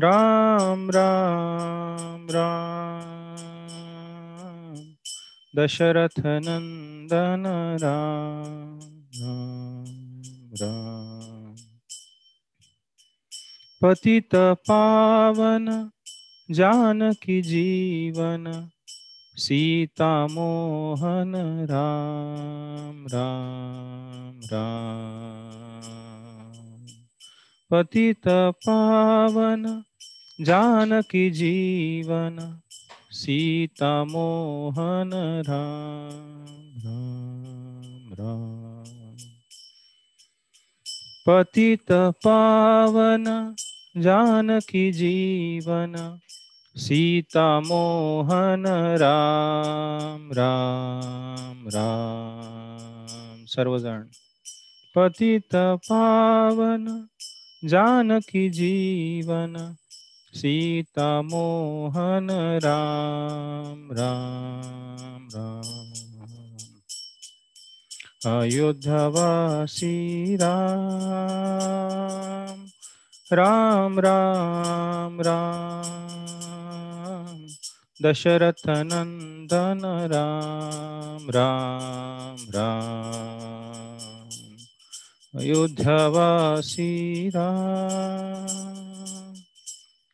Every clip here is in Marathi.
राम राम राम। दशरथ नंदन राम राम। राम पतित पावन जानकी जीवन। सीता मोहन राम राम राम। पतित पावन जानकी जीवन सीता मोहन राम राम। राम पतित पावन जानकी जीवन सीता मोहन राम राम राम। सर्वजण। पतित पावन जानकी जीवन सीता मोहन राम राम राम। अयोध्यावासी राम राम राम राम। दशरथ नंदन राम राम राम। अयोध्यावासी राम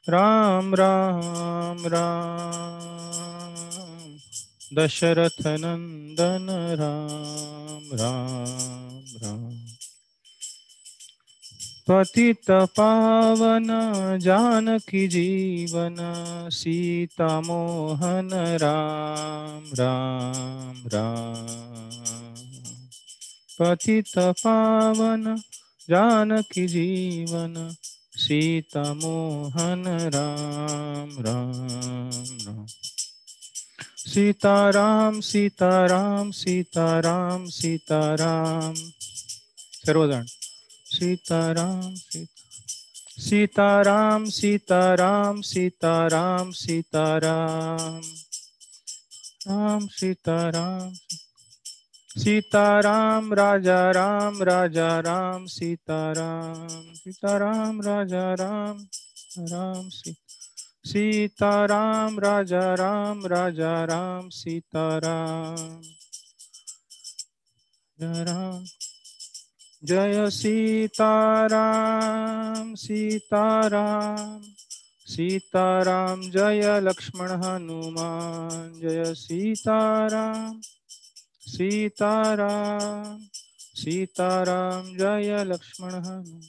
राम राम राम। दशरथ नंदन राम राम राम। पतित पावन जानकी जीवन सीता मोहन राम राम राम। पतित पावन जानकी जीवन। सीता मोहन राम राम राम। सीताराम सीताराम सीताराम सीताराम। सर्वजण। सीताराम सीताराम सीताराम सीताराम सीताराम। राम सीताराम सीताराम, राजा राम राजा राम, सीताराम सीताराम, राजा राम राम सीता सीताराम, राजा राम राजा राम, सीताराम राम। जय सीताराम सीताराम सीताराम, जय लक्ष्मण हनुमान, जय सीताराम। सीताराम सीताराम, जय लक्ष्मण। हनुमान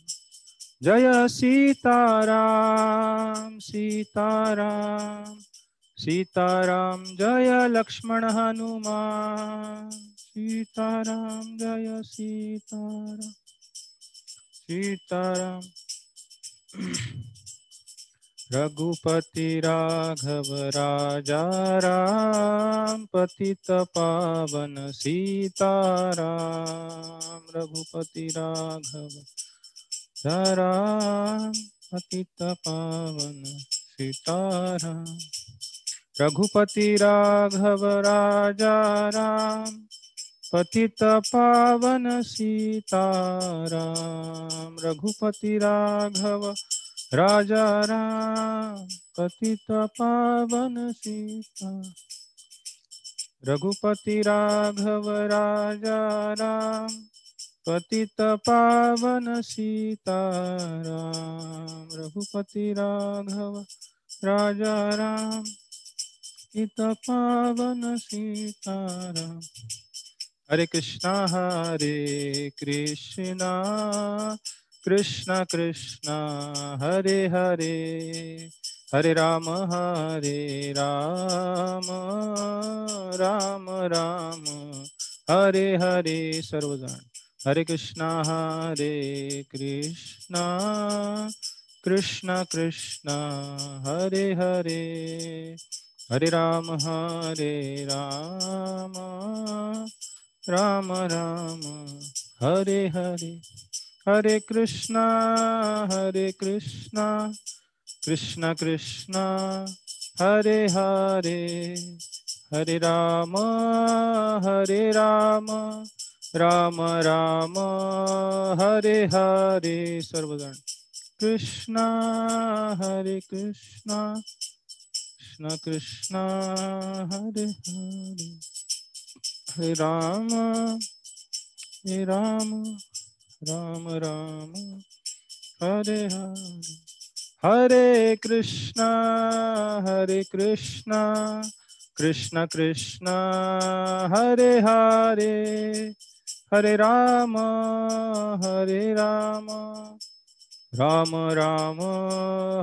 जय सीताराम सीताराम सीताराम, जय लक्ष्मण हनुमान। सीताराम, जय सीताराम सीताराम। रघुपति राघव राजा राम पतित पावन सीताराम रघुपति राघव राम पतित पावन सीताराम रघुपति राघव राजा राम पतित पावन सीताराम रघुपति राघव राजा राम, पतित पावन सीता। रघुपति राघव, राजा राम, पतित पावन सीताराम रघुपति राघव, राजा राम, पतित पावन सीताराम हरे कृष्णा हरे कृष्णा। कृष्ण कृष्ण, हरे हरे हरे राम हरे राम राम राम, हरे हरे सर्वजण हरे कृष्णा हरे कृष्णा, कृष्ण कृष्ण, हरे हरे हरे राम हरे राम राम राम, हरे हरे। हरे कृष्णा हरे कृष्णा, कृष्ण कृष्ण, हरे हरे हरे राम हरे राम राम राम, हरे हरे सर्वजण कृष्णा, हरे कृष्णा, कृष्ण कृष्ण, हरे हरे। हरे राम हरे राम। राम राम। हरे हरे। हरे कृष्णा हरे कृष्णा। कृष्ण कृष्ण। हरे हरे। हरे राम हरे राम। राम राम।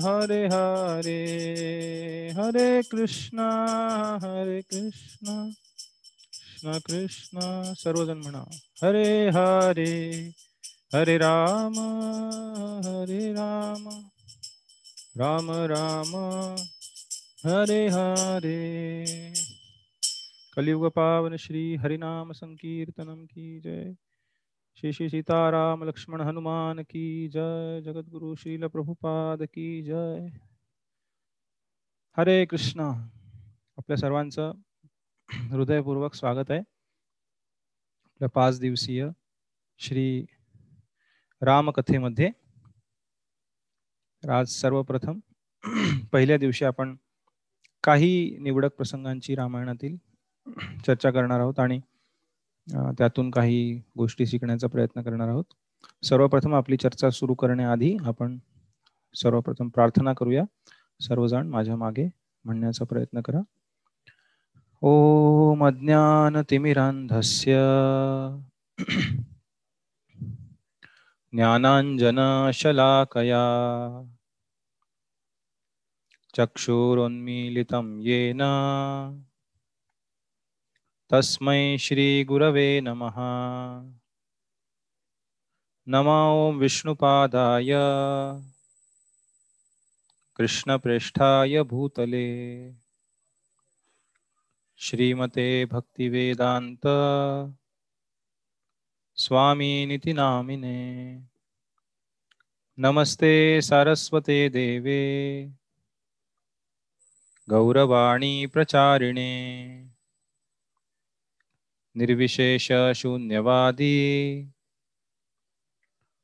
हरे हरे। हरे कृष्णा हरे कृष्णा। कृष्ण कृष्ण। सर्वजन हरे हरे। हरे राम हरे राम राम राम हरे हरे। कलियुग पावन श्री हरिनाम संकीर्तनम की जय। श्री श्री सीताराम लक्ष्मण हनुमान की जय। जगदगुरु श्रील प्रभुपाद की जय। हरे कृष्णा आपल्या सर्वांचं हृदयपूर्वक स्वागत आहे। आपल्या पाच दिवसीय श्री रामकथेमध्ये. आज सर्वप्रथम. पहिल्या दिवशी आपण काही निवडक प्रसंगांची रामायणातील चर्चा करणार आहोत आणि त्यातून काही गोष्टी शिकण्याचा प्रयत्न करणार आहोत. सर्वप्रथम आपली चर्चा सुरू करण्याआधी आपण सर्वप्रथम प्रार्थना करूया. सर्वजण माझ्या मागे म्हणण्याचा प्रयत्न करा. ओम अज्ञान तिमिरांधस्य ज्ञानाञ्जनाशलाकया। चक्षुरोन्मीलितं येन। तस्मै श्रीगुरवे नमः। नमो विष्णुपादाय। कृष्णप्रेष्ठाय भूतले। श्रीमते भक्तिवेदान्त। स्वामीनिति नामिने। नमस्ते सारस्वते देवे। गौरवाणी प्रचारिणे। निर्विशेषशून्यवादी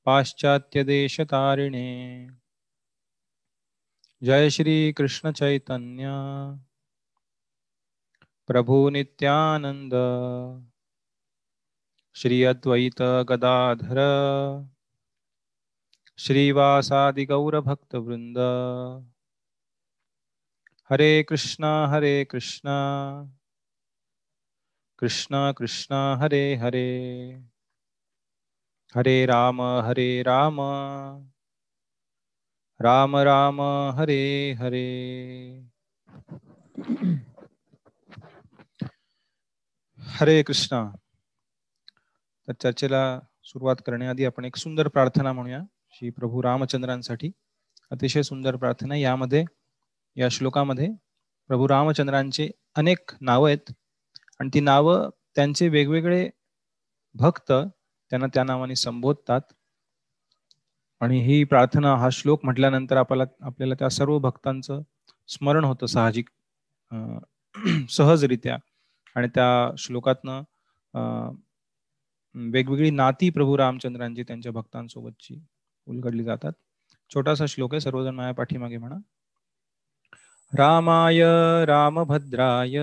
पाश्चात्यदेशतारिणे। जय श्री कृष्ण चैतन्य। प्रभु नित्यानंद श्री अद्वैत गदाधर श्रीवासादि वृंद हरे कृष्णा हरे कृष्णा। कृष्णा कृष्णा हरे हरे। हरे राम हरे राम। राम राम हरे हरे। हरे कृष्णा। तर चर्चेला सुरुवात करण्याआधी आपण एक सुंदर प्रार्थना म्हणूया श्री प्रभू रामचंद्रांसाठी. अतिशय सुंदर प्रार्थना. यामध्ये या श्लोकामध्ये प्रभू रामचंद्रांचे अनेक नावं आहेत. आणि ती नावं त्यांचे वेगवेगळे भक्त त्यांना त्या नावाने संबोधतात. आणि ही प्रार्थना हा श्लोक म्हटल्यानंतर आपल्याला आपल्याला त्या सर्व भक्तांचं स्मरण होतं साहजिक सहजरित्या. आणि त्या श्लोकातनं वेगवेगळी नाती प्रभू रामचंद्रांची त्यांच्या भक्तांसोबतची उलगडली जातात. छोटासा श्लोक आहे सर्वजण माझ्या पाठीमागे म्हणा. रामाय रामभद्राय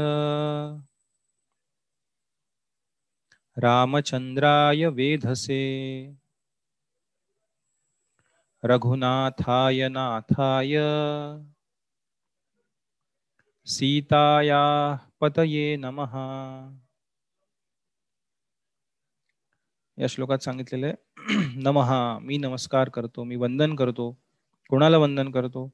रामचंद्राय वेधसे रघुनाथाय नाथाय सीताया पतये नमः। या श्लोकात सांगितलेलं आहे. नमहा मी नमस्कार करतो मी वंदन करतो कोणाला वंदन करतो?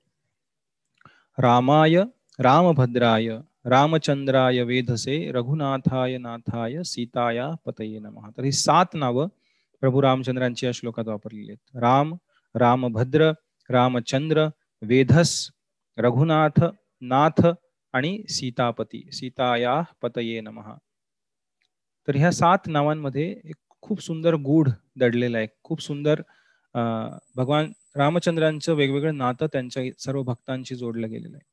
रामाय रामभद्राय रामचंद्राय वेधसे रघुनाथाय नाथाय सीताया पतये नमहा तर ही सात नावं प्रभू रामचंद्रांची या श्लोकात वापरलेली आहेत. राम रामभद्र रामचंद्र वेधस रघुनाथ नाथ आणि सीतापती सीताया पतये नमः. तर ह्या सात नावांमध्ये एक खूप सुंदर गूढ दडलेला आहे. खूप सुंदर भगवान रामचंद्रांचं वेगवेगळं नातं त्यांच्या सर्व भक्तांशी जोडलं गेलेलं आहे.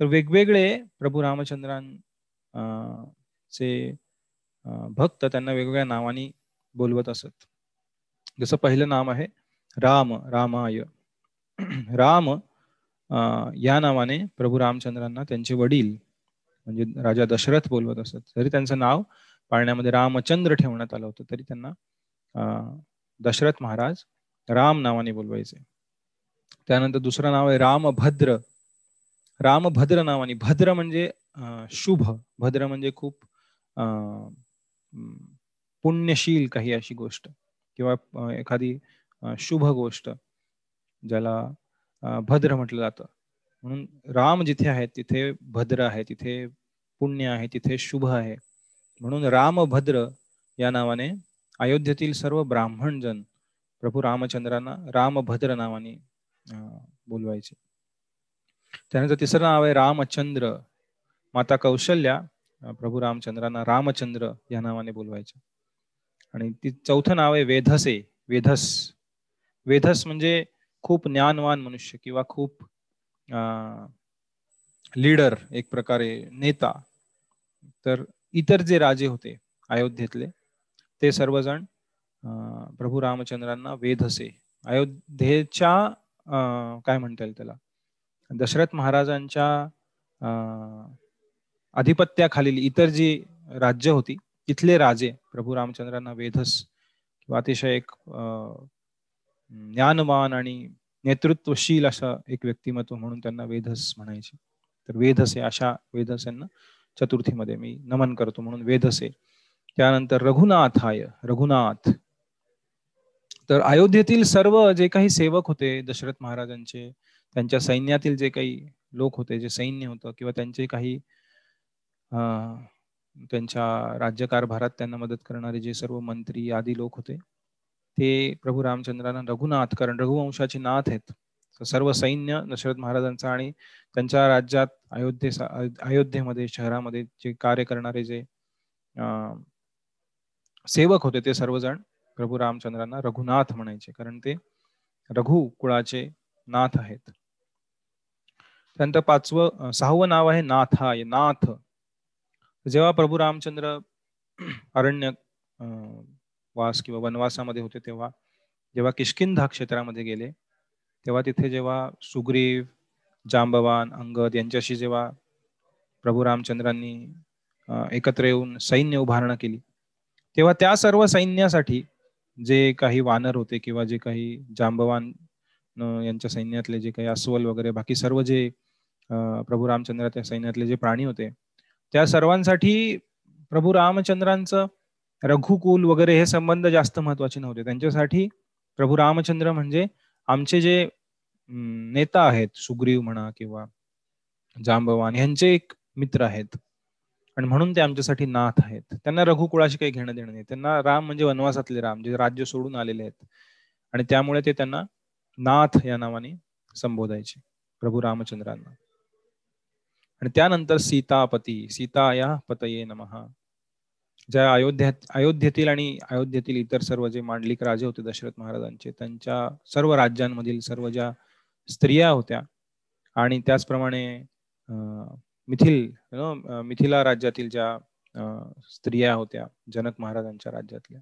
तर वेगवेगळे प्रभू रामचंद्रां चे भक्त त्यांना वेगवेगळ्या नावाने बोलवत असत. जसं पहिलं नाम आहे राम रामाय. राम या नावाने प्रभू रामचंद्रांना त्यांचे वडील म्हणजे राजा दशरथ बोलवत असत. जरी त्यांचं नाव पाळण्यामध्ये रामचंद्र ठेवण्यात आलं होतं तरी त्यांना दशरथ महाराज राम नावाने बोलवायचे. त्यानंतर दुसरं नाव आहे रामभद्र. रामभद्र नावाने भद्र म्हणजे शुभ. भद्र म्हणजे खूप पुण्यशील काही अशी गोष्ट किंवा एखादी शुभ गोष्ट ज्याला भद्र म्हटलं जातं. म्हणून राम जिथे आहेत तिथे भद्र आहे तिथे पुण्य आहे तिथे शुभ आहे. म्हणून रामभद्र या नावाने अयोध्येतील सर्व ब्राह्मण जन प्रभू रामचंद्रांना रामभद्र नावाने बोलवायचे. त्यानंतर तिसरं नाव आहे रामचंद्र. माता कौशल्या प्रभू रामचंद्रांना रामचंद्र या नावाने बोलवायचे. आणि ती चौथं नाव आहे वेधसे वेधस. वेधस म्हणजे खूप ज्ञानवान मनुष्य किंवा खूप लीडर एक प्रकारे नेता. तर इतर जे राजे होते अयोध्येतले ते सर्वजण प्रभू रामचंद्रांना वेधसे अयोध्येच्या काय म्हणता येईल त्याला? दशरथ महाराजांच्या अधिपत्याखालील इतर जी राज्य होती तिथले राजे प्रभू रामचंद्रांना वेधस किंवा अतिशय एक ज्ञानवान आणि नेतृत्वशील असं एक व्यक्तिमत्व म्हणून त्यांना वेधस म्हणायचे. तर वेधसे अशा वेधसांना चतुर्थीमध्ये मी नमन करतो म्हणून वेधसे त्यानंतर रघुनाथाय रघुनाथ. तर अयोध्येतील सर्व जे काही सेवक होते दशरथ महाराजांचे त्यांच्या सैन्यातील जे काही लोक होते जे सैन्य होतं किंवा त्यांचे काही त्यांच्या राज्यकारभारात त्यांना मदत करणारे जे सर्व मंत्री आदी लोक होते ते प्रभू रामचंद्रांना रघुनाथ कारण रघुवंशाचे नाथ आहेत. सर्व सैन्य दशरथ महाराजांचा आणि त्यांच्या राज्यात अयोध्ये अयोध्येमध्ये शहरामध्ये जे कार्य करणारे जे सेवक होते ते सर्वजण प्रभू रामचंद्रांना रघुनाथ म्हणायचे. कारण ते रघु कुळाचे नाथ आहेत. त्यानंतर पाचवं सहावं नाव आहे नाथाय नाथ. जेव्हा प्रभू रामचंद्र अरण्य वास किंवा वनवासामध्ये होते तेव्हा जेव्हा किशकिंधा क्षेत्रामध्ये गेले तेव्हा तिथे जेव्हा सुग्रीव जांबवान अंगद यांच्याशी जेव्हा प्रभू रामचंद्रांनी एकत्र येऊन सैन्य उभारणा केली तेव्हा त्या सर्व सैन्यासाठी जे काही वानर होते किंवा जे काही जांबवान यांच्या सैन्यातले जे काही अस्वल वगैरे बाकी सर्व जे प्रभू रामचंद्राच्या सैन्यातले जे प्राणी होते त्या सर्वांसाठी प्रभू रामचंद्रांचं रघुकुल वगैरे हे संबंध जास्त महत्त्वाचे नव्हते. त्यांच्यासाठी प्रभू रामचंद्र म्हणजे आमचे जे नेता आहेत सुग्रीव म्हणा किंवा जांबवान यांचे एक मित्र आहेत. आणि म्हणून ते आमच्यासाठी नाथ आहेत. त्यांना रघुकुळाशी काही घेणं देणं नाही. त्यांना राम म्हणजे वनवासातले राम जे राज्य सोडून आलेले आहेत. आणि त्यामुळे ते त्यांना नाथ या नावाने संबोधायचे प्रभू रामचंद्रांना. आणि त्यानंतर सीतापती सीता या पतये नमहा ज्या अयोध्यात अयोध्येतील आणि अयोध्येतील इतर सर्व जे मांडलिक राजे होते दशरथ महाराजांचे त्यांच्या सर्व राज्यांमधील सर्व ज्या स्त्रिया होत्या आणि त्याचप्रमाणे मिथिल मिथिला राज्यातील ज्या स्त्रिया होत्या जनक महाराजांच्या राज्यातल्या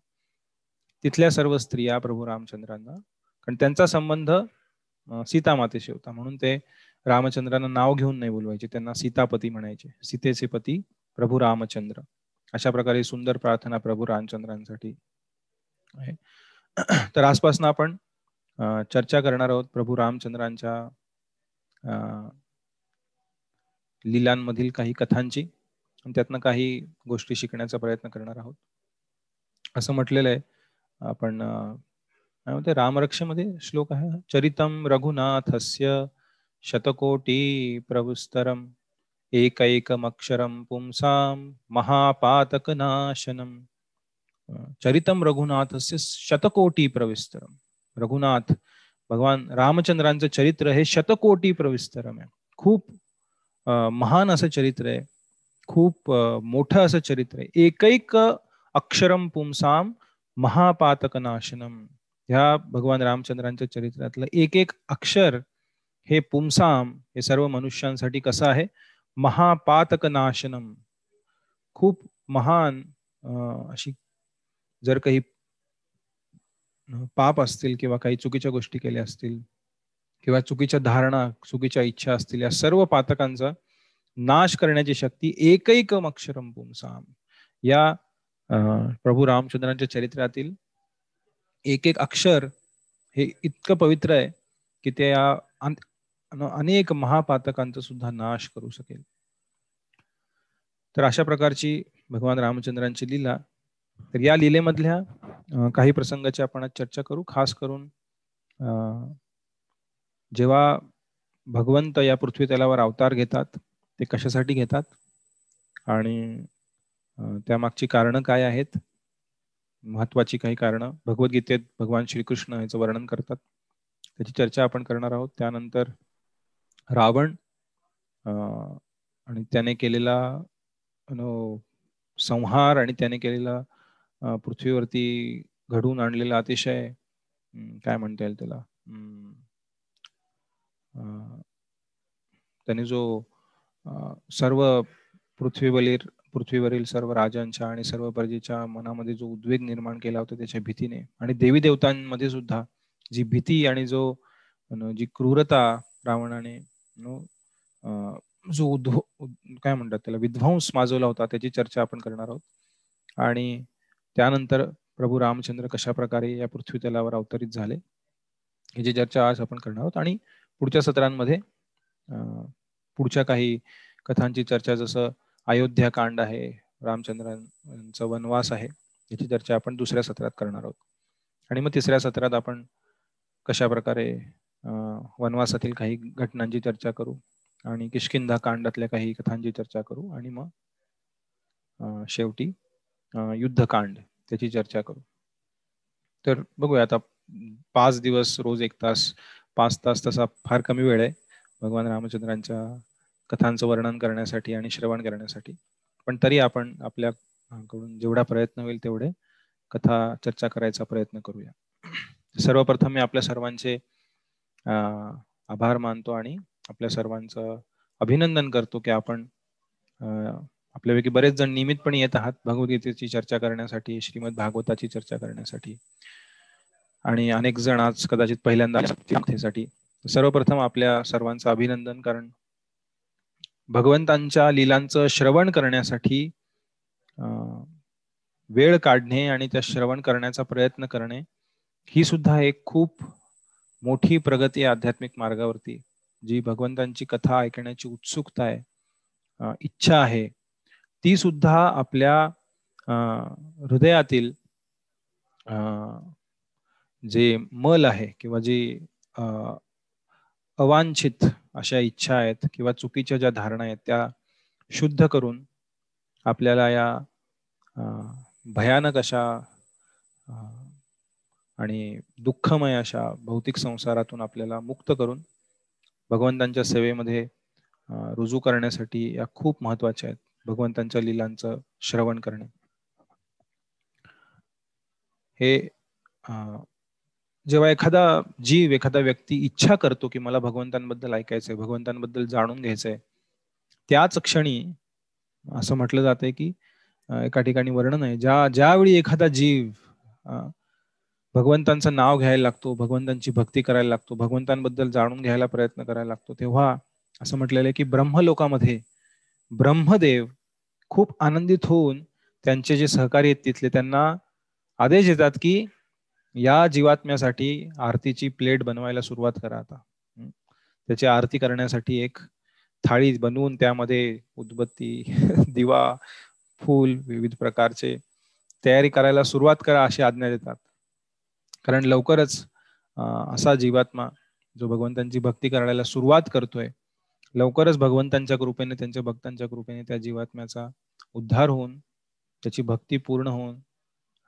तिथल्या सर्व स्त्रिया प्रभू रामचंद्रांना कारण त्यांचा संबंध सीता मातेशी होता. म्हणून ते रामचंद्रांना नाव घेऊन नाही बोलवायचे त्यांना सीतापती म्हणायचे. सीतेचे पती प्रभू रामचंद्र. अशा प्रकारे सुंदर प्रार्थना प्रभू रामचंद्रांसाठी आहे. तर आजपासून आपण चर्चा करणार आहोत प्रभू रामचंद्रांच्या लीलांमधील काही कथांची. आणि त्यातनं काही गोष्टी शिकण्याचा प्रयत्न करणार आहोत. असं म्हटलेलं आहे आपण काय म्हणते रामरक्षेमध्ये श्लोक आहे चरितम रघुनाथस्य शतकोटी प्रभुस्तरम एकैकमक्षरं पुंसाम महापातकनाशनं। चरितं रघुनाथस्य शतकोटी प्रविस्तरम रघुनाथ भगवान रामचंद्रांचं चरित्र हे शतकोटी प्रविस्तरम आहे खूप महान असं चरित्र आहे. खूप मोठं असं चरित्र आहे. एकैक अक्षरम पुंसाम महापातक नाशनम ह्या भगवान रामचंद्रांच्या चरित्रातलं एक एक अक्षर हे पुंसाम हे सर्व मनुष्यांसाठी कसं आहे? महापातक नाशनम खूप महान अशी जर काही पाप असतील किंवा काही चुकीच्या गोष्टी केल्या असतील किंवा चुकीच्या धारणा चुकीच्या इच्छा असतील या सर्व पातकांचा नाश करण्याची शक्ती एकैक अक्षरम पुंसाम. या प्रभू रामचंद्रांच्या चरित्रातील एक एक अक्षर हे इतकं पवित्र आहे की ते या अनेक महापातकांचा सुद्धा नाश करू शकेल. तर अशा प्रकारची भगवान रामचंद्रांची लीला. तर या लीलेमधल्या काही प्रसंगाची आपण आज चर्चा करू. खास करून जेव्हा भगवंत या पृथ्वी तलावर अवतार घेतात ते कशासाठी घेतात? आणि त्यामागची कारणं काय आहेत? महत्वाची काही कारणं? भगवद्गीतेत भगवान श्रीकृष्ण याचं वर्णन करतात. त्याची चर्चा आपण करणार आहोत. त्यानंतर रावण आणि त्याने केलेला संहार आणि त्याने केलेला पृथ्वीवरती घडून आणलेला अतिशय काय म्हणता येईल त्याला? त्याने जो सर्व पृथ्वीवरील पृथ्वीवरील सर्व राजांच्या आणि सर्व प्रजेच्या मनामध्ये जो उद्वेग निर्माण केला होता त्याच्या भीतीने आणि देवी देवतांमध्ये सुद्धा जी भीती आणि जो जी क्रूरता रावणाने जो उद्भव काय म्हणतात त्याला विध्वंस माजवला होता त्याची चर्चा आपण करणार आहोत. आणि त्यानंतर प्रभू रामचंद्र कशा प्रकारे या पृथ्वी तलावर अवतरित झाले याची चर्चा आज आपण करणार आहोत. आणि पुढच्या सत्रांमध्ये पुढच्या काही कथांची चर्चा जसं अयोध्या कांड आहे रामचंद्रांचा वनवास आहे याची चर्चा आपण दुसऱ्या सत्रात करणार आहोत. आणि मग तिसऱ्या सत्रात आपण कशा प्रकारे वनवासातील काही घटनांची चर्चा करू आणि किशकिंधा कांडातल्या काही कथांची चर्चा करू आणि मग शेवटी युद्धकांड त्याची चर्चा करू. तर बघूया आता पाच दिवस रोज एक तास पाच तास तसा फार कमी वेळ आहे भगवान रामचंद्रांच्या कथांचं वर्णन करण्यासाठी आणि श्रवण करण्यासाठी. पण तरी आपण आपल्याकडून जेवढा प्रयत्न होईल तेवढे कथा चर्चा करायचा प्रयत्न करूया. सर्वप्रथम मी आपल्या सर्वांचे आभार मानतो आणि आपल्या सर्वांचं अभिनंदन करतो की आपण आपल्यापैकी बरेच जण नियमितपणे येत आहात भगवद्गीतेची चर्चा करण्यासाठी श्रीमद भागवताची चर्चा करण्यासाठी. आणि अनेक जण आज कदाचित पहिल्यांदा साठी सर्वप्रथम आपल्या सर्वांचं अभिनंदन कारण भगवंतांच्या लिलांचं श्रवण करण्यासाठी वेळ काढणे आणि त्या श्रवण करण्याचा प्रयत्न करणे ही सुद्धा एक खूप मोठी प्रगती आध्यात्मिक मार्गावरती. जी भगवंतांची कथा ऐकण्याची उत्सुकता आहे इच्छा आहे ती सुद्धा आपल्या हृदयातील जे मल आहे किंवा जी अवांछित अशा इच्छा आहेत किंवा चुकीच्या ज्या धारणा आहेत त्या शुद्ध करून आपल्याला या भयानक अशा आणि दुःखमय अशा भौतिक संसारातून आपल्याला मुक्त करून भगवंतांच्या सेवेमध्ये रुजू करण्यासाठी या खूप महत्त्वाच्या आहेत. भगवंतांच्या लिलांचं श्रवण करणे. हे जेव्हा एखादा जीव एखादा व्यक्ती इच्छा करतो की मला भगवंतांबद्दल ऐकायचंय भगवंतांबद्दल जाणून घ्यायचंय त्याच क्षणी असं म्हटलं जातंय की एका ठिकाणी वर्णन आहे. ज्या ज्यावेळी एखादा जीव भगवंतांचं नाव घ्यायला लागतो भगवंतांची भक्ती करायला लागतो भगवंतांबद्दल जाणून घ्यायला प्रयत्न करायला लागतो. तेव्हा असं म्हटलेलं आहे की ब्रह्मलोकामध्ये ब्रह्मदेव खूप आनंदित होऊन त्यांचे जे सहकारी आहेत तिथले त्यांना आदेश देतात की या जीवात्म्यासाठी आरतीची प्लेट बनवायला सुरुवात करा आता. त्याची आरती करण्यासाठी एक थाळी बनवून त्यामध्ये उदबत्ती दिवा फूल विविध प्रकारचे तयारी करायला सुरुवात करा अशी आज्ञा देतात. कारण लवकरच असा जीवात्मा जो भगवंतांची भक्ती करायला सुरुवात करतोय लवकरच भगवंतांच्या कृपेने त्यांच्या भक्तांच्या कृपेने त्या जीवात्म्याचा उद्धार होऊन त्याची भक्ती पूर्ण होऊन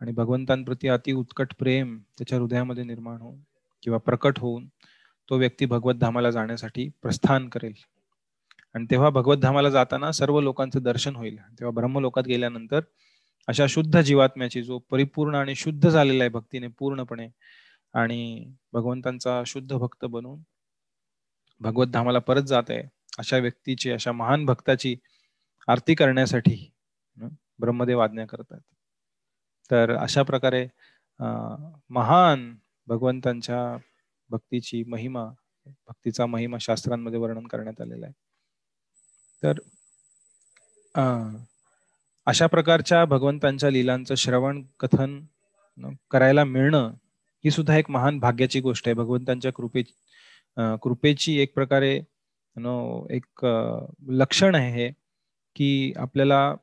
आणि भगवंतांप्रती अति उत्कट प्रेम त्याच्या हृदयामध्ये निर्माण होऊन किंवा प्रकट होऊन तो व्यक्ती भगवत धामाला जाण्यासाठी प्रस्थान करेल. आणि तेव्हा भगवत धामाला जाताना सर्व लोकांचं दर्शन होईल. तेव्हा ब्रह्मलोकात गेल्यानंतर अशा शुद्ध जीवात्म्याची जो परिपूर्ण आणि शुद्ध झालेला आहे भक्तीने पूर्णपणे आणि भगवंतांचा शुद्ध भक्त बनून भगवत धामाला परत जात आहे अशा व्यक्तीची अशा महान भक्ताची आरती करण्यासाठी ब्रह्मदेव आज्ञा करतात. तर अशा प्रकारे महान भगवंतांच्या भक्तीची महिमा भक्तीचा महिमा शास्त्रांमध्ये वर्णन करण्यात आलेला आहे. तर अशा प्रकारच्या भगवंतांच्या लीलांचं श्रवण कथन करायला मिळणं ही सुद्धा एक महान भाग्याची गोष्ट आहे. भगवंतांच्या कृपे कृपेची एक प्रकारे नो एक लक्षण आहे हे की आपल्याला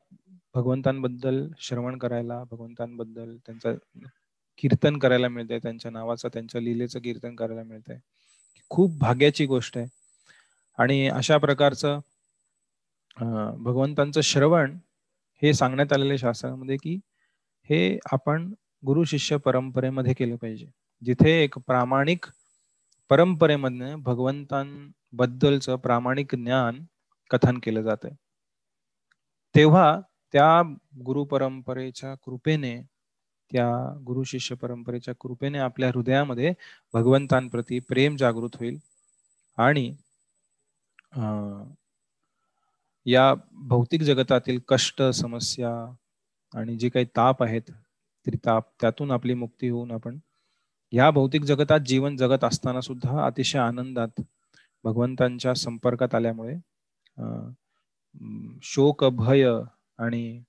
भगवंतांबद्दल श्रवण करायला भगवंतांबद्दल त्यांचं कीर्तन करायला मिळतंय त्यांच्या नावाचं त्यांच्या लिलेचं कीर्तन करायला मिळतंय. खूप भाग्याची गोष्ट आहे. आणि अशा प्रकारचं भगवंतांचं श्रवण हे सांगण्यात आलेले शास्त्रामध्ये म्हणजे की हे आपण गुरु शिष्य परंपरेमध्ये केलं पाहिजे. जिथे एक प्रामाणिक परंपरेमधनं भगवंतांबद्दलचं प्रामाणिक ज्ञान कथन केलं जात तेव्हा त्या गुरु परंपरेच्या कृपेने त्या गुरु शिष्य परंपरेच्या कृपेने आपल्या हृदयामध्ये भगवंतांप्रती प्रेम जागृत होईल आणि या भौतिक जगतातील कष्ट समस्या आणि जे काही ताप आहेत त्रिताप त्यातून आपली मुक्ती होऊन आपण या भौतिक जगतात जीवन जगत असताना सुद्धा अतिशय आनंदात भगवंतांच्या संपर्कात आल्यामुळे शोक भय आणि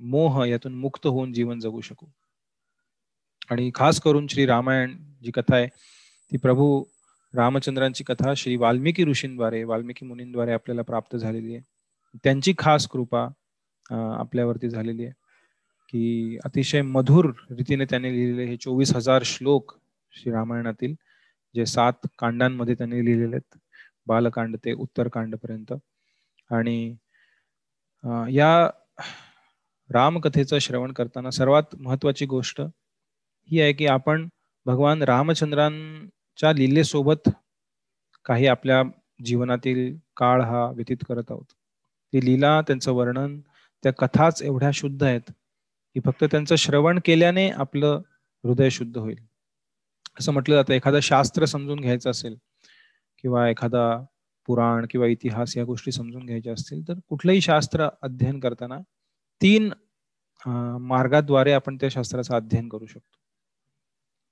मोह यातून मुक्त होऊन जीवन जगू शकू. आणि खास करून श्री रामायण जी कथा आहे ती प्रभू रामचंद्रांची कथा श्री वाल्मिकी ऋषींद्वारे वाल्मिकी मुनींद्वारे आपल्याला प्राप्त झालेली आहे. त्यांची खास कृपा आपल्यावरती झालेली आहे की अतिशय मधुर रीतीने त्यांनी लिहिलेले हे चोवीस हजार श्लोक श्री रामायणातील जे सात कांडांमध्ये त्यांनी लिहिलेले आहेत. बालकांड ते उत्तरकांड पर्यंत. आणि या रामकथेचं श्रवण करताना सर्वात महत्वाची गोष्ट ही आहे की आपण भगवान च्या लिलेसोबत काही आपल्या जीवनातील काळ हा व्यतीत करत आहोत. ती लीला त्यांचं वर्णन त्या कथाच एवढ्या शुद्ध आहेत की फक्त त्यांचं श्रवण केल्याने आपलं हृदय शुद्ध होईल. असं म्हटलं जातं. एखादं शास्त्र समजून घ्यायचं असेल किंवा एखादा पुराण किंवा इतिहास या गोष्टी समजून घ्यायच्या असतील तर कुठलंही शास्त्र अध्ययन करताना तीन मार्गाद्वारे आपण त्या शास्त्राचं अध्ययन करू शकतो.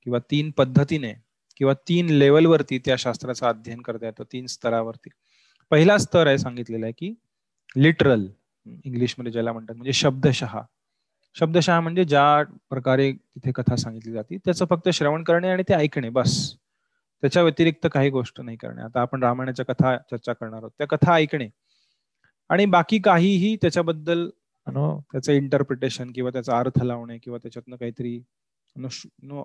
किंवा तीन पद्धतीने किंवा तीन लेवलवरती त्या शास्त्राचं अध्ययन करता येतं तीन स्तरावरती. पहिला स्तर आहे सांगितलेला आहे की लिटरल इंग्लिशमध्ये ज्याला म्हणतात म्हणजे शब्दशहा शब्दशहा म्हणजे ज्या प्रकारे तिथे कथा सांगितली जाते त्याचं फक्त श्रवण करणे आणि ते ऐकणे बस. त्याच्या व्यतिरिक्त काही गोष्ट नाही करणे. आता आपण रामायणाच्या कथा चर्चा करणार आहोत. त्या कथा ऐकणे. आणि बाकी काहीही त्याच्याबद्दल त्याचं इंटरप्रिटेशन किंवा त्याचा अर्थ लावणे किंवा त्याच्यातनं काहीतरी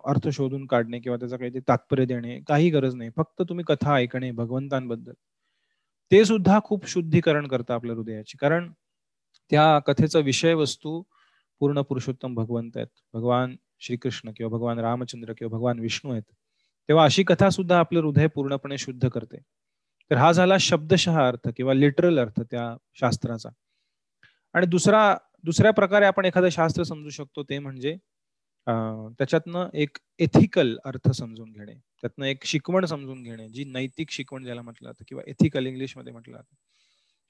अर्थ शोधून काढणे किंवा त्याचा काही तात्पर्य देणे काही गरज नाही. फक्त तुम्ही कथा ऐकणे भगवंतांबद्दल. ते सुद्धा खूप शुद्धीकरण करतं आपल्या हृदयाची. कारण त्या कथेचा विषय वस्तू पूर्ण पुरुषोत्तम भगवंत आहेत. भगवान श्रीकृष्ण किंवा भगवान रामचंद्र किंवा भगवान विष्णू आहेत. तेव्हा अशी कथा सुद्धा आपलं हृदय पूर्णपणे शुद्ध करते. तर हा झाला शब्दशः अर्थ किंवा लिटरल अर्थ त्या शास्त्राचा. आणि दुसरा दुसऱ्या प्रकारे आपण एखादं शास्त्र समजू शकतो ते म्हणजे त्याच्यातनं एक एथिकल अर्थ समजून घेणे. त्यातनं एक शिकवण समजून घेणे जी नैतिक शिकवण ज्याला म्हटलं जातं किंवा एथिकल इंग्लिशमध्ये म्हटलं जातं.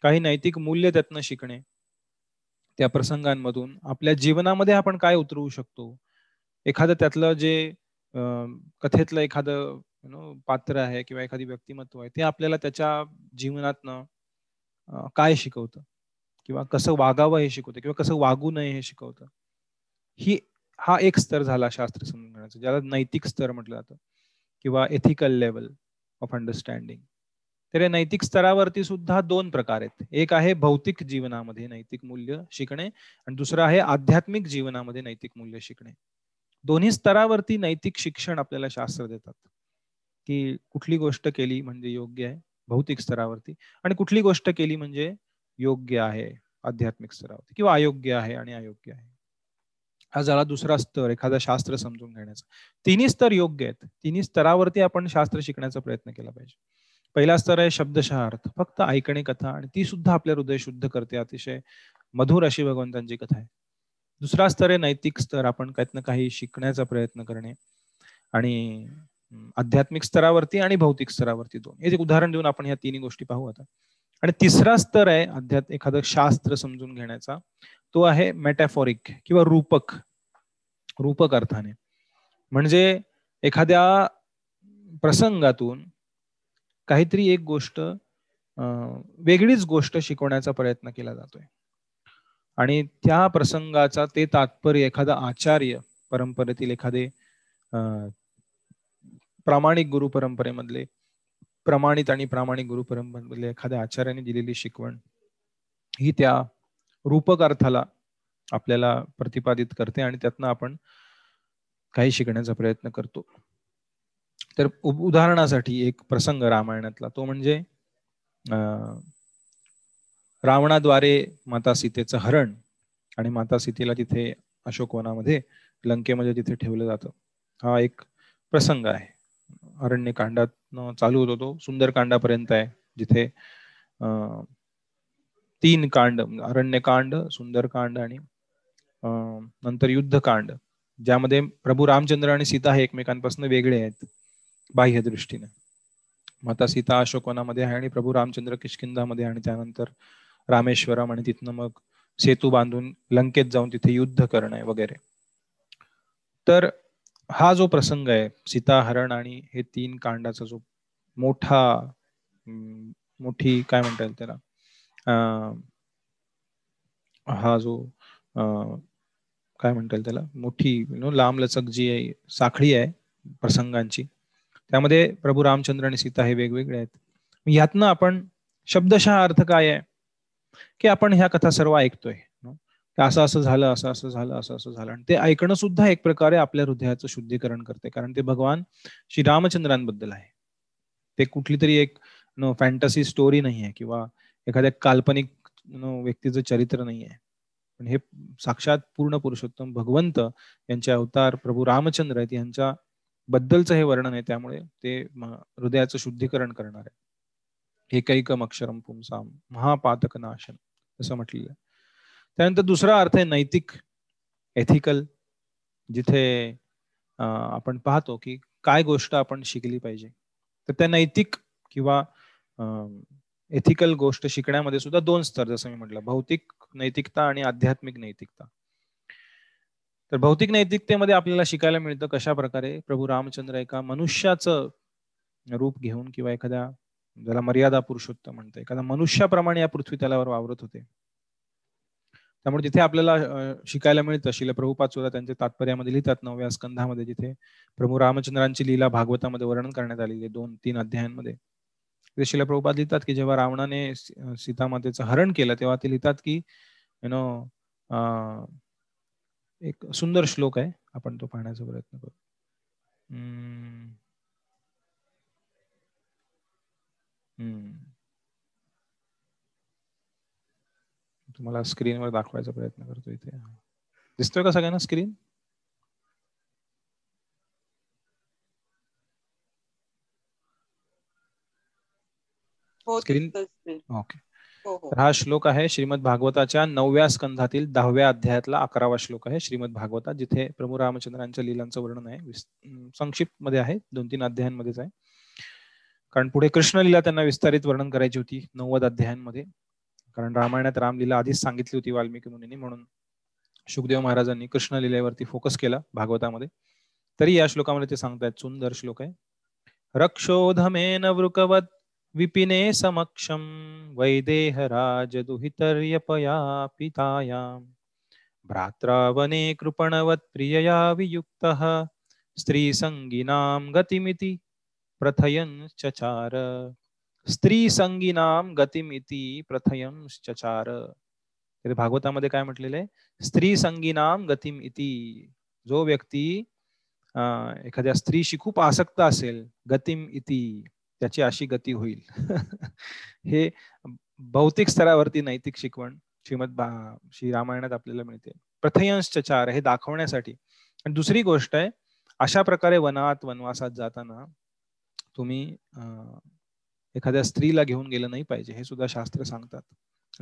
काही नैतिक मूल्य त्यातनं शिकणे. त्या प्रसंगांमधून आपल्या जीवनामध्ये आपण काय उतरवू शकतो? एखादं त्यातलं जे कथेतलं एखादं पात्र आहे किंवा एखादी व्यक्तिमत्व आहे ते आपल्याला त्याच्या जीवनातनं काय शिकवतं? किंवा कसं वागावं हे शिकवतं? किंवा कसं वागू नये हे शिकवतं? ही हा एक स्तर झाला शास्त्र समजून घेण्याचा ज्याला नैतिक स्तर म्हटलं जातं किंवा एथिकल लेवल ऑफ अंडरस्टँडिंग तर या नैतिक स्तरावरती सुद्धा दोन प्रकार आहेत. एक आहे भौतिक जीवनामध्ये नैतिक मूल्य शिकणे आणि दुसरं आहे आध्यात्मिक जीवनामध्ये नैतिक मूल्य शिकणे. दोन्ही स्तरावरती नैतिक शिक्षण आपल्याला शास्त्र देतात. की कुठली गोष्ट केली म्हणजे योग्य आहे भौतिक स्तरावरती आणि कुठली गोष्ट केली म्हणजे योग्य आहे आध्यात्मिक स्तरावरती किंवा अयोग्य आहे आणि अयोग्य आहे. हा झाला दुसरा स्तर एखादा शास्त्र समजून घेण्याचा. तिन्ही स्तर योग्य आहेत. तिन्ही स्तरावरती आपण शास्त्र शिकण्याचा प्रयत्न केला पाहिजे. पहिला स्तर आहे शब्दशः अर्थ. फक्त ऐकणे कथा आणि ती सुद्धा आपल्या हृदय शुद्ध करते. अतिशय मधुर अशी भगवंतांची कथा आहे. दुसरा स्तर आहे नैतिक स्तर. आपण काहीतनं काही शिकण्याचा प्रयत्न करणे आणि आध्यात्मिक स्तरावरती आणि भौतिक स्तरावरती दोन. एक उदाहरण देऊन आपण ह्या तिन्ही गोष्टी पाहू आता. आणि तिसरा स्तर आहे अध्यात्म एखादं शास्त्र समजून घेण्याचा. तो आहे मेटॅफॉरिक किंवा रूपक. रूपक अर्थाने. म्हणजे एखाद्या प्रसंगातून काहीतरी एक गोष्ट वेगळीच गोष्ट शिकवण्याचा प्रयत्न केला जातोय. आणि त्या प्रसंगाचा ते तात्पर्य एखादा आचार्य परंपरेतील एखादे प्रामाणिक गुरु परंपरेमधले प्रमाणित आणि प्रामाणिक गुरु परंपरेमधले एखाद्या आचार्याने दिलेली शिकवण ही त्या रूपक अर्थाला आपल्याला प्रतिपादित करते आणि त्यातनं आपण काही शिकण्याचा प्रयत्न करतो. तर उदाहरणासाठी एक प्रसंग रामायणातला. तो म्हणजे रावणाद्वारे माता सीतेचं हरण आणि माता सीतेला तिथे अशोकवनामध्ये लंकेमध्ये तिथे ठेवलं जातं. हा एक प्रसंग आहे. अरण्यकांडात चालू होतो तो. सुंदर कांडापर्यंत आहे. जिथे तीन कांड अरण्यकांड सुंदरकांड आणि नंतर युद्धकांड ज्यामध्ये प्रभू रामचंद्र आणि सीता हे एकमेकांपासून वेगळे आहेत बाह्य दृष्टीने. माता सीता अशोकवनामध्ये आहे आणि प्रभू रामचंद्र किशकिंदामध्ये आणि त्यानंतर रामेश्वरम आणि तिथनं मग सेतू बांधून लंकेत जाऊन तिथे युद्ध करणं वगैरे. तर हा जो प्रसंग आहे सीता हरण आणि हे तीन कांडाचा जो मोठा मोठी काय म्हणता येईल त्याला? हा जो काय म्हणता येईल त्याला? मोठी नो लांबलचक जी आहे साखळी आहे प्रसंगांची. त्यामध्ये प्रभू रामचंद्र आणि सीता हे वेगवेगळे आहेत. यातनं आपण शब्दशः अर्थ काय आहे? की आपण ह्या कथा सर्व ऐकतोय. असं असं झालं असं असं झालं असं असं झालं. आणि ते ऐकणं सुद्धा एक प्रकारे आपल्या हृदयाचं शुद्धीकरण करते. कारण ते भगवान श्री रामचंद्रांबद्दल आहे. ते कुठली तरी एक नो फॅन्टसी स्टोरी नाही आहे किंवा एखाद्या काल्पनिक व्यक्तीचं चरित्र नाही आहे पण हे साक्षात पूर्ण पुरुषोत्तम भगवंत यांचे अवतार प्रभू रामचंद्र आहेत यांच्या बद्दलचं हे वर्णन आहे त्यामुळे ते हृदयाचं शुद्धीकरण करणार आहे एकैकम अक्षरम पुंसाम महापातक नाशन असं म्हटलेलं आहे. त्यानंतर दुसरा अर्थ आहे नैतिक एथिकल जिथे आपण पाहतो की काय गोष्ट आपण शिकली पाहिजे. तर त्या नैतिक किंवा एथिकल गोष्ट शिकण्यामध्ये सुद्धा दोन स्तर जसं मी म्हटलं भौतिक नैतिकता आणि आध्यात्मिक नैतिकता. तर भौतिक नैतिकतेमध्ये आपल्याला शिकायला मिळतं कशा प्रकारे प्रभू रामचंद्र एका मनुष्याचं रूप घेऊन किंवा एखाद्या ज्याला मर्यादा पुरुषोत्तम म्हणतं एखाद्या मनुष्याप्रमाणे या पृथ्वी तलावर वावरत होते. त्यामुळे तिथे आपल्याला शिकायला मिळतं शिल प्रभुपाद सुद्धा त्यांच्या तात्पर्यामध्ये लिहितात नवव्या स्कंधामध्ये जिथे प्रभू रामचंद्रांची लीला भागवतामध्ये वर्णन करण्यात आलेली आहे दोन तीन अध्यायांमध्ये. शिला प्रभुपाद लिहितात की जेव्हा रावणाने सीतामातेचं हरण केलं तेव्हा ते लिहितात की यु नो एक सुंदर श्लोक आहे. आपण तो पाहण्याचा प्रयत्न करू. तुम्हाला स्क्रीनवर दाखवायचा प्रयत्न करतो इथे. दिसतोय का सगळ्यांना स्क्रीन स्क्रीन ओके. हो, हो. हा श्लोक आहे श्रीमद भागवताच्या नवव्या स्कंधातील दहाव्या अध्यायातला अकरावा श्लोक आहे श्रीमद भागवता जिथे प्रभू रामचंद्रांच्या लिलांचं वर्णन आहे. संक्षिप्त मध्ये आहे दोन तीन अध्यायांमध्येच आहे. कारण पुढे कृष्ण लीला त्यांना विस्तारित वर्णन करायची होती नव्वद अध्यायांमध्ये. कारण रामायणात रामलीला आधीच सांगितली होती वाल्मिकी मुनी म्हणून सुखदेव महाराजांनी कृष्ण लिलेवरती फोकस केला भागवतामध्ये. तरी या श्लोकामध्ये ते सांगतायत सुंदर श्लोक आहे. रक्षोधमेन वृकवत विपिने समक्षं वैदेहराजदुहितर्यपया पितायां भ्रात्रावने कृपणवत्प्रियया वियुक्तः स्त्रीसंगिनां गतिमिति प्रथयंश्चचार चचार। स्त्री संगीनाम गतिमिती प्रथयम चचार। भागवतामध्ये काय म्हटलेलं आहे? स्त्री गतिम इति जो व्यक्ती एखाद्या स्त्रीशी खूप आसक्त असेल गतिम इति त्याची अशी गती होईल. हे भौतिक स्तरावरती नैतिक शिकवण श्रीमद श्री रामायणात आपल्याला मिळते. प्रथयंश चार हे दाखवण्यासाठी. आणि दुसरी गोष्ट आहे अशा प्रकारे वनात वनवासात जाताना तुम्ही एखाद्या स्त्रीला घेऊन गेलं नाही पाहिजे हे सुद्धा शास्त्र सांगतात.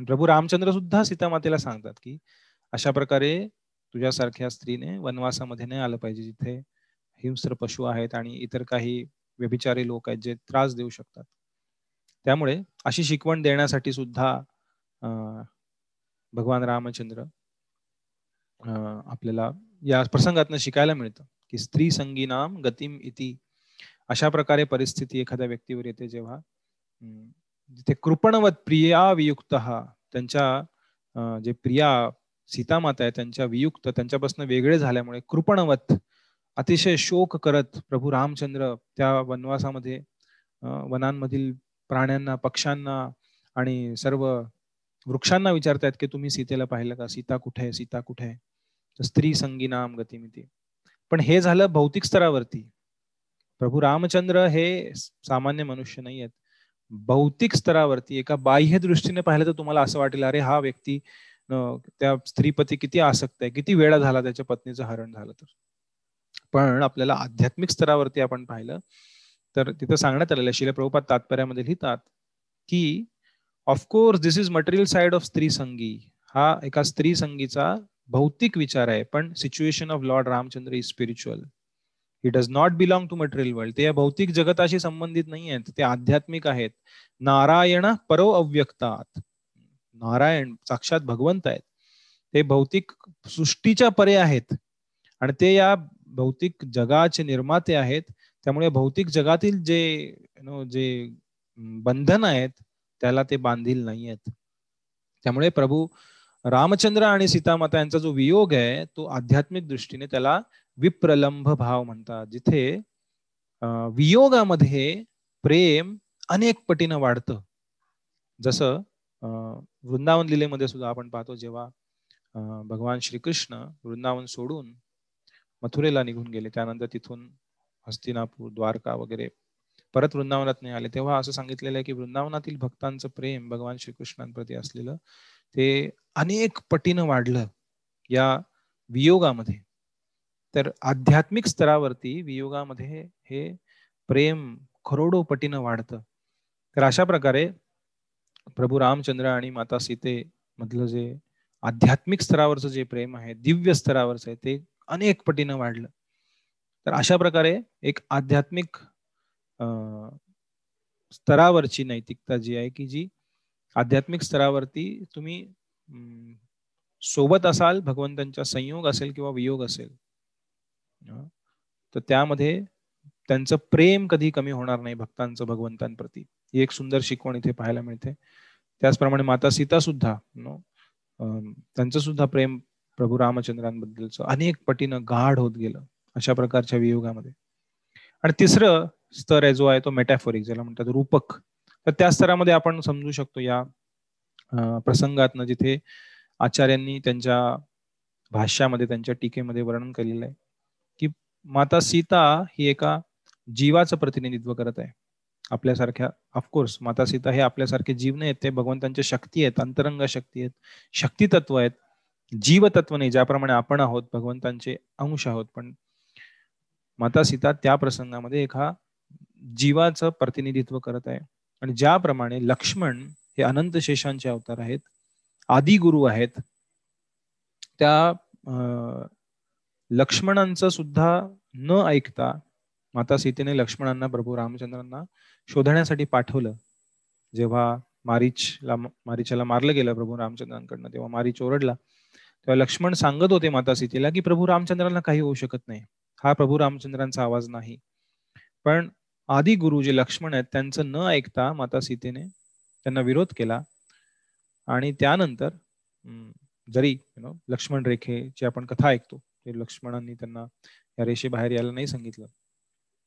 प्रभू रामचंद्र सुद्धा सीतामातेला सांगतात की अशा प्रकारे तुझ्यासारख्या स्त्रीने वनवासामध्ये नाही आलं पाहिजे जिथे हिंस्र पशु आहेत आणि इतर काही व्यभिचारी लोक आहेत जे त्रास देऊ शकतात. त्यामुळे अशी शिकवण देण्यासाठी सुद्धा भगवान रामचंद्र आपल्याला या प्रसंगातनं शिकायला मिळतं की स्त्री संगीनाम गतिम इति. अशा प्रकारे परिस्थिती एखाद्या व्यक्तीवर येते जेव्हा जिथे कृपणवत प्रिया वियुक्त हा त्यांच्या जे प्रिया सीतामाता आहे त्यांच्या वियुक्त त्यांच्यापासून वेगळे झाल्यामुळे कृपणवत अतिशय शोक करत प्रभू रामचंद्र त्या वनवासामध्ये वनांमधील प्राण्यांना पक्ष्यांना आणि सर्व वृक्षांना विचारतायत की तुम्ही सीतेला पाहिलं का? सीता कुठे आहे? सीता कुठे आहे? स्त्री संगी नाम गतिमिती. पण हे झालं भौतिक स्तरावरती. प्रभू रामचंद्र हे सामान्य मनुष्य नाही आहेत भौतिक स्तरावरती एका बाह्य दृष्टीने पाहिलं तर तुम्हाला असं वाटेल अरे हा व्यक्ती त्या स्त्रीपती किती आसक्त आहे. किती वेळा झाला त्याच्या पत्नीचं हरण झालं तर? पण आपल्याला आध्यात्मिक स्तरावरती आपण पाहिलं तर तिथं सांगण्यात आलेलं शिला प्रभुपात तात्पर्यामध्ये लिहितात की of course this is material side of स्त्री संगी. हा एका स्त्री संगीचा भौतिक विचार आहे पण situation of Lord Ramachandra is spiritual he does not belong to material world ते या भौतिक जगताशी संबंधित नाही आहेत ते आध्यात्मिक आहेत. नारायण परो अव्यक्तात. नारायण साक्षात भगवंत आहेत. ते भौतिक सृष्टीच्या परे आहेत. आणि ते या भौतिक जगाचे निर्माते आहेत त्यामुळे भौतिक जगातील जे नो जे बंधन आहेत त्याला ते बांधील नाही आहेत त्यामुळे प्रभू रामचंद्र आणि सीतामाता यांचा जो वियोग आहे तो आध्यात्मिक दृष्टीने त्याला विप्रलंभ भाव म्हणतात जिथे वियोगामध्ये प्रेम अनेक पटीनं वाढतं. जसं वृंदावन लिलेमध्ये सुद्धा आपण पाहतो जेव्हा भगवान श्रीकृष्ण वृंदावन सोडून मथुरेला निघून गेले. त्यानंतर तिथून हस्तिनापूर द्वारका वगैरे परत वृंदावनात नाही आले तेव्हा असं सांगितलेलं आहे की वृंदावनातील भक्तांचं प्रेम भगवान श्रीकृष्णांप्रती असलेलं ते अनेक पटीनं वाढलं या वियोगामध्ये. तर आध्यात्मिक स्तरावरती वियोगामध्ये हे प्रेम करोडो पटीनं वाढतं. तर अशा प्रकारे प्रभू रामचंद्र आणि माता सीते मधलं जे आध्यात्मिक स्तरावरचं जे प्रेम आहे दिव्य स्तरावरचं आहे ते अनेक पटीनं वाढलं. तर अशा प्रकारे एक आध्यात्मिक स्तरावरची नैतिकता जी आहे की जी आध्यात्मिक स्तरावरती तुम्ही सोबत असाल भगवंतांचा संयोग असेल किंवा वियोग असेल तर त्यामध्ये त्यांचं प्रेम कधी कमी होणार नाही भक्तांचं भगवंतांप्रती. ही एक सुंदर शिकवण इथे पाहायला मिळते. त्याचप्रमाणे माता सीता सुद्धा त्यांचं सुद्धा प्रेम प्रभू रामचंद्रांबद्दलचं अनेक पटीनं गाढ होत गेलं अशा प्रकारच्या वियोगामध्ये. आणि तिसरं स्तर आहे जो आहे तो मेटॅफोरिक ज्याला म्हणतात रूपक. तर त्या स्तरामध्ये आपण समजू शकतो या प्रसंगातनं जिथे आचार्यांनी त्यांच्या भाष्यामध्ये त्यांच्या टीकेमध्ये वर्णन केलेलं आहे की माता सीता ही एका जीवाचं प्रतिनिधित्व करत आहे. आपल्यासारख्या ऑफकोर्स माता सीता हे आपल्यासारखे जीव नाही आहेत ते भगवंतांच्या शक्ती आहेत अंतरंग शक्ती आहेत शक्ती तत्व आहेत जीवतत्व नाही ज्याप्रमाणे आपण आहोत भगवंतांचे अंश आहोत पण माता सीता त्या प्रसंगामध्ये एका जीवाचं प्रतिनिधित्व करत आहे. आणि ज्याप्रमाणे लक्ष्मण हे अनंत शेषांचे अवतार आहेत आदि गुरु आहेत त्या लक्ष्मणांचं सुद्धा न ऐकता माता सीतेने लक्ष्मणांना प्रभू रामचंद्रांना शोधण्यासाठी पाठवलं. जेव्हा मारीचला मारीच्याला मारलं गेलं प्रभू रामचंद्रांकडनं तेव्हा मारीच ओरडला. तेव्हा लक्ष्मण सांगत होते माता सीतेला की प्रभू रामचंद्रांना काही होऊ शकत नाही. हा प्रभू रामचंद्रांचा आवाज नाही. पण आदि गुरु जे लक्ष्मण आहेत त्यांचं न ऐकता माता सीतेने त्यांना विरोध केला. आणि त्यानंतर जरी यु नो लक्ष्मण रेखेची आपण कथा ऐकतो ते लक्ष्मणांनी त्यांना या रेषे बाहेर यायला नाही सांगितलं.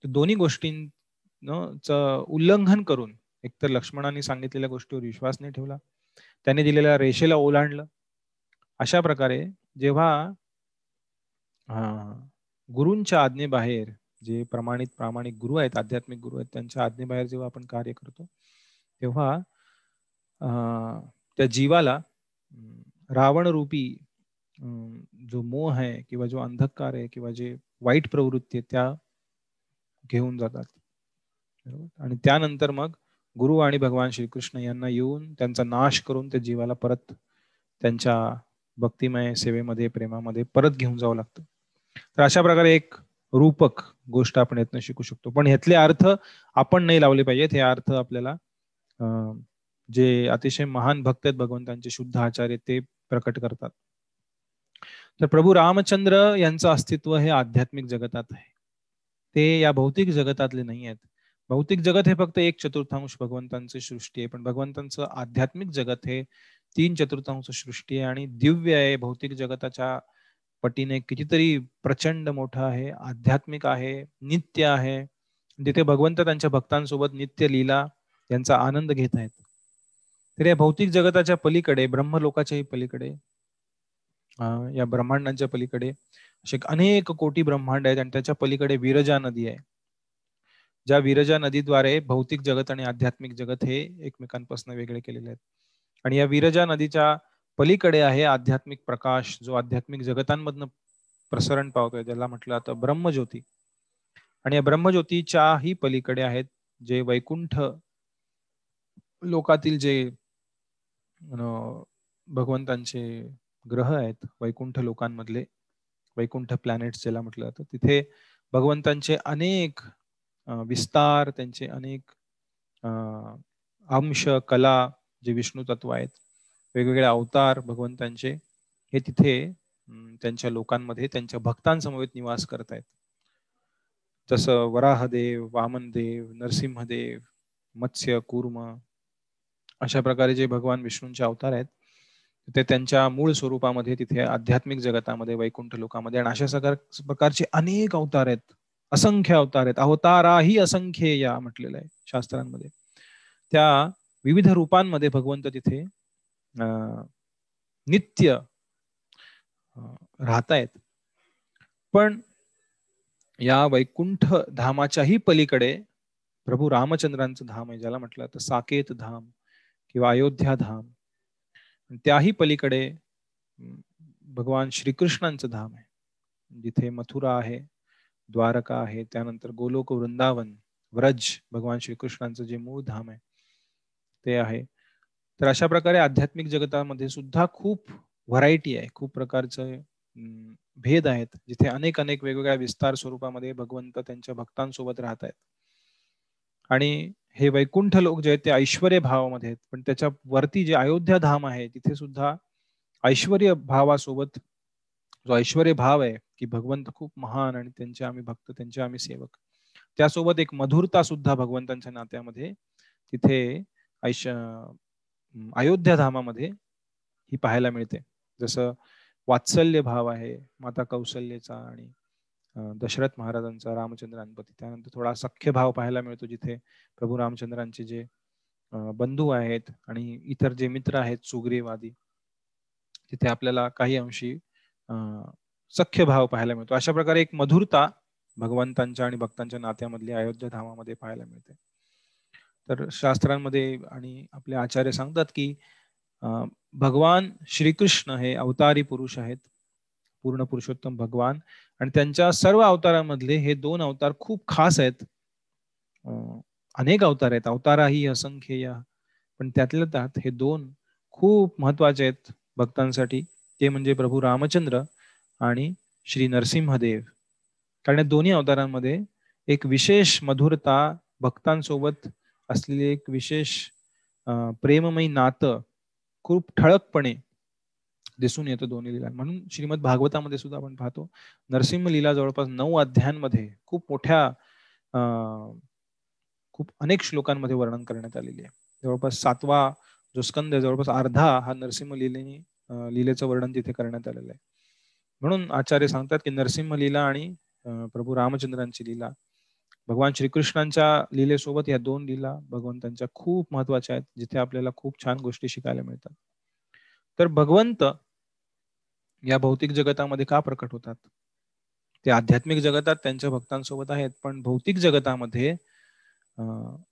तर दोन्ही गोष्टींच उल्लंघन करून एकतर लक्ष्मणांनी सांगितलेल्या गोष्टीवर विश्वास नाही ठेवला त्याने दिलेल्या रेषेला ओलांडलं अशा प्रकारे जेव्हा गुरूंच्या आज्ञेबाहेर जे प्रमाणित प्रामाणिक गुरु आहेत आध्यात्मिक गुरु आहेत त्यांच्या आज्ञेबाहेर जेव्हा आपण कार्य करतो तेव्हा त्या जीवाला रावण रूपी जो मोह आहे किंवा जो अंधकार आहे किंवा जे वाईट प्रवृत्ती आहे त्या घेऊन जातात. आणि त्यानंतर मग गुरु आणि भगवान श्रीकृष्ण यांना येऊन त्यांचा नाश करून त्या जीवाला परत त्यांच्या भक्तिमय सेवेमध्ये प्रेमामध्ये परत घेऊन जावं लागतं. तर अशा प्रकारे एक रूपक गोष्ट आपण यातनं शिकू शकतो. पण ह्यातले अर्थ आपण नाही लावले पाहिजेत. हे अर्थ आपल्याला जे अतिशय महान भक्त आहेत भगवंतांचे शुद्ध आचार्य ते प्रकट करतात. तर प्रभू रामचंद्र यांचं अस्तित्व हे आध्यात्मिक जगतात आहे. ते या भौतिक जगतातले नाही आहेत. भौतिक जगत हे फक्त एक चतुर्थांश भगवंतांची सृष्टी आहे. पण भगवंतांचं आध्यात्मिक जगत हे तीन चतुर्थांश सृष्टी आहे आणि दिव्य आहे. भौतिक जगताच्या पटीने कितीतरी प्रचंड मोठं आहे आध्यात्मिक आहे नित्य आहे. जिथे भगवंत त्यांच्या भक्तांसोबत नित्य लीला यांचा आनंद घेत आहेत. तर या भौतिक जगताच्या पलीकडे ब्रह्मलोकाच्याही पलीकडे या ब्रह्मांडांच्या पलीकडे असे अनेक कोटी ब्रह्मांड आहेत आणि त्याच्या पलीकडे विरजा नदी आहे. ज्या विरजा नदीद्वारे भौतिक जगत आणि आध्यात्मिक जगत हे एकमेकांपासून वेगळे केलेले आहेत. आणि या विरजा नदीच्या पलीकडे आहे आध्यात्मिक प्रकाश जो आध्यात्मिक जगतांमधनं प्रसरण पावतोय ज्याला म्हटलं जातं ब्रह्मज्योती. आणि या ब्रह्मज्योतीच्याही पलीकडे आहेत जे वैकुंठ लोकातील जे भगवंतांचे ग्रह आहेत वैकुंठ लोकांमधले वैकुंठ प्लॅनेट्स ज्याला म्हटलं जातं तिथे भगवंतांचे अनेक विस्तार त्यांचे अनेक अंश कला जे विष्णू तत्व आहेत वेगवेगळे अवतार भगवंतांचे हे तिथे त्यांच्या लोकांमध्ये त्यांच्या भक्तांसमवेत निवास करत आहेत जसं वराहदेव वामनदेव नरसिंहदेव मत्स्य कूर्म अशा प्रकारे जे भगवान विष्णूंचे अवतार आहेत ते त्यांच्या मूळ स्वरूपामध्ये तिथे आध्यात्मिक जगतामध्ये वैकुंठ लोकांमध्ये आणि अशा प्रकारचे अनेक अवतार आहेत. असंख्य अवतार आहेत. अवताराही असंख्य या म्हटलेलं आहे शास्त्रांमध्ये. त्या विविध रूपांमध्ये भगवंत तिथे नित्य राहतायत. पण या वैकुंठ धामाच्याही पलीकडे प्रभू रामचंद्रांचं धाम आहे ज्याला म्हटलं तर साकेत धाम किंवा अयोध्या धाम. त्याही पलीकडे भगवान श्रीकृष्णांचं धाम आहे. जिथे मथुरा आहे द्वारका आहे त्यानंतर गोलोक वृंदावन व्रज भगवान श्रीकृष्णांचं जे मूळ धाम आहे ते आहे. तर अशा प्रकारे आध्यात्मिक जगतामध्ये सुद्धा खूप व्हरायटी आहे. खूप प्रकारचे भेद आहेत. जिथे अनेक अनेक वेगवेगळ्या विस्तार स्वरूपामध्ये भगवंत त्यांच्या भक्तांसोबत राहत आहेत. आणि हे वैकुंठ लोक जे आहेत ते ऐश्वर भावामध्ये आहेत. पण त्याच्या वरती जे अयोध्या धाम आहे तिथे सुद्धा ऐश्वर भावासोबत जो ऐश्वर भाव आहे की भगवंत खूप महान आणि त्यांचे आम्ही भक्त त्यांचे आम्ही सेवक. त्यासोबत एक मधुरता सुद्धा भगवंतांच्या नात्यामध्ये तिथे ऐश अयोध्या धामामध्ये ही पाहायला मिळते. जसं वात्सल्य भाव आहे माता कौशल्यचा आणि दशरथ महाराजांचा रामचंद्रांपती. त्यानंतर थोडा सख्य भाव पाहायला मिळतो जिथे प्रभू रामचंद्रांचे जे बंधू आहेत आणि इतर जे मित्र आहेत सुग्रीवादी तिथे आपल्याला काही अंशी सख्य भाव पाहायला मिळतो. अशा प्रकारे एक मधुरता भगवंतांच्या आणि भक्तांच्या नात्यामधली अयोध्या धामामध्ये पाहायला मिळते. तर शास्त्रांमध्ये आणि आपले आचार्य सांगतात की भगवान श्रीकृष्ण हे अवतारी पुरुष आहेत पूर्ण पुरुषोत्तम भगवान. आणि त्यांच्या सर्व अवतारांमधले हे दोन अवतार खूप खास आहेत. अनेक अवतार आहेत. अवताराही असंख्य या पण त्यातल्या त्यात हे दोन खूप महत्त्वाचे आहेत भक्तांसाठी. ते म्हणजे प्रभू रामचंद्र आणि श्री नरसिंहदेव. कारण दोन्ही अवतारांमध्ये एक विशेष मधुरता भक्तांसोबत असलेली एक विशेष प्रेममयी नातं खूप ठळकपणे दिसून येतं दोन्ही लीला म्हणून श्रीमद भागवतामध्ये सुद्धा आपण पाहतो नरसिंह लीला जवळपास नऊ अध्यायांमध्ये खूप मोठ्या खूप अनेक श्लोकांमध्ये वर्णन करण्यात आलेली आहे. जवळपास सातवा जो स्कंद आहे जवळपास अर्धा हा नरसिंह लिलेने लिलेचं वर्णन तिथे करण्यात आलेलं आहे. म्हणून आचार्य सांगतात की नरसिंह लीला आणि प्रभू रामचंद्रांची लीला भगवान श्रीकृष्णांच्या लीलेसोबत या दोन लीला भगवंतांच्या खूप महत्त्वाच्या आहेत जिथे आपल्याला खूप छान गोष्टी शिकायला मिळतात. तर भगवंत या भौतिक जगतामध्ये का प्रकट होतात? ते आध्यात्मिक जगतात त्यांच्या भक्तांसोबत आहेत पण भौतिक जगतामध्ये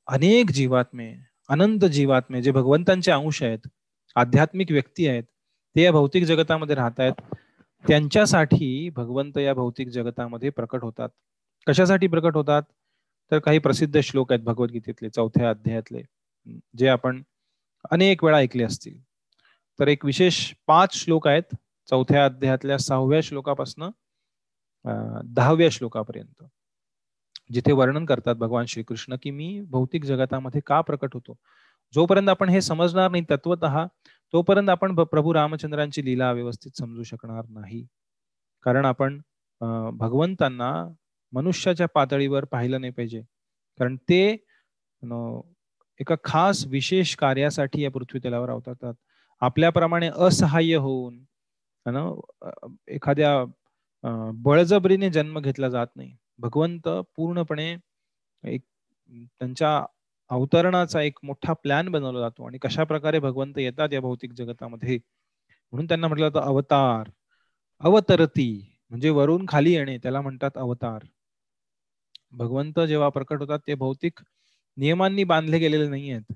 अनेक जीवात्मे अनंत जीवात्मे जे भगवंतांचे अंश आहेत आध्यात्मिक व्यक्ती आहेत ते या भौतिक जगतामध्ये राहत आहेत त्यांच्यासाठी भगवंत या भौतिक जगतामध्ये प्रकट होतात. कशासाठी प्रकट होतात? तर काही प्रसिद्ध श्लोक आहेत भगवद्गीतेतले चौथ्या अध्यायातले जे आपण अनेक वेळा ऐकले असतील. तर एक विशेष पाच श्लोक आहेत चौथ्या अध्यायातल्या सहाव्या श्लोकापासून दहाव्या श्लोकापर्यंत जिथे वर्णन करतात भगवान श्रीकृष्ण की मी भौतिक जगतामध्ये का प्रकट होतो? जोपर्यंत आपण हे समजणार नाही तत्वत तोपर्यंत आपण प्रभू रामचंद्रांची लीला व्यवस्थित समजू शकणार नाही. कारण आपण भगवंतांना मनुष्याच्या पातळीवर पाहिलं नाही पाहिजे. कारण ते एका खास विशेष कार्यासाठी या पृथ्वी तलावर अवतरतात. आपल्याप्रमाणे असहाय्य होऊन एखाद्या बळजबरीने जन्म घेतला जात नाही. भगवंत पूर्णपणे एक त्यांच्या अवतरणाचा एक मोठा प्लॅन बनवला जातो. आणि कशा प्रकारे भगवंत येतात या भौतिक जगतामध्ये? म्हणून त्यांना म्हटलं जातं अवतार. अवतरती. म्हणजे वरून खाली येणे. त्याला म्हणतात अवतार. भगवंत जेव्हा प्रकट होतात ते भौतिक नियमांनी बांधले गेलेले नाही आहेत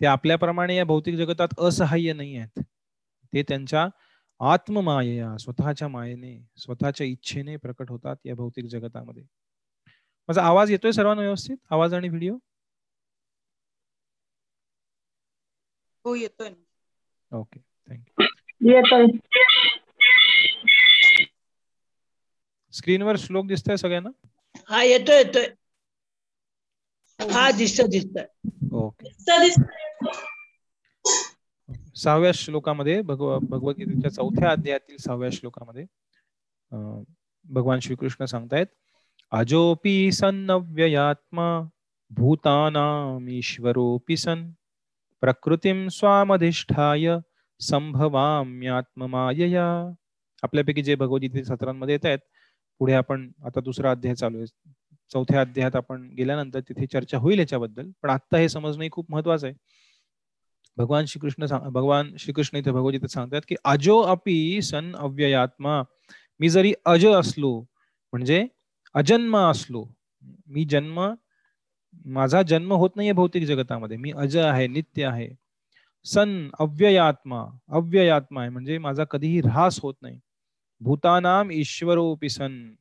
ते आपल्याप्रमाणे या भौतिक जगतात असहाय्य नाही आहेत ते त्यांच्या आत्ममाया स्वतःच्या मायेने स्वतःच्या इच्छेने प्रकट होतात या भौतिक जगतामध्ये. माझा आवाज येतोय सर्वांना व्यवस्थित? आवाज आणि व्हिडिओ? हो येतोय ओके थँक्यू येतोय. स्क्रीनवर श्लोक दिसतोय सगळ्यांना? हा येतोय येतोय. हा दिसत दिसत ओके. सहाव्या श्लोकामध्ये भगव भगवद्गीतेच्या चौथ्या अध्यायातील सहाव्या श्लोकामध्ये भगवान श्रीकृष्ण सांगतायत अजोपी सन्नव्ययात्मा भूतानाम ईश्वरोपी सन। प्रकृतीम स्वामधिष्ठाय संभवाम्यात्ममायया। आपल्यापैकी जे भगवद्गीते सत्रांमध्ये येत आहेत पुढे आपण आता दुसरा अध्याय चालू आहे. चौथ्या अध्यायात आपण गेल्यानंतर तिथे चर्चा होईल याच्याबद्दल पण आता हे समजणं खूप महत्वाचं आहे. भगवान श्रीकृष्ण भगवान श्रीकृष्ण इथे भगवद्गीतेत सांगतात की अजो अपि सन अव्ययात्मा मी जरी अज असलो म्हणजे अजन्म असलो मी जन्म माझा जन्म होत नाहीये भौतिक जगतामध्ये मी अज आहे नित्य आहे. सन अव्ययात्मा अव्ययात्मा आहे म्हणजे माझा कधीही ऱ्हास होत नाही. भूतानाम ईश्वरोपी सन.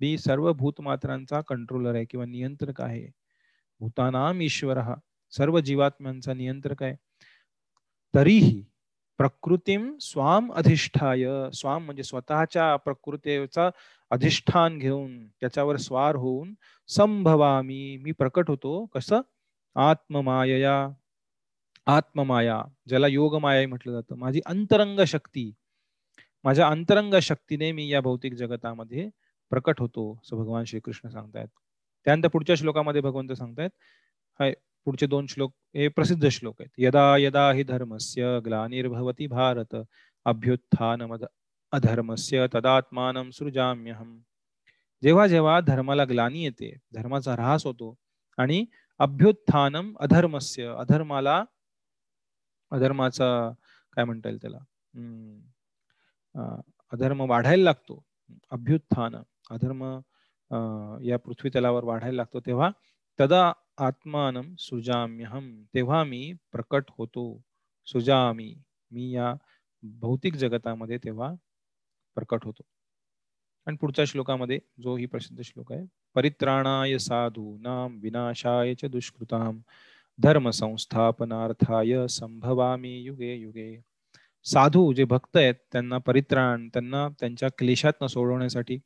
मी सर्व भूतमात्रांचा कंट्रोलर आहे किंवा नियंत्रक आहे. भूतानाम ईश्वर हा सर्व जीवात्म्यांचा नियंत्रक आहे. तरीही प्रकृतीम स्वाम अधिष्ठाय. स्वाम म्हणजे स्वतःच्या प्रकृतीचा अधिष्ठान घेऊन त्याच्यावर स्वार होऊन संभवामी मी प्रकट होतो. कसं? आत्ममाया आत्ममाया ज्याला योगमाया म्हटलं जातं. माझी अंतरंग शक्ती माझ्या अंतरंग शक्तीने मी या भौतिक जगतामध्ये प्रकट होतो असं भगवान श्रीकृष्ण सांगतायत. त्यानंतर पुढच्या श्लोकामध्ये भगवंत सांगतायत हाय पुढचे दोन श्लोक हे प्रसिद्ध श्लोक आहेत. यदा यदा हि धर्मस्य ग्लानिर्भवती भारत अभ्युत्थान अधर्मस्य तदात्मान सृजाम्यहम. जेव्हा जेव्हा धर्माला ग्लानी येते धर्माचा ऱ्हास होतो आणि अभ्युत्थानम अधर्मस्य अधर्माला अधर्माचा काय म्हणता येईल त्याला? अधर्म वाढायला लागतो. अभ्युत्थान अधर्म या पृथ्वी तलावर वाढायला लागतो. तेव्हा तदा आत्मान सुजाम्यहम तेव्हा मी प्रकट होतो. सुजामी मी या भौतिक जगतामध्ये तेव्हा प्रकट होतो. आणि पुढच्या श्लोकामध्ये जो ही प्रसिद्ध श्लोक आहे परित्राणाय साधू नाम विनाशाय च दुष्कृताम धर्म संस्थापनार्थाय संभवामी युगे युगे. साधू जे भक्त आहेत त्यांना परित्राण त्यांना त्यांच्या क्लेशातनं सोडवण्यासाठी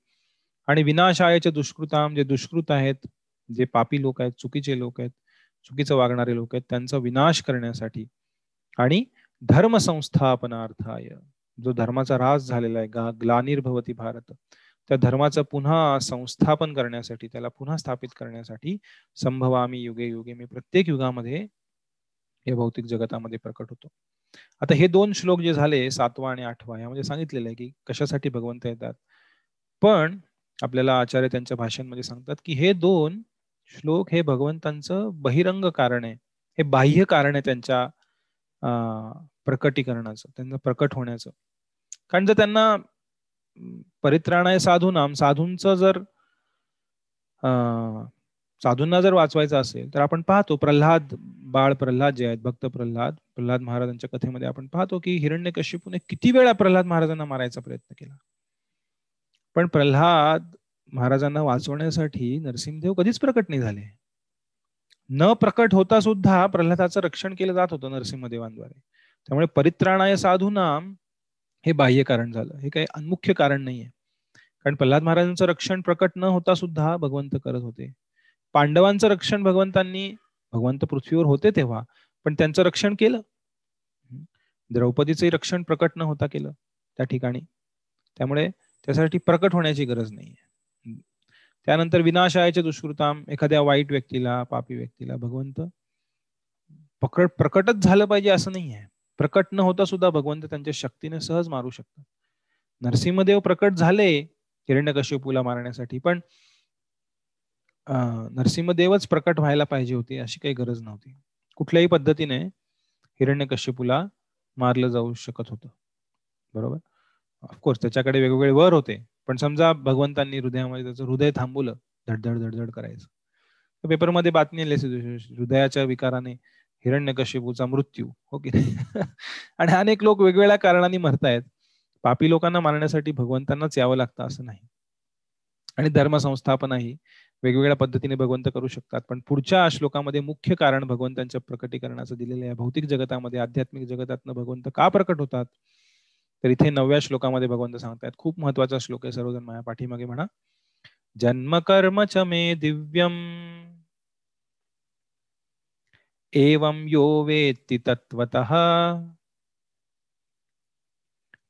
आणि विनाशायाचे दुष्कृताम जे दुष्कृत आहेत जे पापी लोक आहेत चुकीचे लोक आहेत चुकीचं वागणारे लोक आहेत त्यांचा विनाश करण्यासाठी आणि धर्म संस्थापनार्थाय जो धर्माचा रास झालेला आहे ग्लानिर्भवती भारत त्या धर्माचं पुन्हा संस्थापन करण्यासाठी त्याला पुन्हा स्थापित करण्यासाठी संभवामी युगे युगे मी प्रत्येक युगामध्ये या भौतिक जगतामध्ये प्रकट होतो. आता हे दोन श्लोक जे झाले सातवा आणि आठवा यामध्ये सांगितलेलं आहे की कशासाठी भगवंत येतात. पण आपल्याला आचार्य त्यांच्या भाषांमध्ये सांगतात की हे दोन श्लोक हे भगवंतांचं बहिरंग कारण आहे. हे बाह्य कारण आहे त्यांच्या प्रकटीकरणाचं त्यांना प्रकट होण्याचं. कारण जर त्यांना परित्राणाय साधू नाम साधूंचं जर साधूंना जर वाचवायचं असेल तर आपण पाहतो प्रल्हाद बाळ प्रल्हाद जे आहेत भक्त प्रल्हाद प्रल्हाद महाराजांच्या कथेमध्ये आपण पाहतो की हिरण्य कश्यपूने किती वेळा प्रल्हाद महाराजांना मारायचा प्रयत्न केला. पण प्रल्हाद महाराजांना वाचवण्यासाठी नरसिंहदेव कधीच प्रकट नाही झाले. न प्रकट होता सुद्धा प्रल्हादाचं रक्षण केलं जात होतं नरसिंहदेवांद्वारे. त्यामुळे परित्राणाय साधूना हे बाह्य कारण झालं. हे काही मुख्य कारण नाहीये. कारण प्रल्हाद महाराजांचं रक्षण प्रकट न होता सुद्धा भगवंत करत होते. पांडवांचं रक्षण भगवंतांनी भगवंत पृथ्वीवर होते तेव्हा पण त्यांचं रक्षण केलं. द्रौपदीचंही रक्षण प्रकट न होता केलं त्या ठिकाणी. त्यामुळे त्यासाठी प्रकट होण्याची गरज नाहीये. त्यानंतर विनाशायाचे दुष्कृताम एखाद्या वाईट व्यक्तीला पापी व्यक्तीला भगवंत प्रकट प्रकटच झालं पाहिजे असं नाही आहे प्रकट न होता सुद्धा भगवंत त्यांच्या शक्तीने सहज मारू शकतात. नरसिंहदेव प्रकट झाले हिरण्यकश्यपूला मारण्यासाठी पण नरसिंहदेवच प्रकट व्हायला पाहिजे होते अशी काही गरज नव्हती. कुठल्याही पद्धतीने हिरण्यकश्यपूला मारलं जाऊ शकत होतं. बरोबर? ऑफकोर्स त्याच्याकडे वेगवेगळे वर होते. पण समजा भगवंतांनी हृदयामध्ये त्याचं हृदय थांबवलं धडधड धडधड करायचं. पेपरमध्ये बातमी आली हृदयाच्या विकाराने हिरण्यकश्यपूचा मृत्यू हो की नाही? आणि अनेक लोक वेगवेगळ्या कारणाने मरतायत. पापी लोकांना मारण्यासाठी भगवंतांनाच यावं लागतं असं नाही. आणि धर्मसंस्थापनाही वेगवेगळ्या पद्धतीने भगवंत करू शकतात. पण पुढच्या श्लोकामध्ये मुख्य कारण भगवंतांच्या प्रकटीकरणाचं दिलेलं आहे. भौतिक जगतामध्ये आध्यात्मिक जगतातनं भगवंत का प्रकट होतात? तर इथे नवव्या श्लोकामध्ये भगवंत सांगतायत खूप महत्त्वाचा श्लोक आहे सर्वजण माझ्या पाठीमागे म्हणा. जन्म कर्म च मे दिव्यम एवं यो वेत्ति तत्त्वतः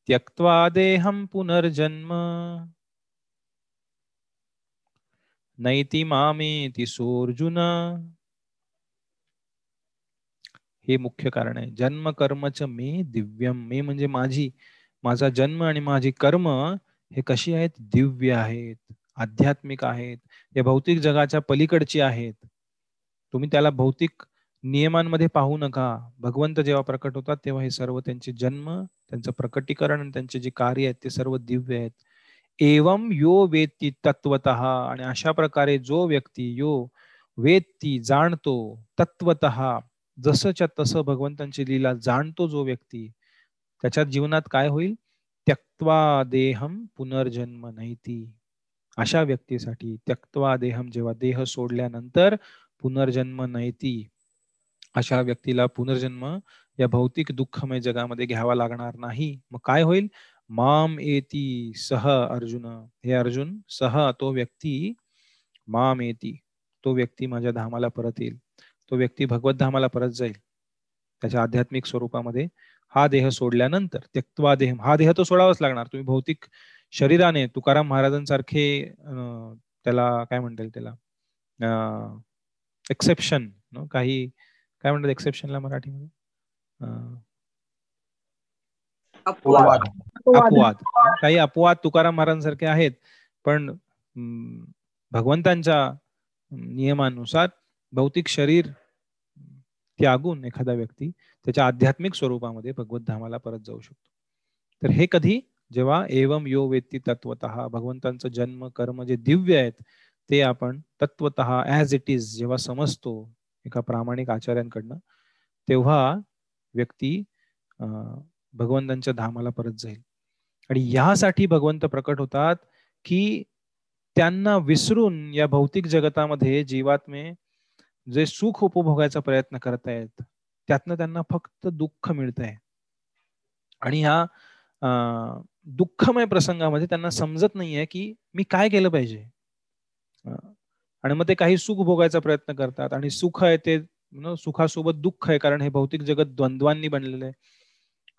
त्यक्त्वा देहं पुनर्जन्म। नैति मामेति सोर्जुन हे मुख्य कारण आहे जन्म कर्मच मे दिव्यम मे म्हणजे माझी माझा जन्म आणि माझी कर्म हे कशी आहेत? दिव्य आहेत आध्यात्मिक आहेत या भौतिक जगाच्या पलीकडची आहेत. तुम्ही त्याला भौतिक नियमांमध्ये पाहू नका. भगवंत जेव्हा प्रकट होतात तेव्हा हे सर्व त्यांचे जन्म त्यांचं प्रकटीकरण आणि त्यांचे जे कार्य आहेत ते सर्व दिव्य आहेत. एवम यो वेत्ती तत्वत आणि अशा प्रकारे जो व्यक्ती यो वेत्ती जाणतो तत्वत जसंच्या तसं भगवंतांची लीला जाणतो जो व्यक्ती त्याच्या जीवनात काय होईल? त्यक्त्वा देहम पुनर्जन्म नैती. अशा व्यक्तीसाठी त्यक्त्वा देहम जेव्हा देह सोडल्यानंतर पुनर्जन्म नैती अशा व्यक्तीला पुनर्जन्म या भौतिक दुःखमय जगामध्ये घ्यावा लागणार नाही. मग काय होईल? माम येती सह अर्जुन? हे अर्जुन सह तो व्यक्ती माम येती तो व्यक्ती माझ्या धामाला परत येईल. तो व्यक्ती भगवत धामाला परत जाईल. त्याच्या आध्यात्मिक स्वरूपामध्ये हा देह सोडल्यानंतर त्यक्त्वा देह हा देह तो सोडावाच लागणार. तुम्ही भौतिक शरीराने तुकाराम महाराजांसारखे त्याला काय म्हणता येईल त्याला एक्सेप्शन काही काय म्हणतात एक्सेप्शनला मराठीमध्ये? अपवाद. काही अपवाद तुकाराम महाराजांसारखे आहेत पण भगवंतांच्या नियमानुसार भौतिक शरीर त्यागून एखादा व्यक्ती त्याच्या आध्यात्मिक स्वरूपामध्ये भगवत धामाला परत जाऊ शकतो. तर हे कधी? जेव्हा एवम यो वेत्ती तत्वत भगवंतांचं जन्म कर्म जे दिव्य आहेत ते आपण तत्वत ऍज इट इज जेव्हा समजतो एका प्रामाणिक आचार्यांकडनं तेव्हा व्यक्ती भगवंतांच्या धामाला परत जाईल. आणि यासाठी भगवंत प्रकट होतात की त्यांना विसरून या भौतिक जगतामध्ये जीवात्मे जे सुख उपभोगायचा प्रयत्न करतायत त्यातनं त्यांना फक्त दुःख मिळत आहे आणि ह्या दुःखमय प्रसंगामध्ये त्यांना समजत नाहीये की मी काय केलं पाहिजे. आणि मग ते काही सुख भोगायचा प्रयत्न करतात. आणि सुख आहे ते सुखासोबत दुःख आहे कारण हे भौतिक जगत द्वंद्वांनी बनलेलं आहे.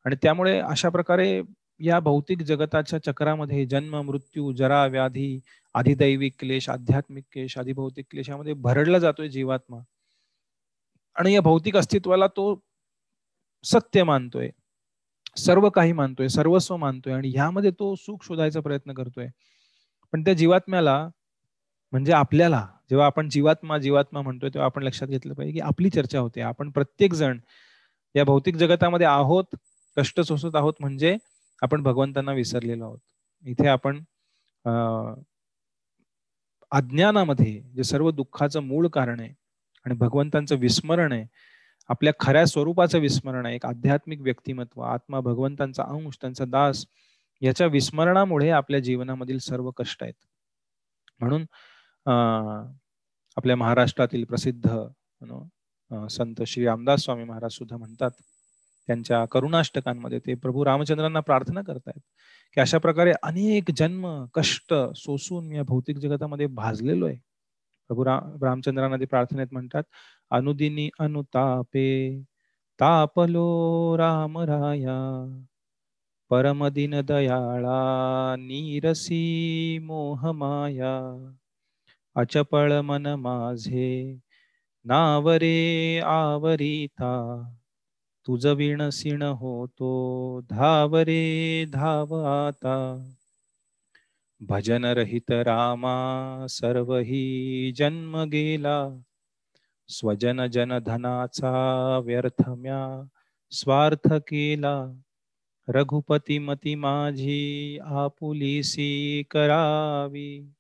आणि त्यामुळे अशा प्रकारे या भौतिक जगताच्या चक्रामध्ये जन्म मृत्यू जरा व्याधी आधिदैविक क्लेश आध्यात्मिक क्लेश आधिभौतिक क्लेश यामध्ये भरडला जातोय जीवात्मा. आणि या भौतिक अस्तित्वाला तो सत्य मानतोय सर्व काही मानतोय सर्वस्व मानतोय आणि ह्यामध्ये तो सुख शोधायचा प्रयत्न करतोय. पण त्या जीवात्म्याला म्हणजे आपल्याला जेव्हा आपण जीवात्मा जीवात्मा म्हणतोय तेव्हा आपण लक्षात घेतलं पाहिजे की आपली चर्चा होते. आपण प्रत्येक जण या भौतिक जगतामध्ये आहोत कष्ट सोसत आहोत म्हणजे आपण भगवंतांना विसरलेलो आहोत. इथे आपण अज्ञानामध्ये जे सर्व दुःखाचं मूळ कारण आहे आणि भगवंतांचं विस्मरण आहे आपल्या खऱ्या स्वरूपाचं विस्मरण आहे एक आध्यात्मिक व्यक्तिमत्व आत्मा भगवंतांचा अंश त्यांचा दास याच्या विस्मरणामुळे आपल्या जीवनामधील सर्व कष्ट आहेत. म्हणून आपल्या महाराष्ट्रातील प्रसिद्ध संत श्री रामदास स्वामी महाराज सुद्धा म्हणतात त्यांच्या करुणाष्टकांमध्ये ते प्रभू रामचंद्रांना प्रार्थना करतायत. की अशा प्रकारे अनेक जन्म कष्ट सोसून या भौतिक जगतामध्ये भाजलेलो आहे प्रभू राम रामचंद्रांना ते प्रार्थनेत म्हणतात अनुदिनी अनुतापे तापलो राम राया परमदिन दयाळा नीरसी मोहमाया अचपळ मन माझे नावरे आवरिता तुझ विणसिण होतो धावरे धाव आता भजन रहित रामा सर्व ही जन्म गेला. स्वजन जन धनाचा व्यर्थ म्या स्वार्थ केला. रघुपती मती माझी आपुलीसी करावी.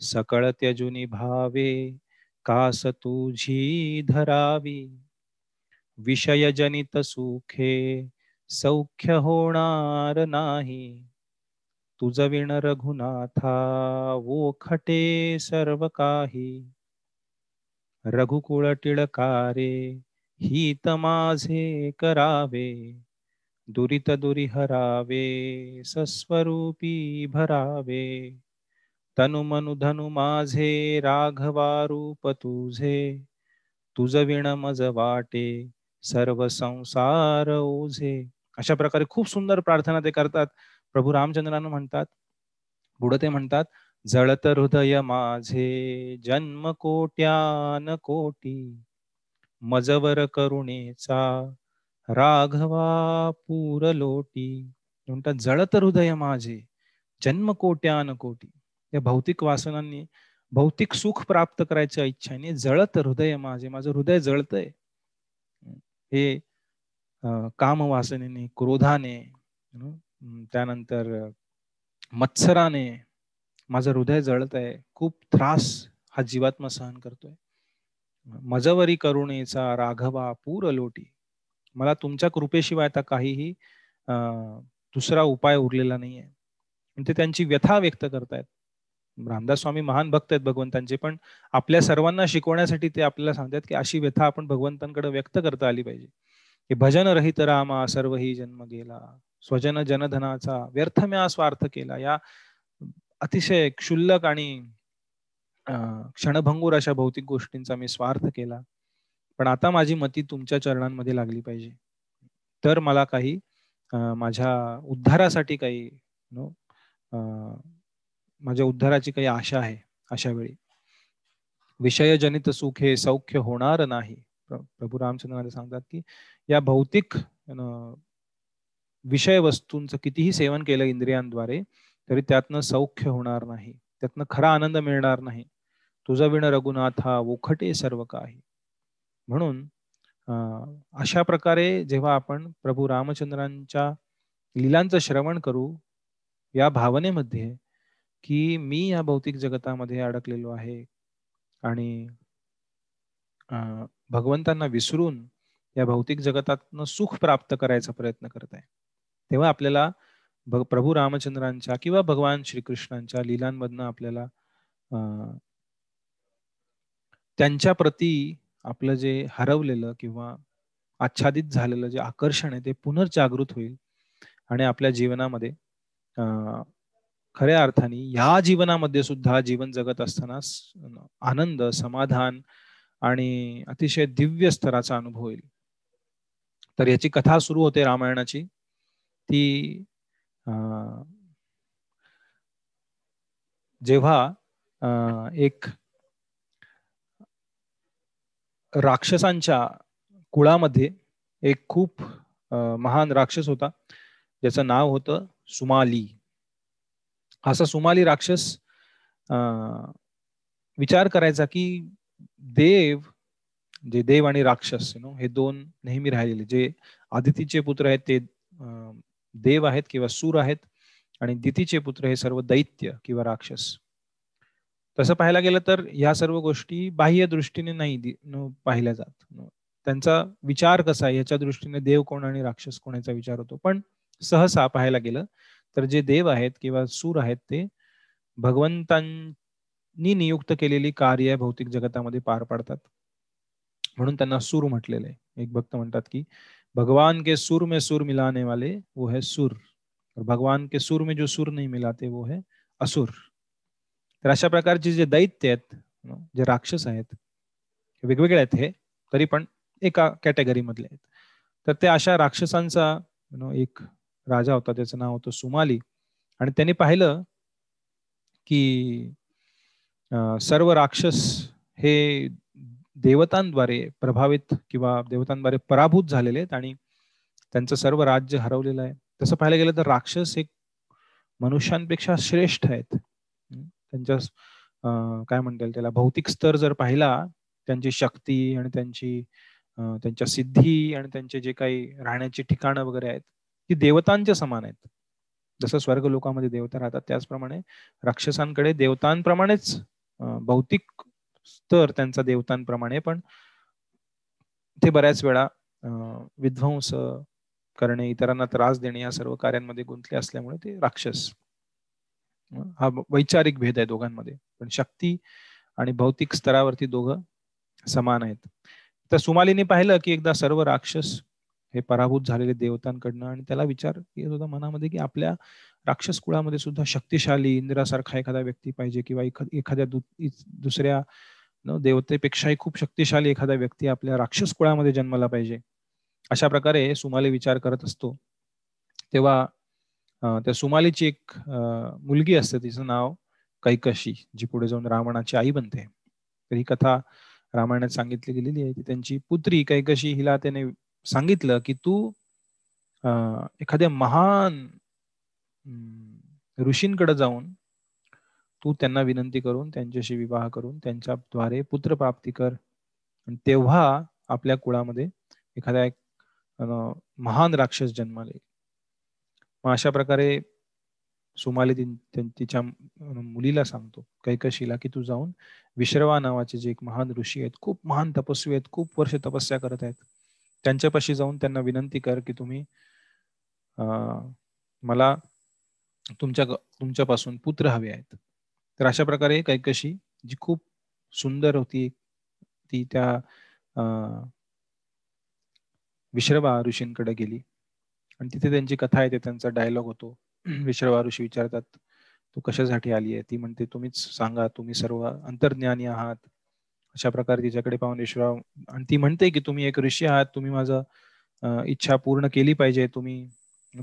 सकळ त्यजुनी भावे कास तुझी धरावी. विषय जनित सुखे सौख्य होणार नाही. तुझ विण रघुनाथा वो खटे सर्व काही. रघुकुळ टिळकारे हित माझे करावे. दुरित दुरी हरावे सस्वरूपी भरावे. तनु मनु धनु माझे राघवा रूप तुझे. तुझ विण मज वाटे सर्व संसार ओझे. अशा प्रकारे खूप सुंदर प्रार्थना ते करतात. प्रभू रामचंद्रानं म्हणतात पुढे ते म्हणतात जळत हृदय माझे जन्म कोट्यान कोटी मजवर करुणेचा राघवा पूर लोटी. म्हणतात जळत हृदय माझे जन्म कोट्यान कोटी. या भौतिक वासनांनी भौतिक सुख प्राप्त करायच्या इच्छाने जळत हृदय माझे माझं हृदय जळतंय. हे कामवासनेने क्रोधाने त्यानंतर मत्सराने माझं हृदय जळत आहे खूप त्रास हा जीवात्मा सहन करतोय. मजवरी करुणेचा राघवा पूर लोटी. मला तुमच्या कृपेशिवाय आता काहीही दुसरा उपाय उरलेला नाहीये. ते त्यांची व्यथा व्यक्त करतायत. रामदास स्वामी महान भक्त आहेत भगवंतांचे पण आपल्या सर्वांना शिकवण्यासाठी ते आपल्याला सांगतात की अशी व्यथा आपण भगवंतांकडे व्यक्त करता आली पाहिजे. की भजन रहित रामा सर्व ही जन्म गेला. स्वजन जनधनाचा व्यर्थ म्या स्वार्थ केला. या अतिशय क्षुल्लक आणि क्षणभंगूर अशा भौतिक गोष्टींचा मी स्वार्थ केला. पण आता माझी मती तुमच्या चरणांमध्ये लागली पाहिजे. तर मला काही माझ्या उद्धारासाठी काही नो माझ्या उद्धाराची काही आशा आहे अशा वेळी विषयजनित सुख हे सौख्य होणार नाही. प्रभू रामचंद्र सांगतात की या भौतिक विषय वस्तूंचं कितीही सेवन केलं इंद्रियांद्वारे तरी त्यातनं सौख्य होणार नाही. त्यातनं खरा आनंद मिळणार नाही. तुझा विण रघुनाथ हा वोखटे सर्व काही. म्हणून अशा प्रकारे जेव्हा आपण प्रभू रामचंद्रांच्या लिलांचं श्रवण करू या भावनेमध्ये की मी या भौतिक जगतामध्ये अडकलेलो आहे. आणि भगवंतांना विसरून या भौतिक जगतातनं सुख प्राप्त करायचा प्रयत्न करत आहे. तेव्हा आपल्याला प्रभू रामचंद्रांच्या किंवा भगवान श्रीकृष्णांच्या लिलांमधनं आपल्याला त्यांच्या प्रती आपलं जे हरवलेलं किंवा आच्छादित झालेलं जे आकर्षण आहे ते पुनर्जागृत होईल. आणि आपल्या जीवनामध्ये खऱ्या अर्थाने या जीवनामध्ये सुद्धा जीवन जगत असताना आनंद समाधान आणि अतिशय दिव्य स्तराचा अनुभव होईल तर याची कथा सुरू होते रामायणाची. ती जेव्हा एक राक्षसांच्या कुळामध्ये एक खूप महान राक्षस होता. ज्याचं नाव होतं सुमाली. असा सुमाली राक्षस विचार करायचा की देव जे देव आणि राक्षस नो हे दोन नेहमी राहिलेले जे आदितीचे पुत्र आहेत ते देव आहेत किंवा सूर आहेत आणि दितीचे पुत्र हे सर्व दैत्य किंवा राक्षस. तसं पाहायला गेलं तर या सर्व गोष्टी बाह्य दृष्टीने नाही पाहिल्या जात. त्यांचा विचार कसा आहे याच्या दृष्टीने देव कोण आणि राक्षस कोणाचा विचार होतो? पण सहसा पाहायला गेलं तर जे देव आहेत किंवा सूर आहेत ते भगवंतांनी नियुक्त केलेली कार्य भौतिक जगतामध्ये पार पाडतात. म्हणून त्यांना सूर म्हटलेले आहे. एक भक्त म्हणतात की भगवान के सूर में सूर मिलाने वाले वो है सूर. और भगवान के सूर में जो सूर नहीं मिलाते वो है असुर. तर अशा प्रकारचे जे दैत्य आहेत जे राक्षस आहेत वेगवेगळे आहेत हे तरी पण एका कॅटेगरी मधले आहेत. तर ते अशा राक्षसांचा एक राजा होता त्याचं नाव होतं सुमाली. आणि त्यांनी पाहिलं की सर्व राक्षस हे देवतांद्वारे प्रभावित किंवा देवतांद्वारे पराभूत झालेले आहेत आणि त्यांचं सर्व राज्य हरवलेलं आहे. तसं पाहायला गेलं तर राक्षस एक मनुष्यांपेक्षा श्रेष्ठ आहेत. त्यांच्या काय म्हणता येईल त्याला भौतिक स्तर जर पाहिला त्यांची शक्ती आणि त्यांची त्यांच्या सिद्धी आणि त्यांचे जे काही राहण्याची ठिकाणं वगैरे आहेत ती देवतांच्या समान आहेत. जसं स्वर्ग लोकामध्ये देवता राहतात त्याचप्रमाणे राक्षसांकडे देवतांप्रमाणेच भौतिक स्तर त्यांचा देवतांप्रमाणे पण ते बऱ्याच वेळा विध्वंस करणे इतरांना त्रास देणे या सर्व कार्यांमध्ये गुंतले असल्यामुळे ते राक्षस. हा वैचारिक भेद आहे दोघांमध्ये पण शक्ती आणि भौतिक स्तरावरती दोघं समान आहेत. तर सुमालीने पाहिलं की एकदा सर्व राक्षस हे पराभूत झालेले देवतांकडनं आणि त्याला विचार येत होता मनामध्ये की आपल्या राक्षस कुळामध्ये सुद्धा शक्तिशाली इंद्रासारखा एखादा व्यक्ती पाहिजे किंवा एखाद्या दुसऱ्या देवतेपेक्षाही खूप शक्तिशाली एखादा व्यक्ती आपल्या राक्षस कुळामध्ये जन्माला पाहिजे. अशा प्रकारे सुमाले विचार करत असतो. तेव्हा त्या सुमालीची एक मुलगी असते तिचं नाव कैकशी जी पुढे जाऊन रावणाची आई बनते. तर ही कथा रामायणात सांगितली गेलेली आहे की त्यांची पुत्री कैकशी हिला त्याने सांगितलं की तू एखाद्या महान ऋषींकडे जाऊन तू त्यांना विनंती करून त्यांच्याशी विवाह करून त्यांच्याद्वारे पुत्र प्राप्ती कर तेव्हा आपल्या कुळामध्ये एखाद्या एक महान राक्षस जन्माला. येईल मग अशा प्रकारे सुमाली तिच्या मुलीला सांगतो कैकशीला की तू जाऊन विश्रवा नावाचे जे एक महान ऋषी आहेत खूप महान तपस्वी आहेत खूप वर्ष तपस्या करत आहेत त्यांच्यापाशी जाऊन त्यांना विनंती कर की तुम्ही मला तुमच्या तुमच्यापासून पुत्र हवे आहेत. तर अशा प्रकारे कैकशी जी खूप सुंदर होती ती त्या विश्रवा ऋषींकडे गेली. आणि तिथे त्यांची कथा येते त्यांचा डायलॉग होतो. विश्रवा ऋषी विचारतात तू कशासाठी आली आहे? ती म्हणते तुम्हीच सांगा तुम्ही सर्व अंतर्ज्ञानी आहात. अशा प्रकारे तिच्याकडे पाहून विश्राव आणि ती म्हणते की तुम्ही एक ऋषी आहात तुम्ही माझं इच्छा पूर्ण केली पाहिजे तुम्ही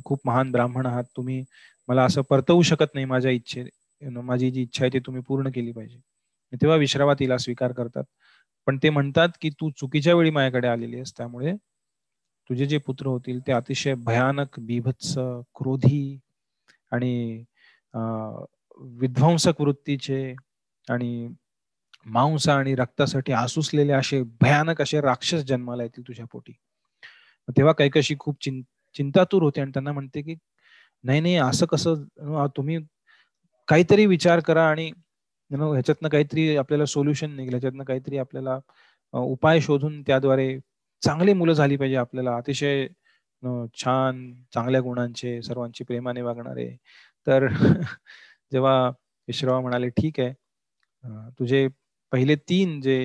खूप महान ब्राह्मण आहात तुम्ही मला असं परतवू शकत नाही माझ्या इच्छे माझी जी इच्छा आहे ती तुम्ही पूर्ण केली पाहिजे. तेव्हा विश्रावा तिला स्वीकार करतात. पण ते म्हणतात की तू चुकीच्या वेळी माझ्याकडे आलेली आहेस त्यामुळे तुझे जे पुत्र होतील ते अतिशय भयानक बिभत्स क्रोधी आणि विध्वंसक वृत्तीचे आणि मांस आणि रक्तासाठी आसुसलेले असे भयानक असे राक्षस जन्माला येतील तुझ्या पोटी. तेव्हा काही कशी खूप चिं चिंतातूर होते आणि त्यांना म्हणते की नाही नाही असं कसं तुम्ही काहीतरी विचार करा आणि ह्याच्यातनं काहीतरी आपल्याला सोल्युशन निघेल. ह्याच्यातनं काहीतरी आपल्याला उपाय शोधून त्याद्वारे चांगली मुलं झाली पाहिजे आपल्याला. अतिशय छान चांगल्या गुणांचे सर्वांची प्रेमाने वागणारे. तर जेव्हा विश्रवा म्हणाले ठीक आहे तुझे पहिले तीन जे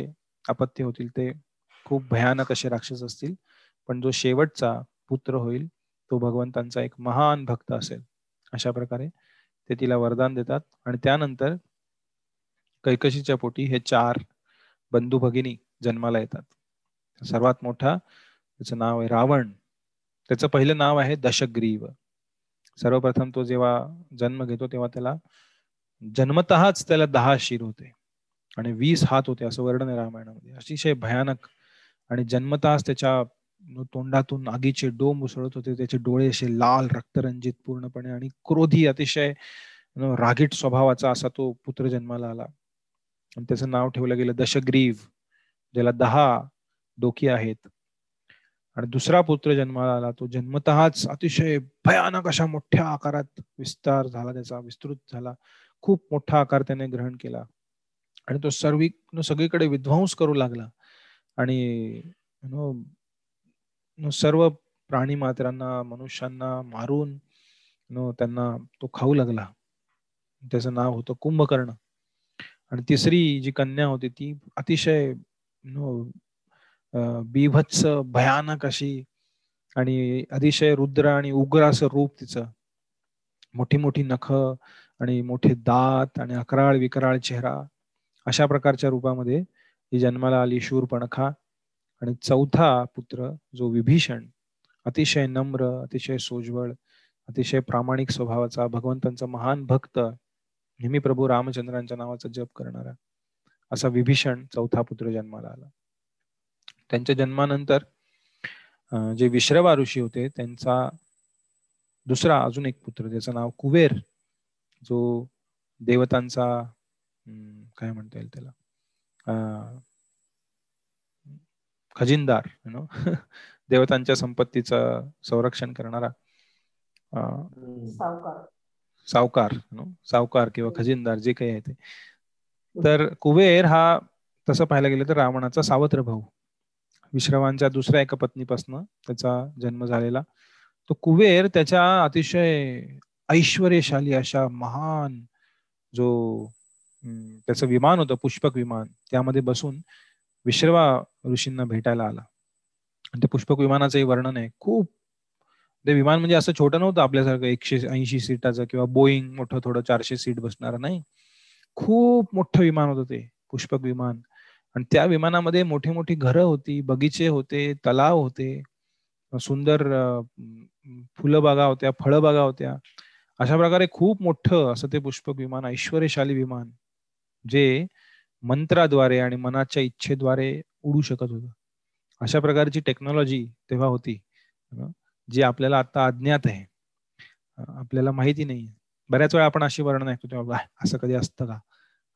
अपत्य होतील ते खूप भयानक असे राक्षस असतील पण जो शेवटचा पुत्र होईल तो भगवंतांचा एक महान भक्त असेल अशा प्रकारे ते तिला वरदान देतात. आणि त्यानंतर कैकशीच्या पोटी हे चार बंधू भगिनी जन्माला येतात. सर्वात मोठा त्याचं नाव आहे रावण. त्याचं पहिलं नाव आहे दशग्रीव. सर्वप्रथम तो जेव्हा जन्म घेतो तेव्हा त्याला जन्मतःच त्याला दहा शिर होते. आणि वीस हात होते असं वर्णन आहे रामायणामध्ये. अतिशय भयानक. आणि जन्मताच त्याच्या तोंडातून आगीचे डोम उसळत होते. त्याचे डोळे असे लाल रक्तरंजित पूर्णपणे आणि क्रोधी अतिशय रागीट स्वभावाचा असा तो पुत्र जन्माला आला. आणि त्याचं नाव ठेवलं गेलं दशग्रीव ज्याला दहा डोकी आहेत. आणि दुसरा पुत्र जन्माला आला. तो जन्मतःच अतिशय भयानक अशा मोठ्या आकारात विस्तार झाला. त्याचा विस्तृत झाला. खूप मोठा आकार त्याने ग्रहण केला. आणि तो सर्वी सगळीकडे विध्वंस करू लागला. आणि सर्व प्राणी मात्रांना मनुष्यांना मारून त्यांना तो खाऊ लागला. त्याचं नाव होतं कुंभकर्ण. आणि तिसरी जी कन्या होती ती अतिशय बिभत्स भयानक अशी आणि अतिशय रुद्र आणि उग्र असं रूप तिचं. मोठी मोठी नख आणि मोठे दात आणि अकराळ विकराळ चेहरा. अशा प्रकारच्या रूपामध्ये ही जन्माला आली शूरपणखा आणि चौथा पुत्र जो विभीषण अतिशय नम्र अतिशय सोज्वळ अतिशय प्रामाणिक स्वभावाचा भगवंतांचा महान भक्त नेहमी प्रभू रामचंद्रांच्या नावाचा जप करणारा असा विभीषण चौथा पुत्र जन्माला आला. त्यांच्या जन्मानंतर जे विश्रवा ऋषी होते त्यांचा दुसरा अजून एक पुत्र त्याचं नाव कुबेर जो देवतांचा काय म्हणता येईल त्याला? खजिनदार नो देवतांच्या संपत्तीचं संरक्षण करणारा सावकार. सावकार किंवा खजिनदार जे काही आहे ते. तर कुबेर हा तसं पाहायला गेलं तर रावणाचा सावत्र भाऊ. विश्रवांच्या दुसऱ्या एका पत्नीपासून त्याचा जन्म झालेला. तो कुबेर त्याच्या अतिशय ऐश्वर्यशाली अशा महान जो त्याचं विमान होतं पुष्पक विमान. त्यामध्ये बसून विश्रवा ऋषींना भेटायला आला. आणि ते पुष्पक विमानाचंही वर्णन आहे. खूप ते विमान म्हणजे असं छोटं नव्हतं आपल्यासारखं एकशे ऐंशी सीटाचं किंवा बोईंग मोठं थोडं चारशे सीट बसणार नाही. खूप मोठं विमान होतं ते पुष्पक विमान. आणि त्या विमानामध्ये मोठी मोठी घरं होती बगीचे होते तलाव होते. सुंदर फुलबागा होत्या फळबागा होत्या. अशा प्रकारे खूप मोठं असं ते पुष्पक विमान ऐश्वर्यशाली विमान. जे मंत्राद्वारे आणि मनाच्या इच्छेद्वारे उडू शकत होत. अशा प्रकारची टेक्नॉलॉजी तेव्हा होती. जी आपल्याला आता अज्ञात आहे. आपल्याला माहिती नाही बऱ्याच वेळा आपण अशी वर्णन ऐकतो तेव्हा असं कधी असतं का?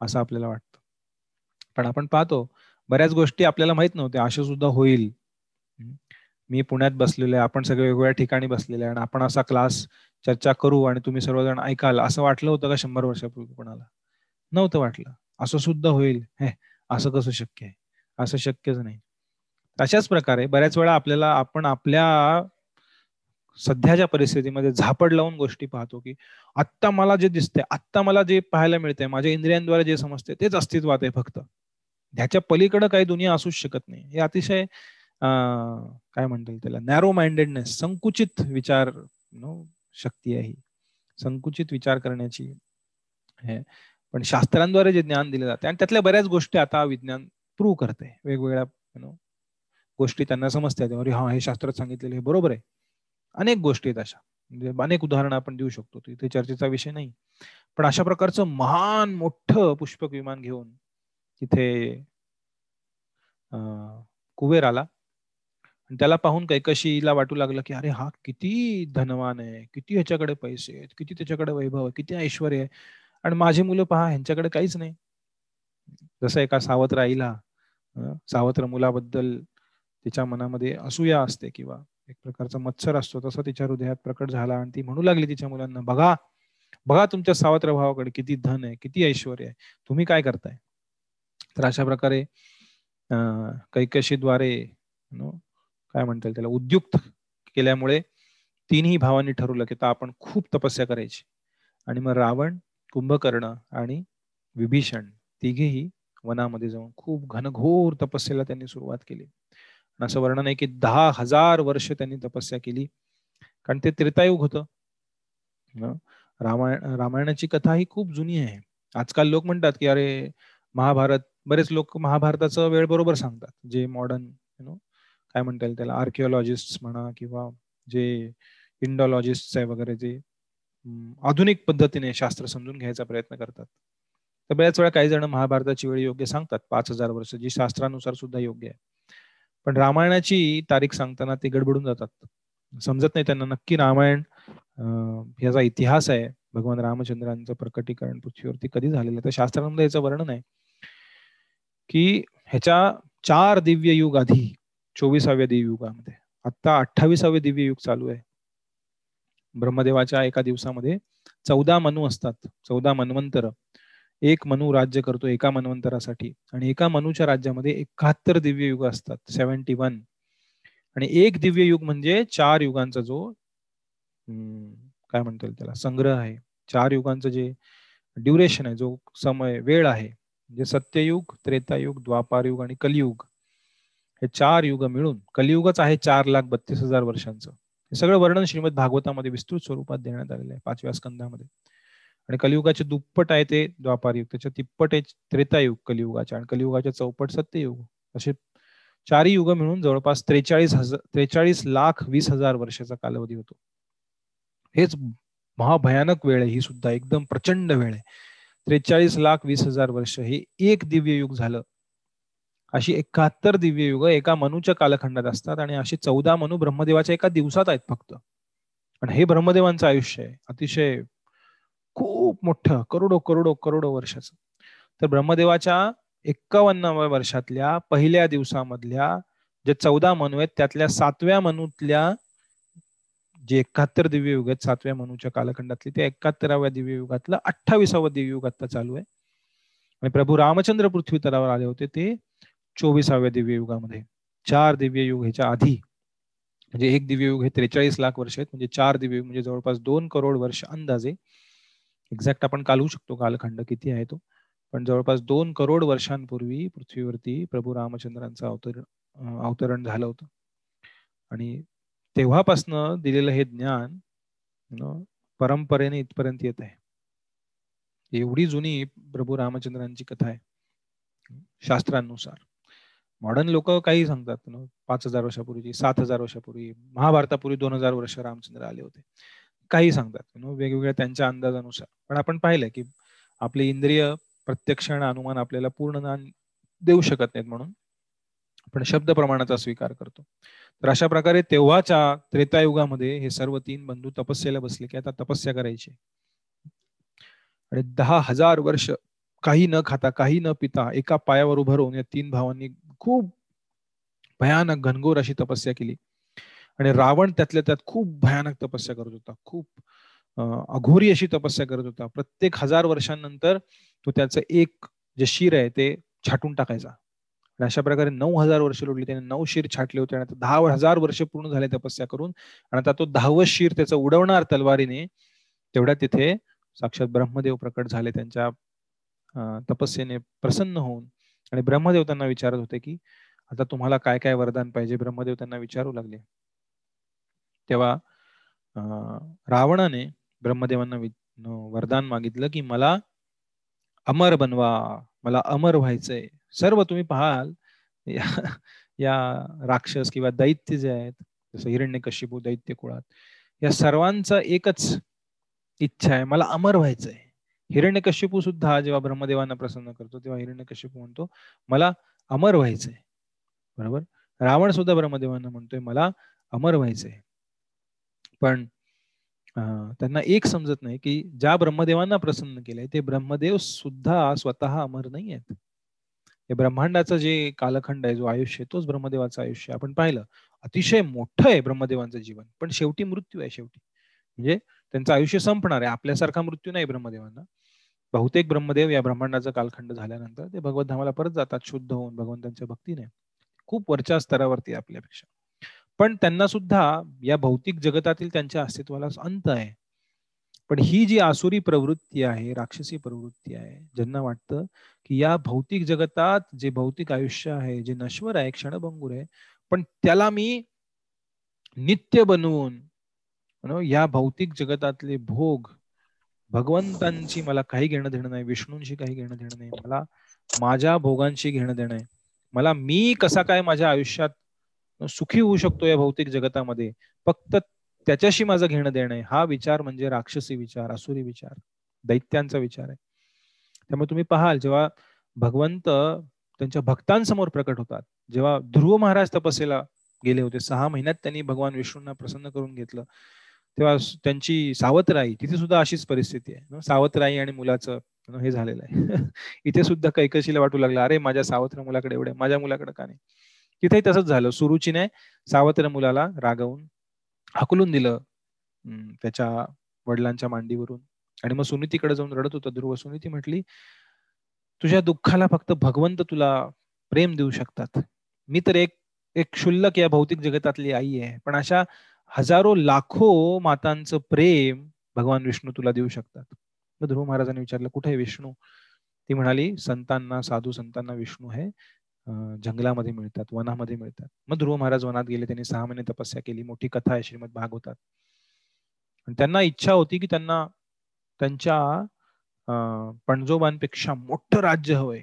असं आपल्याला वाटतं. पण आपण पाहतो बऱ्याच गोष्टी आपल्याला माहीत नव्हत्या. अशा सुद्धा होईल. मी पुण्यात बसलेलो आहे. आपण सगळे वेगवेगळ्या ठिकाणी बसलेले आहे. आणि आपण असा क्लास चर्चा करू आणि तुम्ही सर्वजण ऐकाल. असं वाटलं होतं का शंभर वर्षापूर्वी कोणाला? नव्हतं वाटलं. असं सुद्धा होईल. हे असं कसं शक्य आहे? असं शक्यच नाही. अशाच प्रकारे बऱ्याच वेळा आपल्याला आपण आपल्या सध्याच्या परिस्थितीमध्ये झापड लावून गोष्टी पाहतो की आत्ता मला जे दिसते आत्ता मला जे पाहायला मिळते माझ्या इंद्रियांद्वारे जे समजते तेच अस्तित्वात आहे फक्त. ह्याच्या पलीकडे काही दुनिया असूच शकत नाही. हे अतिशय काय म्हणता येईल त्याला? नॅरो माइंडेडनेस संकुचित विचार शक्ती आहे संकुचित विचार करण्याची हे पण शास्त्रांद्वारे जे ज्ञान दिले जाते आणि त्यातल्या बऱ्याच गोष्टी आता विज्ञान प्रूव्ह करते वेगवेगळ्या नो गोष्टी त्यांना समजते अरे हा हे शास्त्रात सांगितलेले हे बरोबर आहे. अनेक गोष्टी आहेत अशा. म्हणजे अनेक उदाहरणं आपण देऊ शकतो. इथे चर्चेचा विषय नाही. पण अशा प्रकारचं महान मोठं पुष्पक विमान घेऊन तिथे कुबेर आला. आणि त्याला पाहून कैकशीला वाटू लागलं की अरे हा किती धनवान आहे. किती ह्याच्याकडे पैसे आहेत. किती त्याच्याकडे वैभव आहे. किती ऐश्वर आहे. आणि माझी मुलं पहा ह्यांच्याकडे काहीच नाही. जसं एका सावत्र आईला सावत्र मुलाबद्दल तिच्या मनामध्ये असूया असते किंवा एक प्रकारचा मत्सर असतो तसा तिच्या हृदयात प्रकट झाला आणि ती म्हणू लागली तिच्या मुलांना बघा बघा तुमच्या सावत्र भावाकडे किती धन आहे किती ऐश्वर आहे. तुम्ही काय करताय? तर अशा प्रकारे कैकशीद्वारे काय म्हणता त्याला उद्युक्त केल्यामुळे तिन्ही भावांनी ठरवलं की आपण खूप तपस्या करायची. आणि मग रावण कुंभकर्ण आणि विभीषण तिघेही वनामध्ये जाऊन खूप घनघोर तपस्येला त्यांनी सुरुवात केली. असं वर्णन आहे की दहा हजार वर्ष त्यांनी तपस्या केली. कारण ते त्रेतायुग होतं. रामायण रामायणाची कथा ही खूप जुनी आहे. आजकाल लोक म्हणतात की अरे महाभारत बरेच लोक महाभारताचं वेळ बरोबर सांगतात. जे मॉडर्न यु नो काय म्हणता येईल त्याला? आर्किओलॉजिस्ट म्हणा किंवा जे इंडॉलॉजिस्ट आहे वगैरे जे आधुनिक पद्धतीने शास्त्र समजून घ्यायचा प्रयत्न करतात. तर बऱ्याच वेळा काही जण महाभारताची वेळ योग्य सांगतात. पाच हजार वर्ष जी शास्त्रानुसार सुद्धा योग्य आहे. पण रामायणाची तारीख सांगताना ते गडबडून जातात. समजत नाही त्यांना. नक्की रामायण ह्याचा इतिहास आहे. भगवान रामचंद्रांचं प्रकटीकरण पृथ्वीवरती कधी झालेलं तर शास्त्रामध्ये याचं वर्णन आहे की ह्याच्या चार दिव्य युग आधी चोवीसाव्या दिव्य युगामध्ये. आता अठ्ठावीसावे दिव्य युग चालू आहे. ब्रह्मदेवाच्या एका दिवसामध्ये चौदा मनू असतात. चौदा मनवंतर. एक मनू राज्य करतो एका मनवंतरासाठी. आणि एका मनूच्या राज्यामध्ये एकाहत्तर दिव्य युग असतात. Seventy one. आणि एक दिव्य युग म्हणजे चार युगांचा जो काय म्हणता येईल त्याला? संग्रह आहे. चार युगांचं जे ड्युरेशन आहे जो समय वेळ आहे. म्हणजे सत्ययुग त्रेतायुग द्वापारयुग आणि कलियुग. हे चार युग मिळून कलियुगच आहे चार लाख बत्तीस हजार वर्षांचं. हे सगळं वर्णन श्रीमद भागवतामध्ये विस्तृत स्वरूपात देण्यात आलेलं आहे पाचव्या स्कंदामध्ये. आणि कलियुगाचे दुप्पट आहे ते द्वापारयुग त्याच्या तिप्पट आहे त्रेतायुग कलियुगाच्या आणि कलियुगाच्या चौपट सत्ययुग. असे चारही युग मिळून जवळपास त्रेचाळीस हजार त्रेचाळीस लाख वीस हजार वर्षाचा कालावधी होतो. हेच महाभयानक वेळ आहे ही सुद्धा एकदम प्रचंड वेळ आहे. त्रेचाळीस लाख वीस हजार वर्ष हे एक दिव्य युग झालं अशी एकाहत्तर दिव्य युग एका मनूच्या कालखंडात असतात आणि अशी चौदा मनू ब्रह्मदेवाच्या एका दिवसात आहेत फक्त. पण हे ब्रह्मदेवांचं आयुष्य आहे. अतिशय खूप मोठं करोडो करोडो करोडो वर्षाचं. तर ब्रह्मदेवाच्या एक्कावन्नाव्या वर्षातल्या पहिल्या दिवसामधल्या जे चौदा मनू आहेत त्यातल्या सातव्या मनूतल्या जे एकाहत्तर दिव्य युग आहेत सातव्या मनूच्या कालखंडातले त्या एकाहत्तराव्या दिव्य युगातलं अठ्ठावीसावं दिव्य युग आता चालू आहे. आणि प्रभू रामचंद्र पृथ्वी तलावर आले होते ते चोवीसाव्या दिव्य युगामध्ये चार दिव्य युग ह्याच्या आधी म्हणजे एक दिव्य युग हे त्रेचाळीस लाख वर्ष आहेत. म्हणजे चार दिव्य युग म्हणजे जवळपास दोन करोड वर्ष अंदाजे. एक्झॅक्ट आपण कालवू शकतो कालखंड किती आहे तो. पण जवळपास दोन करोड वर्षांपूर्वी पृथ्वीवरती प्रभू रामचंद्रांचं अवतरण अवतरण झालं होतं. आणि तेव्हापासनं दिलेलं हे ज्ञान परंपरेने इथपर्यंत येत आहे. एवढी जुनी प्रभू रामचंद्रांची कथा आहे. शास्त्रांनुसार. मॉडर्न लोक काही सांगतात पाच हजार वर्षापूर्वी सात हजार वर्षापूर्वी महाभारतापूर्वी दोन हजार वर्ष रामचंद्र आले होते. काही सांगतात वेगवेगळ्या त्यांच्या अंदाजानुसार. पण आपण पाहिलं की आपले इंद्रिय प्रत्यक्ष आणि अनुमान आपल्याला पूर्ण ज्ञान देऊ शकत नाहीत म्हणून आपण शब्द प्रमाणाचा स्वीकार करतो. तर अशा प्रकारे तेव्हाच्या त्रेतायुगामध्ये हे सर्व तीन बंधू तपस्येला बसले की आता तपस्या करायची. आणि दहा हजार वर्ष काही न खाता काही न पिता एका पायावर उभं राहून या तीन भावांनी खूप भयानक घनघोर अशी तपस्या केली. आणि रावण त्यातल्या त्यात खूप भयानक तपस्या करत होता. खूप अघोरी अशी तपस्या करत होता. प्रत्येक हजार वर्षांनंतर तो त्याचं एक जे शिर आहे ते छाटून टाकायचा. आणि अशा प्रकारे नऊ हजार वर्ष लोडली त्याने नऊ शिर छाटले होते. आणि आता दहा हजार वर्ष पूर्ण झाले तपस्या करून. आणि आता तो दहावं शिर त्याचं उडवणार तलवारीने तेवढ्या तिथे साक्षात ब्रह्मदेव प्रकट झाले. त्यांच्या तपस्येने प्रसन्न होऊन आणि ब्रह्मदेव त्यांना विचारत होते की आता तुम्हाला काय काय वरदान पाहिजे? ब्रह्मदेव त्यांना विचारू लागले. तेव्हा रावणाने ब्रह्मदेवांना वरदान मागितलं की मला अमर बनवा मला अमर व्हायचंय. सर्व तुम्ही पाहाल. या, या राक्षस किंवा दैत्य जे आहेत जसं हिरण्य कशिपू दैत्य कुळात या सर्वांचा एकच इच्छा आहे मला अमर व्हायचंय. हिरण्यकश्यपू सुद्धा जेव्हा ब्रह्मदेवांना प्रसन्न करतो तेव्हा हिरण्यकश्यपू म्हणतो मला अमर व्हायचंय. बरोबर? रावण सुद्धा ब्रह्मदेवांना म्हणतोय मला अमर व्हायचंय. पण त्यांना एक समजत नाही की ज्या ब्रह्मदेवांना प्रसन्न केलंय ते ब्रह्मदेव सुद्धा स्वतः अमर नाही आहेत हे ब्रह्मांडाचं जे कालखंड आहे जो आयुष्य आहे तोच ब्रह्मदेवाचं आयुष्य आपण पाहिलं अतिशय मोठं आहे ब्रह्मदेवांचं जीवन पण शेवटी मृत्यू आहे शेवटी. म्हणजे त्यांचं आयुष्य संपणार आहे. आपल्यासारखा मृत्यू नाही ब्रह्मदेवांना. बहुतेक ब्रह्मदेव या ब्रह्मांडाचा कालखंड झाल्यानंतर ते भगवत धामाला परत जातात शुद्ध होऊन भगवंतांच्या भक्तीने. खूप वरच्या स्तरावरती आपल्यापेक्षा. पण त्यांना सुद्धा या भौतिक जगतातील त्यांच्या अस्तित्वाला अंत आहे. पण ही जी आसुरी प्रवृत्ती आहे राक्षसी प्रवृत्ती आहे ज्यांना वाटतं की या भौतिक जगतात जे भौतिक आयुष्य आहे जे नश्वर आहे क्षणभंगूर आहे पण त्याला मी नित्य बनवून या भौतिक जगतातले भोग भगवंतांची मला काही घेणं देणं नाही विष्णूंशी काही घेणं देणं नाही मला माझ्या भोगांशी घेणं देणं आहे मला मी कसा काय माझ्या आयुष्यात सुखी होऊ शकतो या भौतिक जगतामध्ये? फक्त त्याच्याशी माझं घेणं देणं आहे. हा विचार म्हणजे राक्षसी विचार असुरी विचार दैत्यांचा विचार आहे. त्यामुळे तुम्ही पाहाल जेव्हा भगवंत त्यांच्या भक्तांसमोर प्रकट होतात जेव्हा ध्रुव महाराज तपस्येला गेले होते सहा महिन्यात त्यांनी भगवान विष्णूंना प्रसन्न करून घेतलं. तेव्हा त्यांची सावतराई तिथे सुद्धा अशीच परिस्थिती आहे. सावतराई आणि मुलाचं हे झालेलं आहे. इथे सुद्धा कैकशीला वाटू लागलं अरे माझ्या सावत्र मुलाकडे एवढे माझ्या मुलाकडे का नाही? तिथेही तसंच झालं. सुरुचीने सावत्र मुलाला रागवून हकलून दिलं त्याच्या वडिलांच्या मांडीवरून. आणि मग सुनीतीकडे जाऊन रडत होता. ध्रुव सुनीती म्हटली तुझ्या दुःखाला फक्त भगवंत तुला प्रेम देऊ शकतात. मी तर एक एक क्षुल्लक या भौतिक जगतातली आई आहे. पण अशा हजारो लाखो मातांचं प्रेम भगवान विष्णू तुला देऊ शकतात. मग ध्रुव महाराजांनी विचारलं कुठे विष्णू? ती म्हणाली संतांना साधू संतांना विष्णू हे जंगलामध्ये मिळतात वनामध्ये मिळतात. मग ध्रुव महाराज वनात गेले त्यांनी सहा महिने तपस्या केली मोठी कथा आहे श्रीमद भागवतात. त्यांना इच्छा होती की त्यांना त्यांच्या पणजोबांपेक्षा मोठं राज्य हवंय.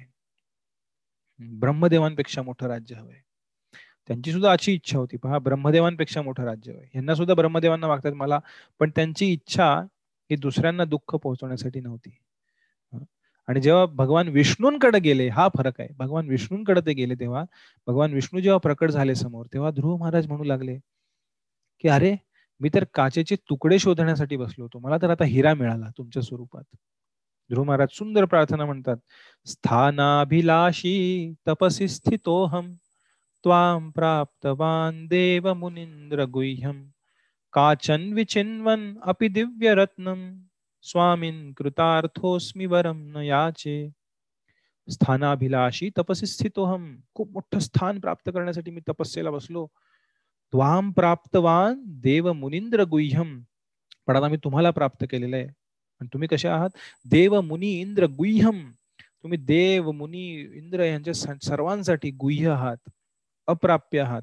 ब्रह्मदेवांपेक्षा मोठं राज्य हवंय. त्यांची सुद्धा अशी इच्छा होती. पहा ब्रह्मदेवांपेक्षा मोठं राज्य आहे यांना सुद्धा ब्रह्मदेवांना मागतात मला पण त्यांची इच्छा ही दुसऱ्यांना दुःख पोहोचवण्यासाठी नव्हती. आणि जेव्हा भगवान विष्णूंकडे गेले हा फरक आहे. भगवान विष्णूंकडे ते गेले तेव्हा भगवान विष्णू जेव्हा प्रकट झाले समोर तेव्हा ध्रुव महाराज म्हणू लागले की अरे मी तर काचेचे तुकडे शोधण्यासाठी बसलो होतो. मला तर आता हिरा मिळाला तुमच्या स्वरूपात. ध्रुव महाराज सुंदर प्रार्थना म्हणतात स्थानाभिलाषी तपसी स्थितोहम त्वाम प्राप्तवान देव मुनिंद्र गुह्यम काचन विचिन्वन अपि दिव्य रत्नम स्वामीन कृतार्थोस्मी वरम न याचे। स्थानाभिलाषी तपसी स्थितोहम खूप मोठं स्थान प्राप्त करण्यासाठी मी तपस्येला बसलो। त्वाम प्राप्तवान देव मुनिंद्र गुह्यम पण आता मी तुम्हाला प्राप्त केलेलं आहे। आणि तुम्ही कसे आहात? देव मुनी इंद्र गुह्यम तुम्ही देव मुनी इंद्र यांच्या सर्वांसाठी गुह्य आहात। अप्राप्य आहात.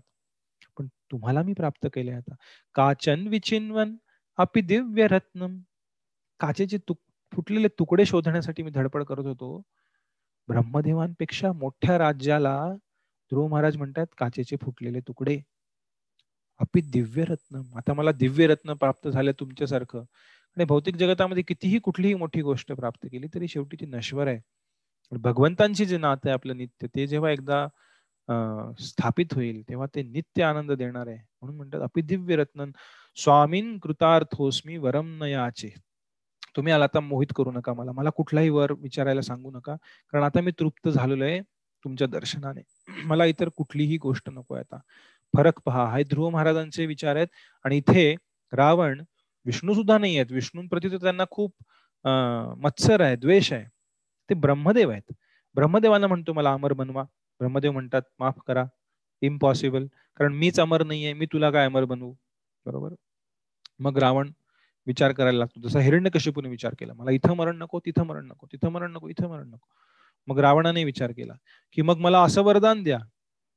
पण तुम्हाला मी प्राप्त केले आता. काचन विचिन्वन अपि दिव्य रत्नम. काचेचे तुक फुटलेले तुकडे शोधण्यासाठी मी धडपड करत होतो. ब्रह्मदेवांपेक्षा मोठ्या राज्याला ध्रुव महाराज म्हणतात काचेचे फुटलेले तुकडे. अपि दिव्य रत्न आता मला दिव्य रत्न प्राप्त झाले तुमच्यासारखं. आणि भौतिक जगतामध्ये कितीही कुठलीही मोठी गोष्ट प्राप्त केली तरी शेवटी ती नश्वर आहे. भगवंतांची जे नातं आहे आपलं नित्य ते जेव्हा एकदा स्थापित होईल तेव्हा ते नित्य आनंद देणार आहे. म्हणून म्हणतात अपिदिव्य रत्नन स्वामीन कृतार्थोस्मी वरम न याचे. तुम्ही आला आता मोहित करू नका मला. मला कुठलाही वर विचारायला सांगू नका. कारण आता मी तृप्त झालेलो आहे तुमच्या दर्शनाने. मला इतर कुठलीही गोष्ट नको आता. फरक पहा. हे ध्रुव महाराजांचे विचार आहेत आणि इथे रावण विष्णू सुद्धा नाही आहेत. विष्णूंप्रती तर त्यांना खूप मत्सर आहे द्वेष आहे. ते ब्रह्मदेव आहेत. ब्रह्मदेवांना म्हणतो मला अमर बनवा. ब्रह्मदेव म्हणतात माफ करा इम्पॉसिबल कारण मीच अमर नाहीये मी तुला काय अमर बनवू? बरोबर? मग रावण विचार करायला लागतो. जसा हिरण्य कशीपूर्ण विचार केला मला इथं मरण नको तिथं मरण नको तिथं मरण नको इथं मरण नको. मग रावणाने विचार केला की मग मला असं वरदान द्या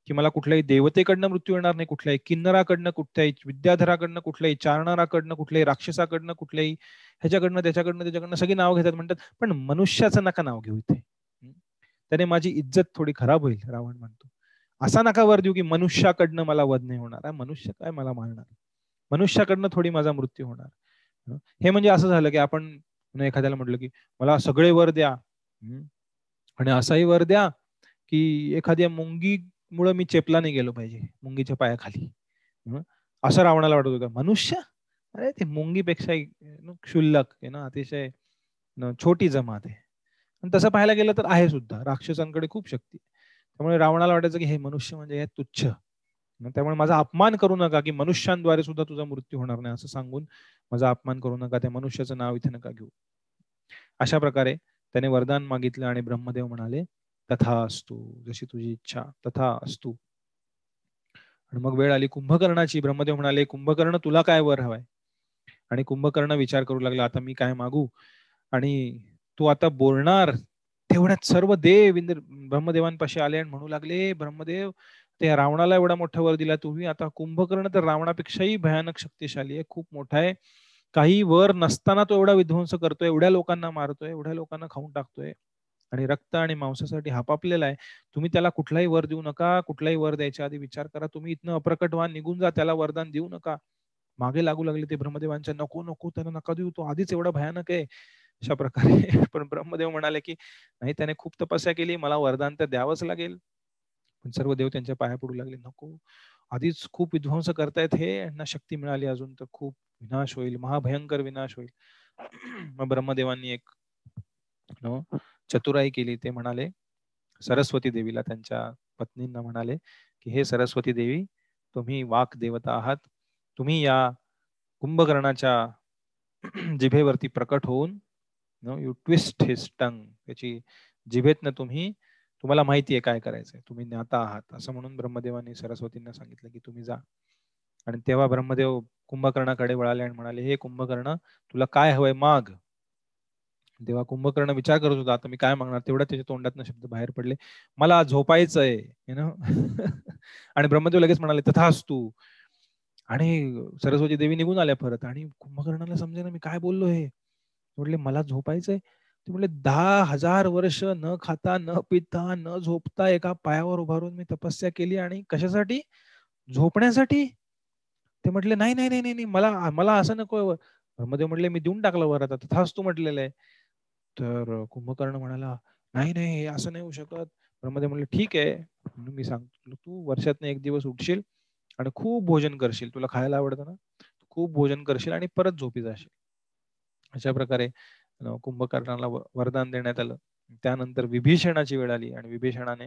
की मला कुठल्याही देवतेकडनं मृत्यू येणार नाही कुठल्याही किन्नराकडनं कुठल्याही विद्याधराकडनं कुठल्याही चारणाराकडनं कुठल्याही राक्षसाकडनं कुठल्याही ह्याच्याकडनं त्याच्याकडनं त्याच्याकडनं सगळी नाव घेतात म्हणतात पण मनुष्याचं नका नाव घेऊ इथे. त्याने माझी इज्जत थोडी खराब होईल रावण म्हणतो. असा नका वर देऊ की मनुष्याकडनं मला वध नाही होणार. मनुष्य काय मला मारणार? मनुष्याकडनं थोडी माझा मृत्यू होणार. हे? म्हणजे असं झालं की आपण एखाद्याला म्हटलं की मला सगळे वर द्या. आणि असाही वर द्या की एखाद्या मुंगी मुळे मी चेपला नाही गेलो पाहिजे मुंगीच्या पायाखाली. असं रावणाला वाटत होतं. मनुष्य? अरे ते मुंगीपेक्षा क्षुल्लक आहे ना अतिशय छोटी जमात आहे. आणि तसं पाहायला गेलं तर आहे सुद्धा. राक्षसांकडे खूप शक्ती त्यामुळे रावणाला वाटायचं की हे मनुष्य म्हणजे हे तुच्छ. त्यामुळे माझा अपमान करू नका की मनुष्यांद्वारे सुद्धा तुझा मृत्यू होणार नाही असं सांगून माझा अपमान करू नका त्या मनुष्याचं नाव इथे नका घेऊ. अशा प्रकारे त्याने वरदान मागितलं आणि ब्रह्मदेव म्हणाले तथा असतो जशी तुझी इच्छा तथा असतो. आणि मग वेळ आली कुंभकर्णाची. ब्रह्मदेव म्हणाले कुंभकर्ण तुला काय वर हवाय? आणि कुंभकर्ण विचार करू लागला आता मी काय मागू? आणि तू आता बोलणार. तेवढ्यात सर्व देव इंद्र ब्रह्मदेवांपाशी आले आणि म्हणू लागले ब्रह्मदेव ते रावणाला एवढा मोठा वर दिला तुम्ही. आता कुंभकर्ण तर रावणापेक्षाही भयानक शक्तिशाली आहे. खूप मोठा आहे. काही वर नसताना तो एवढा विध्वंस करतोय. एवढ्या लोकांना मारतोय. एवढ्या लोकांना खाऊन टाकतोय. आणि रक्त आणि मांसासाठी हापापलेला आहे. तुम्ही त्याला कुठलाही वर देऊ नका. कुठलाही वर द्यायच्या आधी विचार करा. तुम्ही इथनं अप्रकट व्हा निघून जा. त्याला वरदान देऊ नका. मागे लागू लागले ते ब्रह्मदेवांच्या. नको नको त्याला नका देऊ. तो आधीच एवढा भयानक आहे. अशा प्रकारे पण ब्रह्मदेव म्हणाले की नाही त्याने खूप तपस्या केली. मला वरदान तर द्यावंच लागेल. पण सर्व देव त्यांच्या पाया पडू लागले. नको. आधीच खूप विध्वंस करतायत हे. यांना शक्ती मिळाली अजून तर खूप विनाश होईल. महाभयंकर विनाश होईल. मग ब्रह्मदेवांनी एक चतुराई केली. ते म्हणाले सरस्वती देवीला त्यांच्या पत्नींना म्हणाले की हे सरस्वती देवी तुम्ही वाक देवता आहात. तुम्ही या कुंभकर्णाच्या जिभेवरती प्रकट होऊन यू ट्विस्ट हिज टंग त्याची जिभेतनं तुम्ही तुम्हाला माहिती आहे काय करायचंय. तुम्ही ज्ञाता आहात. असं म्हणून ब्रह्मदेवाने सरस्वतींना सांगितलं की तुम्ही जा. आणि तेव्हा ब्रह्मदेव कुंभकर्णाकडे वळाले आणि म्हणाले हे कुंभकर्ण तुला काय हवंय माग. तेव्हा कुंभकर्ण विचार करत होता आता मी काय मागणार? तेवढ्या त्याच्या तोंडातनं शब्द बाहेर पडले मला झोपायचंय. ना आणि ब्रह्मदेव लगेच म्हणाले तथाच तू आणि सरस्वती देवी निघून आल्या परत. आणि कुंभकर्णाला समजे ना मी काय बोललो हे म्हटले मला झोपायचंय. ते म्हटले दहा हजार वर्ष न खाता न पिता न झोपता एका पायावर उभारून मी तपस्या केली आणि कशासाठी? झोपण्यासाठी? ते म्हटले नाही नाही नाही नाही मला मला असं नको मध्ये म्हटले मी देऊन टाकलं वर आता तथाच तू म्हटलेलं आहे. तर कुंभकर्ण म्हणाला नाही नाही असं नाही होऊ शकत. ब्रह्मदेव म्हटलं ठीक आहे. मी सांगतो तू वर्षातनं एक दिवस उठशील आणि खूप भोजन करशील तुला खायला आवडतं ना खूप भोजन करशील आणि परत झोपी जाशील. अशा प्रकारे कुंभकर्णाला वरदान देण्यात आलं. त्यानंतर विभीषणाची वेळ आली आणि विभीषणाने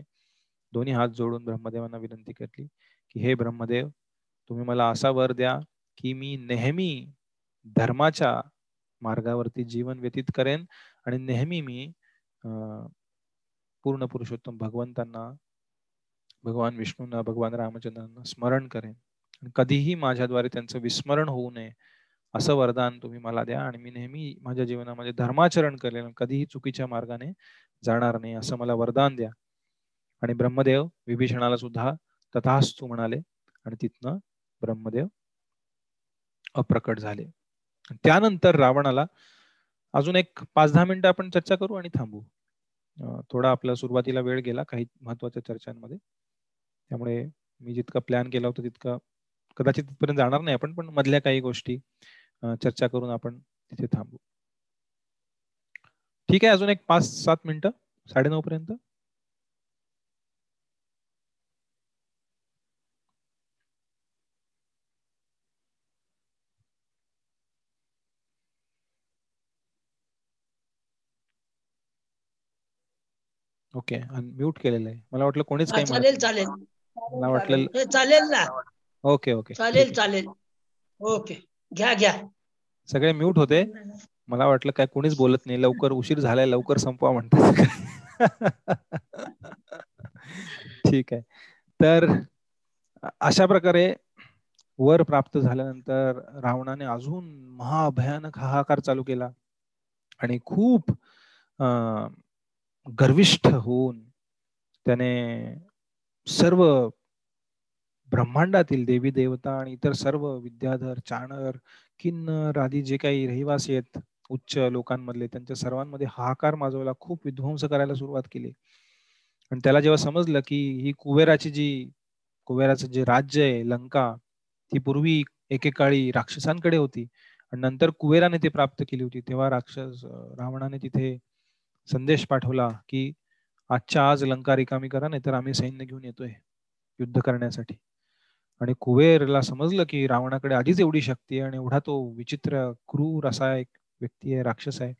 दोन्ही हात जोडून ब्रह्मदेवांना विनंती केली की हे ब्रह्मदेव तुम्ही मला असा वर द्या की मी नेहमी धर्माच्या मार्गावरती जीवन व्यतीत करेन आणि नेहमी मी पूर्ण पुरुषोत्तम भगवंतांना भगवान विष्णूंना भगवान रामचंद्रांना स्मरण करेन. कधीही माझ्याद्वारे त्यांचं विस्मरण होऊ नये असं वरदान तुम्ही मला द्या आणि मी नेहमी माझ्या जीवनामध्ये धर्माचरण करेल कधीही चुकीच्या मार्गाने जाणार नाही असं मला वरदान द्या. आणि ब्रह्मदेव विभीषणाला सुद्धा तथास्तू म्हणाले आणि तिथनं ब्रह्मदेव अप्रकट झाले. त्यानंतर रावणाला अजून एक पाच दहा मिनिटं आपण चर्चा करू आणि थांबू. थोडा आपला सुरुवातीला वेळ गेला काही महत्त्वाच्या चर्चांमध्ये. त्यामुळे मी जितका प्लॅन केला होता तितका कदाचित तिथपर्यंत जाणार नाही आपण पण मधल्या काही गोष्टी चर्चा करून आपण तिथे थांबू. ठीक आहे अजून एक पाच सात मिनिटं साडेनऊ पर्यंत. ओके म्यूट केलेलं आहे. मला वाटलं कोणीच काही चालेल चालेल. मला वाटलं चालेल ना. Okay okay. चालेल चालेल. ओके. घ्या घ्या. सगळे म्यूट होते. मला वाटलं काय कोणीच बोलत नाही. लवकर उशीर झालाय लवकर संपवा म्हणतात ठीक आहे. तर अशा प्रकारे वर प्राप्त झाल्यानंतर रावणाने अजून महाभयानक हाहाकार चालू केला आणि खूप गर्विष्ठ होऊन त्याने सर्व ब्रह्मांडातील देवी देवता आणि इतर सर्व विद्याधर चाणर किन्नर आदी जे काही रहिवासी आहेत उच्च लोकांमधले त्यांच्या सर्वांमध्ये हाहाकार माजवला खूप विध्वंस करायला सुरुवात केली. आणि त्याला जेव्हा समजलं की ही कुबेराची जी कुबेराचं जे राज्य आहे लंका ती पूर्वी एकेकाळी राक्षसांकडे होती आणि नंतर कुबेराने ते प्राप्त केली होती तेव्हा राक्षस रावणाने तिथे संदेश पाठवला की आजच्या आज लंका रिकामी करा नाही तर आम्ही सैन्य घेऊन येतोय युद्ध करण्यासाठी. आणि कुबेरला समजलं की रावणाकडे आधीच एवढी शक्ती आहे आणि एवढा तो विचित्र क्रूर असा एक व्यक्ती आहे राक्षस आहे.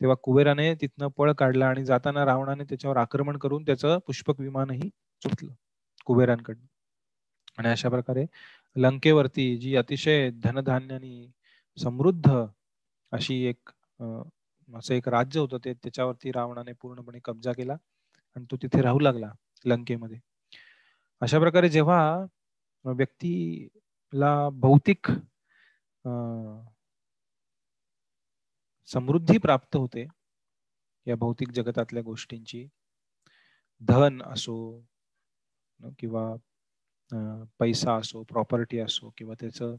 तेव्हा कुबेराने तिथनं पळ काढला आणि जाताना रावणाने त्याच्यावर आक्रमण करून त्याचं पुष्पक विमानही चुकलं कुबेरांकडनं. आणि अशा प्रकारे लंकेवरती जी अतिशय धनधान्यानी समृद्ध अशी एक असं एक राज्य होतं ते त्याच्यावरती रावणाने पूर्णपणे कब्जा केला आणि तो तिथे राहू लागला लंकेमध्ये. अशा प्रकारे जेव्हा व्यक्तीला भौतिक समृद्धी प्राप्त होते या भौतिक जगतातल्या गोष्टींची. धन असो किंवा पैसा असो प्रॉपर्टी असो किंवा त्याचं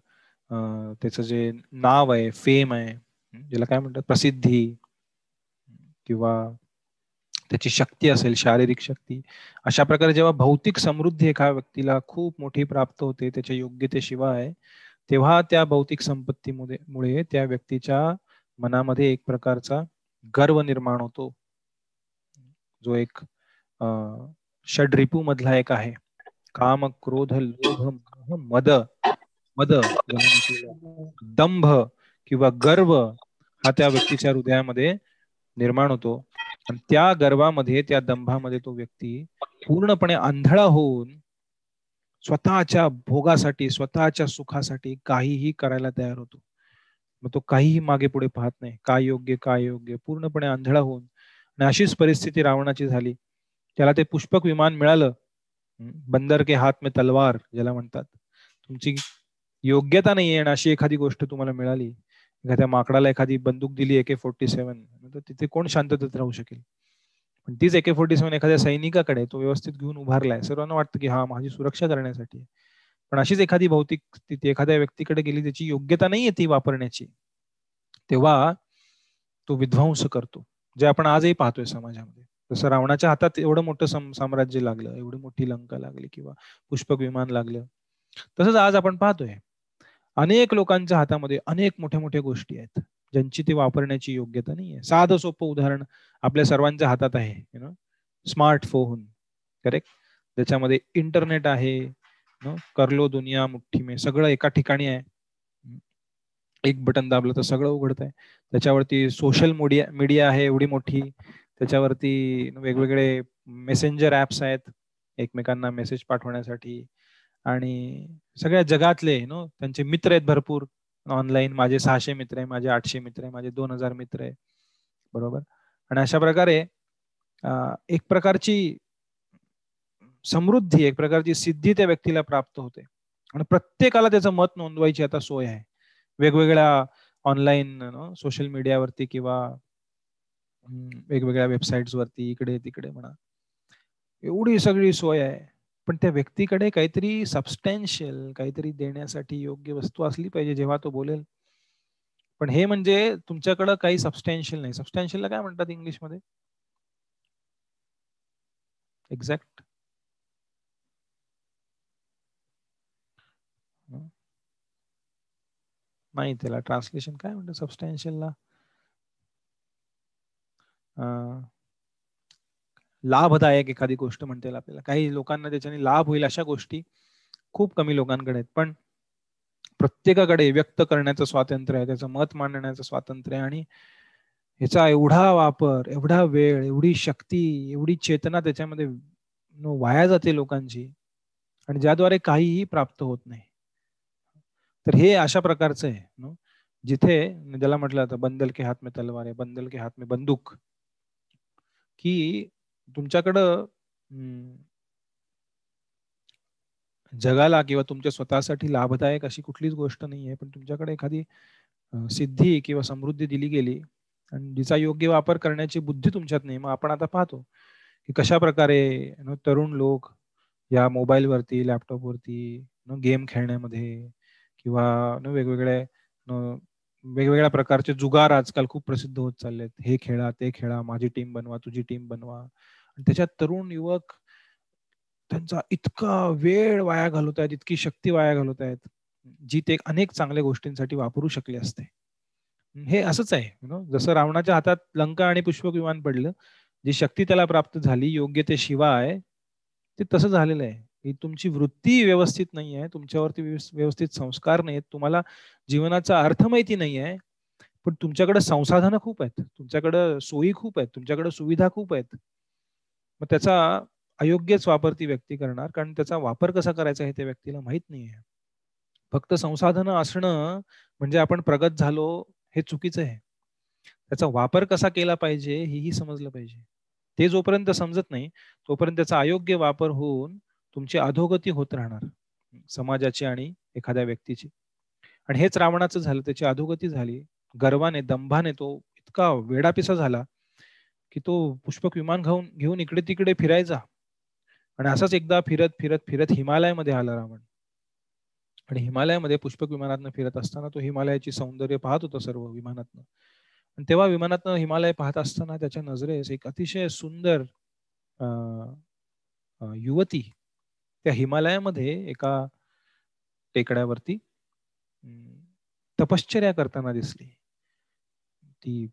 त्याचं जे नाव आहे फेम आहे ज्याला काय म्हणतात? प्रसिद्धी किंवा त्याची शक्ती असेल शारीरिक शक्ती. अशा प्रकारे जेव्हा भौतिक समृद्धी एका व्यक्तीला खूप मोठी प्राप्त होते त्याच्या योग्यतेशिवाय तेव्हा त्या भौतिक संपत्तीमुळे मुळे त्या व्यक्तीच्या मनामध्ये एक प्रकारचा गर्व निर्माण होतो. जो एक षड्रिपू मधला एक आहे. काम क्रोध लोभ मद. मद दंभ किंवा गर्व हा त्या व्यक्तीच्या हृदयामध्ये निर्माण होतो. त्या गर्वामध्ये त्या दंभामध्ये तो व्यक्ती पूर्णपणे आंधळा होऊन स्वतःच्या भोगासाठी स्वतःच्या सुखासाठी काहीही करायला तयार होतो. मग तो काहीही मागे पुढे पाहत नाही. काय योग्य काय योग्य? पूर्णपणे आंधळा होऊन. आणि अशीच परिस्थिती रावणाची झाली. त्याला ते पुष्पक विमान मिळालं. बंदर के हात में तलवार ज्याला म्हणतात. तुमची योग्यता नाही आहे आणि अशी एखादी गोष्ट तुम्हाला मिळाली. एखाद्या माकडाला एखादी बंदूक दिली एके फोर्टी सेव्हन तर तिथे कोण शांततेत राहू शकेल? पण तीच एके फोर्टी सेव्हन एखाद्या सैनिकाकडे तो व्यवस्थित घेऊन उभारलाय सर्वांना वाटतं की हा माझी सुरक्षा करण्यासाठी पण अशीच एखादी भौतिक स्थिती एखाद्या व्यक्तीकडे गेली त्याची योग्यता नाहीये ती वापरण्याची तेव्हा तो विध्वंस करतो जे आपण आजही पाहतोय समाजामध्ये. जसं रावणाच्या हातात एवढं मोठं साम्राज्य लागलं एवढी मोठी लंका लागली किंवा पुष्पक विमान लागलं तसंच आज आपण पाहतोय. अनेक लोकांच्या हातामध्ये अनेक मोठ्या मोठ्या गोष्टी आहेत ज्यांची ती वापरण्याची योग्यता नाही आहे साधं सोपं उदाहरण आपल्या सर्वांच्या हातात आहे यु नो स्मार्टफोन करेक्ट त्याच्यामध्ये इंटरनेट आहे करलो दुनिया मुठ्ठी मे सगळं एका ठिकाणी आहे. एक बटन दाबलं तर सगळं उघडत आहे त्याच्यावरती सोशल मीडिया मीडिया आहे एवढी मोठी. त्याच्यावरती वेगवेगळे मेसेंजर ऍप्स आहेत एकमेकांना मेसेज पाठवण्यासाठी. आणि सगळ्या जगातले नो त्यांचे मित्र आहेत भरपूर. ऑनलाईन माझे सहाशे मित्र आहे माझे आठशे मित्र आहे माझे दोन हजार मित्र आहे. बरोबर? आणि अशा प्रकारे एक प्रकारची समृद्धी एक प्रकारची सिद्धी त्या व्यक्तीला प्राप्त होते. आणि प्रत्येकाला त्याचं मत नोंदवायची आता सोय आहे. वेगवेगळ्या ऑनलाईन सोशल मीडियावरती किंवा वेगवेगळ्या वेबसाईट्स वरती इकडे तिकडे म्हणा. एवढी सगळी सोय आहे. पण त्या व्यक्तीकडे काहीतरी सबस्टॅन्शियल काहीतरी देण्यासाठी योग्य वस्तू असली पाहिजे जेव्हा तो बोलेल. पण हे म्हणजे तुमच्याकडं काही सबस्टॅन्शियल नाही. सबस्टॅन्शियलला काय म्हणतात इंग्लिशमध्ये? एक्झॅक्ट नाही त्याला ट्रान्सलेशन काय म्हणतात सबस्टॅन्शियलला लाभदायक एखादी गोष्ट म्हणता येईल आपल्याला. काही लोकांना त्याच्याने लाभ होईल अशा गोष्टी खूप कमी लोकांकडे आहेत. पण प्रत्येकाकडे व्यक्त करण्याचं स्वातंत्र्य आहे त्याचं मत मांडण्याचं स्वातंत्र्य आहे आणि ह्याचा एवढा वापर एवढा वेळ एवढी शक्ती एवढी चेतना त्याच्यामध्ये वाया जाते लोकांची आणि ज्याद्वारे काहीही प्राप्त होत नाही. तर हे अशा प्रकारचं आहे जिथे ज्याला म्हटलं जातं बंदल के हात में तलवार आहे बंदल के हात में बंदूक की तुमच्याकडं जगाला किंवा तुमच्या स्वतःसाठी लाभदायक अशी कुठलीच गोष्ट नाही आहे पण तुमच्याकडे एखादी सिद्धी किंवा समृद्धी दिली गेली आणि जिचा योग्य वापर करण्याची बुद्धी तुमच्यात नाही मग आपण आता पाहतो की कशा प्रकारे तरुण लोक या मोबाईल वरती लॅपटॉप वरती गेम खेळण्यामध्ये किंवा वेगवेगळे वेगवेगळ्या प्रकारचे जुगार आजकाल खूप प्रसिद्ध होत चाललेत. हे खेळा ते खेळा माझी टीम बनवा तुझी टीम बनवा. त्याच्यात तरुण युवक त्यांचा इतका वेळ वाया घालवत आहेत इतकी शक्ती वाया घालवत आहेत जी ते अनेक चांगल्या गोष्टींसाठी वापरू शकले असते. हे असंच आहे. जसं रावणाच्या हातात लंका आणि पुष्पक विमान पडलं जी शक्ती त्याला प्राप्त झाली योग्य ते शिवाय ते तसं झालेलं आहे. की तुमची वृत्ती व्यवस्थित नाही आहे तुमच्यावरती व्यवस्थित संस्कार नाहीत तुम्हाला जीवनाचा अर्थ माहिती नाही आहे पण तुमच्याकडे संसाधनं खूप आहेत तुमच्याकडे सोयी खूप आहेत तुमच्याकडे सुविधा खूप आहेत. मग त्याचा अयोग्यच वापर ती व्यक्ती करणार कारण त्याचा वापर कसा करायचा हे त्या व्यक्तीला माहीत नाहीये. फक्त संसाधनं असणं म्हणजे आपण प्रगत झालो हे चुकीचं आहे. त्याचा वापर कसा केला पाहिजे हेही समजलं पाहिजे. ते जोपर्यंत समजत नाही तोपर्यंत त्याचा अयोग्य वापर होऊन तुमची अधोगती होत राहणार समाजाची आणि एखाद्या व्यक्तीची. आणि हेच रावणाचं झालं त्याची अधोगती झाली. गर्वाने दंभाने तो इतका वेडापिसा झाला की तो पुष्पक विमान घेऊन घेऊन इकडे तिकडे फिरायचा. आणि असाच एकदा फिरत फिरत फिरत हिमालयामध्ये आला रावण. आणि हिमालयामध्ये पुष्पक विमानातनं फिरत असताना तो हिमालयाची सौंदर्य पाहत होता सर्व विमानातनं. आणि तेव्हा विमानातनं हिमालय पाहत असताना त्याच्या नजरेस एक अतिशय सुंदर युवती त्या हिमालयामध्ये एका टेकड्यावरती तपश्चर्या करताना दिसली. ती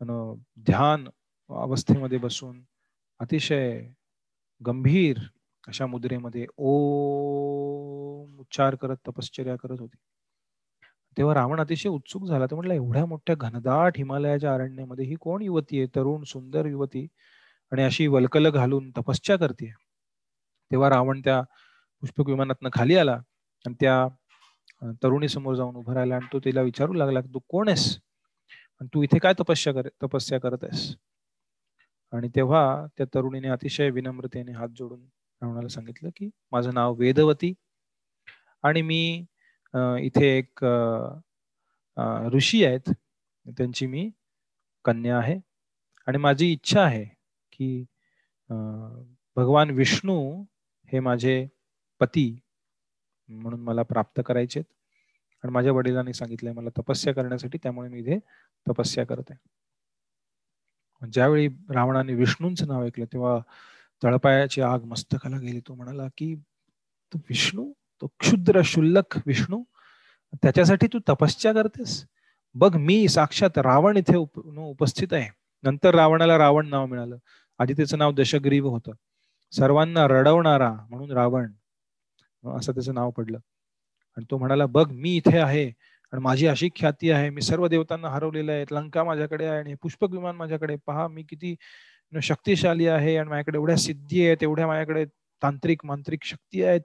ध्यान अवस्थेमध्ये बसून अतिशय गंभीर अशा मुद्रेमध्ये ओम उच्चार करत तपश्चर्या करत होती. तेव्हा रावण अतिशय उत्सुक झाला. तर म्हटलं एवढ्या मोठ्या घनदाट हिमालयाच्या अरण्यामध्ये ही कोण युवती आहे? तरुण सुंदर युवती आणि अशी वलकल घालून तपश्चर्या करते. तेव्हा रावण त्या पुष्पक विमानातनं खाली आला आणि त्या तरुणी समोर जाऊन उभा राहिला आणि तो तिला विचारू लागला तू कोण आहेस? आणि तू इथे काय तपस्या कर तपस्या करत आहेस? आणि तेव्हा त्या तरुणीने अतिशय विनम्रतेने हात जोडून रावणाला सांगितलं की माझं नाव वेदवती आणि मी इथे एक ऋषी आहेत. त्यांची मी कन्या आहे. आणि माझी इच्छा आहे की भगवान विष्णू हे माझे पती म्हणून मला प्राप्त करायचे आणि माझ्या वडिलांनी सांगितलंय मला तपस्या करण्यासाठी त्यामुळे मी इथे तपस्या करत आहे. ज्यावेळी रावणाने विष्णूंचं नाव ऐकलं तेव्हा तळपायाची आग मस्तकाला गेली. तो म्हणाला की तू विष्णू? तो क्षुद्र शुल्लक विष्णू? त्याच्यासाठी तू तपस्या करतेस? बघ मी साक्षात रावण इथे उप- उपस्थित आहे. नंतर रावणाला रावण नाव मिळालं. आधी त्याचं नाव दशग्रीव होतं. सर्वांना रडवणारा म्हणून रावण असं त्याचं नाव पडलं. आणि तो म्हणाला बघ मी इथे आहे. आणि माझी अशी ख्याती आहे मी सर्व देवतांना हरवलेलं आहे लंका माझ्याकडे आहे आणि पुष्पक विमान माझ्याकडे पहा मी किती शक्तिशाली आहे आणि माझ्याकडे एवढ्या सिद्धी आहेत एवढ्या माझ्याकडे तांत्रिक मांत्रिक शक्ती आहेत.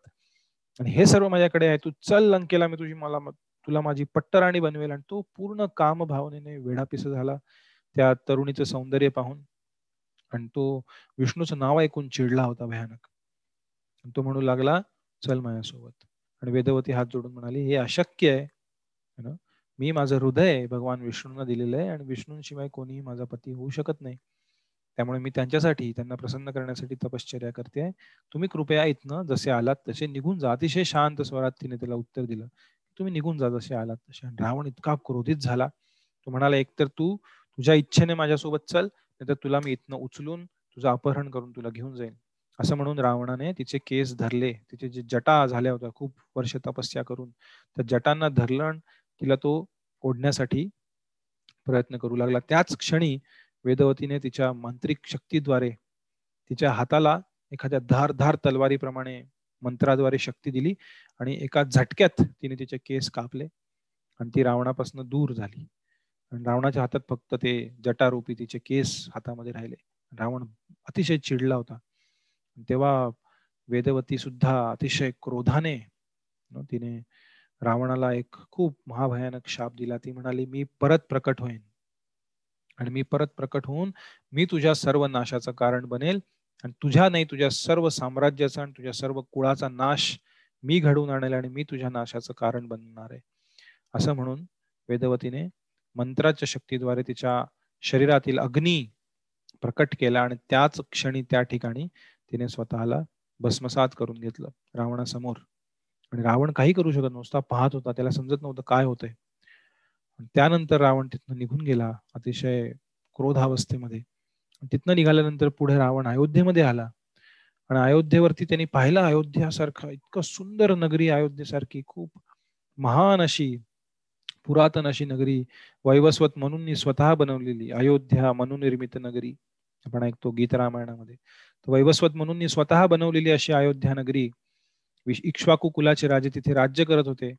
आणि हे सर्व माझ्याकडे आहे. तू चल लंकेला मी तुझी मला तुला माझी पट्टराणी बनवेल. आणि तो पूर्ण काम भावनेने वेढापिस झाला त्या तरुणीचं सौंदर्य पाहून. आणि तो विष्णूचं नाव ऐकून चिडला होता भयानक. आणि तो म्हणू लागला चल माझ्यासोबत. आणि वेदवती हात जोडून म्हणाली हे अशक्य आहे. ना? मी माझं हृदय भगवान विष्णूंना दिलेलं आहे आणि विष्णूंशिवाय कोणीही माझा पती होऊ शकत नाही. त्यामुळे मी त्यांच्यासाठी त्यांना प्रसन्न करण्यासाठी तपश्चर्या करते तुम्ही कृपया इथनं जसे आलात तसे निघून जा. अतिशय शांत स्वरात तिने त्याला उत्तर दिलं. तुम्ही निघून जा जसे आलात तसे. रावण इतका क्रोधित झाला. तो म्हणाला एकतर तू तुझ्या इच्छेने माझ्यासोबत चल नाहीतर तुला मी इथनं उचलून तुझं अपहरण करून तुला घेऊन जाईन. असं म्हणून रावणाने तिचे केस धरले. तिचे जे जटा झाल्या होत्या खूप वर्ष तपस्या करून. त्या जटांना धरलं तिला तो ओढण्यासाठी प्रयत्न करू लागला. त्याच क्षणी वेदवतीने तिच्या मांत्रिक शक्तीद्वारे तिच्या हाताला एखाद्या धार धार तलवारीप्रमाणे मंत्राद्वारे शक्ती दिली आणि एका झटक्यात तिने तिचे केस कापले आणि ती रावणापासून दूर झाली. आणि रावणाच्या हातात फक्त ते जटारूपी तिचे केस हातामध्ये राहिले. रावण अतिशय चिडला होता. तेव्हा वेदवती सुद्धा अतिशय क्रोधाने तिने रावणाला एक खूप महाभयानक शाप दिला. ती म्हणाली मी परत प्रकट होईन. आणि मी परत प्रकट होऊन मी तुझ्या सर्व नाशाचं कारण बनेल आणि तुझ्या नाही तुझ्या सर्व साम्राज्याचा आणि तुझ्या सर्व कुळाचा नाश मी घडवून आणेल आणि मी तुझ्या नाशाचं कारण बनणार आहे. असं म्हणून वेदवतीने मंत्राच्या शक्तीद्वारे तिच्या शरीरातील अग्नी प्रकट केला आणि त्याच क्षणी त्या ठिकाणी तिने स्वतःला भस्मसात करून घेतलं रावणासमोर. आणि रावण काही करू शकत नव्हता पाहत होता त्याला समजत नव्हतं काय होतंय. त्यानंतर रावण तिथनं निघून गेला अतिशय क्रोधावस्थेमध्ये. तिथनं निघाल्यानंतर पुढे रावण अयोध्येमध्ये आला. आणि अयोध्येवरती त्यांनी पाहिलं अयोध्यासारखं इतकं सुंदर नगरी अयोध्येसारखी खूप महान अशी पुरातन अशी नगरी वैवस्वत म्हणून स्वतः बनवलेली अयोध्या निर्मित नगरी आपण ऐकतो गीत रामायणामध्ये. वैवस्वत म्हणून स्वतः बनवलेली अशी अयोध्या नगरी इक्ष्वाकू कुलाचे राजे तिथे राज्य करत होते.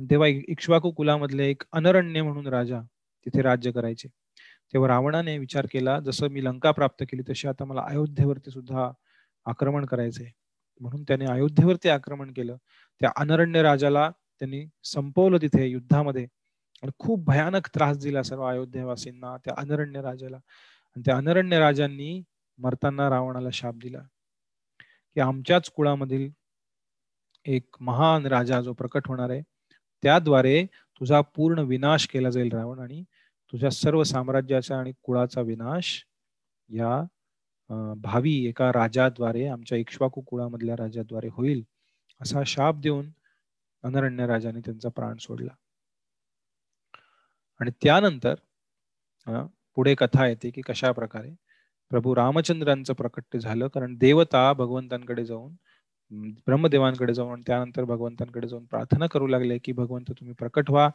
तेव्हा इक्ष्वाकू कुलामधले एक अनरण्य म्हणून राजा तिथे राज्य करायचे. तेव्हा रावणाने विचार केला जसं मी लंका प्राप्त केली तशी आता मला अयोध्येवरती सुद्धा आक्रमण करायचंय. म्हणून त्याने अयोध्येवरती आक्रमण केलं. त्या अनरण्य राजाला त्यांनी संपवलं तिथे युद्धामध्ये. आणि खूप भयानक त्रास दिला सर्व अयोध्येवासींना त्या अनरण्य राजाला. आणि त्या अनरण्य राजांनी मरताना रावणाला शाप दिला. की आमच्याच कुळामधील एक महान राजा जो प्रकट होणार आहे त्याद्वारे तुझा पूर्ण विनाश केला जाईल रावण आणि तुझ्या सर्व साम्राज्याचा आणि कुळाचा विनाश या भावी एका राजाद्वारे आमच्या इक्ष्वाकू कुळामधल्या राजाद्वारे होईल असा शाप देऊन अनरण्य राजाने त्यांचा प्राण सोडला. आणि त्यानंतर पुढे कथा येते की कशा प्रकारे प्रभू रामचंद्रांचं प्रकट झालं कारण देवता भगवंतांकडे जाऊन ब्रह्मदेवांकडे जाऊन त्यानंतर भगवंतांकडे जाऊन प्रार्थना करू लागले की भगवंत तुम्ही प्रकट व्हा.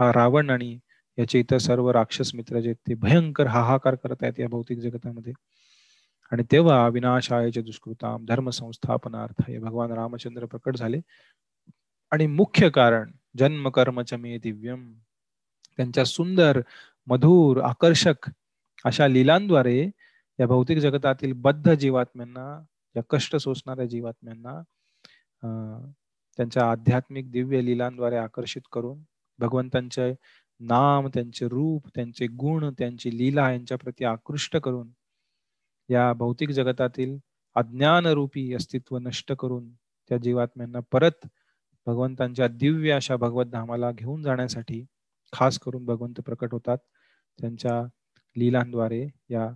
हा रावण आणि याचे इतर सर्व राक्षस मित्र जे ते भयंकर हाहाकार करत आहेत या भौतिक जगतामध्ये. आणि तेव्हा विनाशायचे दुष्कृताम धर्म संस्थापनार्थ हे भगवान रामचंद्र प्रकट झाले. आणि मुख्य कारण जन्म कर्म चमे दिव्यम. त्यांच्या सुंदर मधुर आकर्षक अशा लिलांद्वारे या भौतिक जगतातील बद्ध जीवात्म्यांना या कष्ट सोसणाऱ्या जीवात्म्यांना त्यांच्या आध्यात्मिक दिव्य लिलांद्वारे आकर्षित करून भगवंतांचे नाम त्यांचे रूप त्यांचे गुण त्यांची लीला यांच्या प्रती आकृष्ट करून या भौतिक जगतातील अज्ञान रूपी अस्तित्व नष्ट करून त्या जीवात्म्यांना परत भगवंतांच्या दिव्य अशा भगवत धामाला घेऊन जाण्यासाठी खास करून भगवंत प्रकट होतात. त्यांच्या लीलांद्वारे या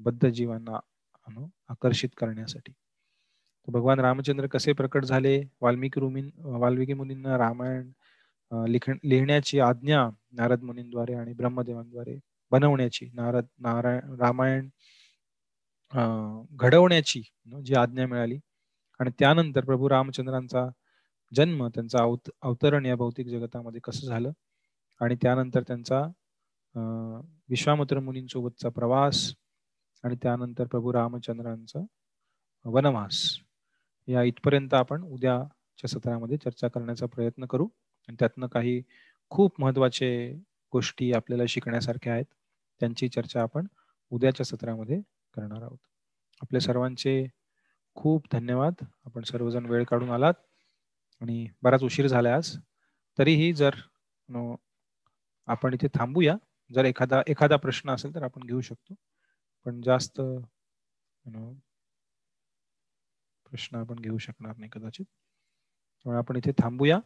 बद्ध जीवांना आकर्षित करण्यासाठी. भगवान रामचंद्र कसे प्रकट झाले? वाल्मिकी रुमीन वाल्मिकी मुनींना रामायण लिख लिहिण्याची आज्ञा नारद मुनींद्वारे आणि ब्रह्मदेवांद्वारे बनवण्याची नारद नारायण रामायण घडवण्याची जी आज्ञा मिळाली. आणि त्यानंतर प्रभू रामचंद्रांचा जन्म त्यांचा अवतरण या भौतिक जगतामध्ये कसं झालं? आणि त्यानंतर त्यांचा अं, विश्वामित्र मुनींसोबतचा प्रवास आणि त्यानंतर प्रभू रामचंद्रांचा वनवास. या इथपर्यंत आपण उद्याच्या सत्रामध्ये चर्चा करण्याचा प्रयत्न करू. आणि त्यातनं काही खूप महत्त्वाचे गोष्टी आपल्याला शिकण्यासारख्या आहेत त्यांची चर्चा आपण उद्याच्या सत्रामध्ये करणार आहोत. आपल्या सर्वांचे खूप धन्यवाद. आपण सर्वजण वेळ काढून आलात आणि बराच उशीर झाला आज. तरीही जर आपण इथे थांबूया. जर एखादा एखादा प्रश्न असेल तर आपण घेऊ शकतो. पण जास्त प्रश्न आपण घेऊ शकणार नाही कदाचित. त्यामुळे आपण इथे थांबूया.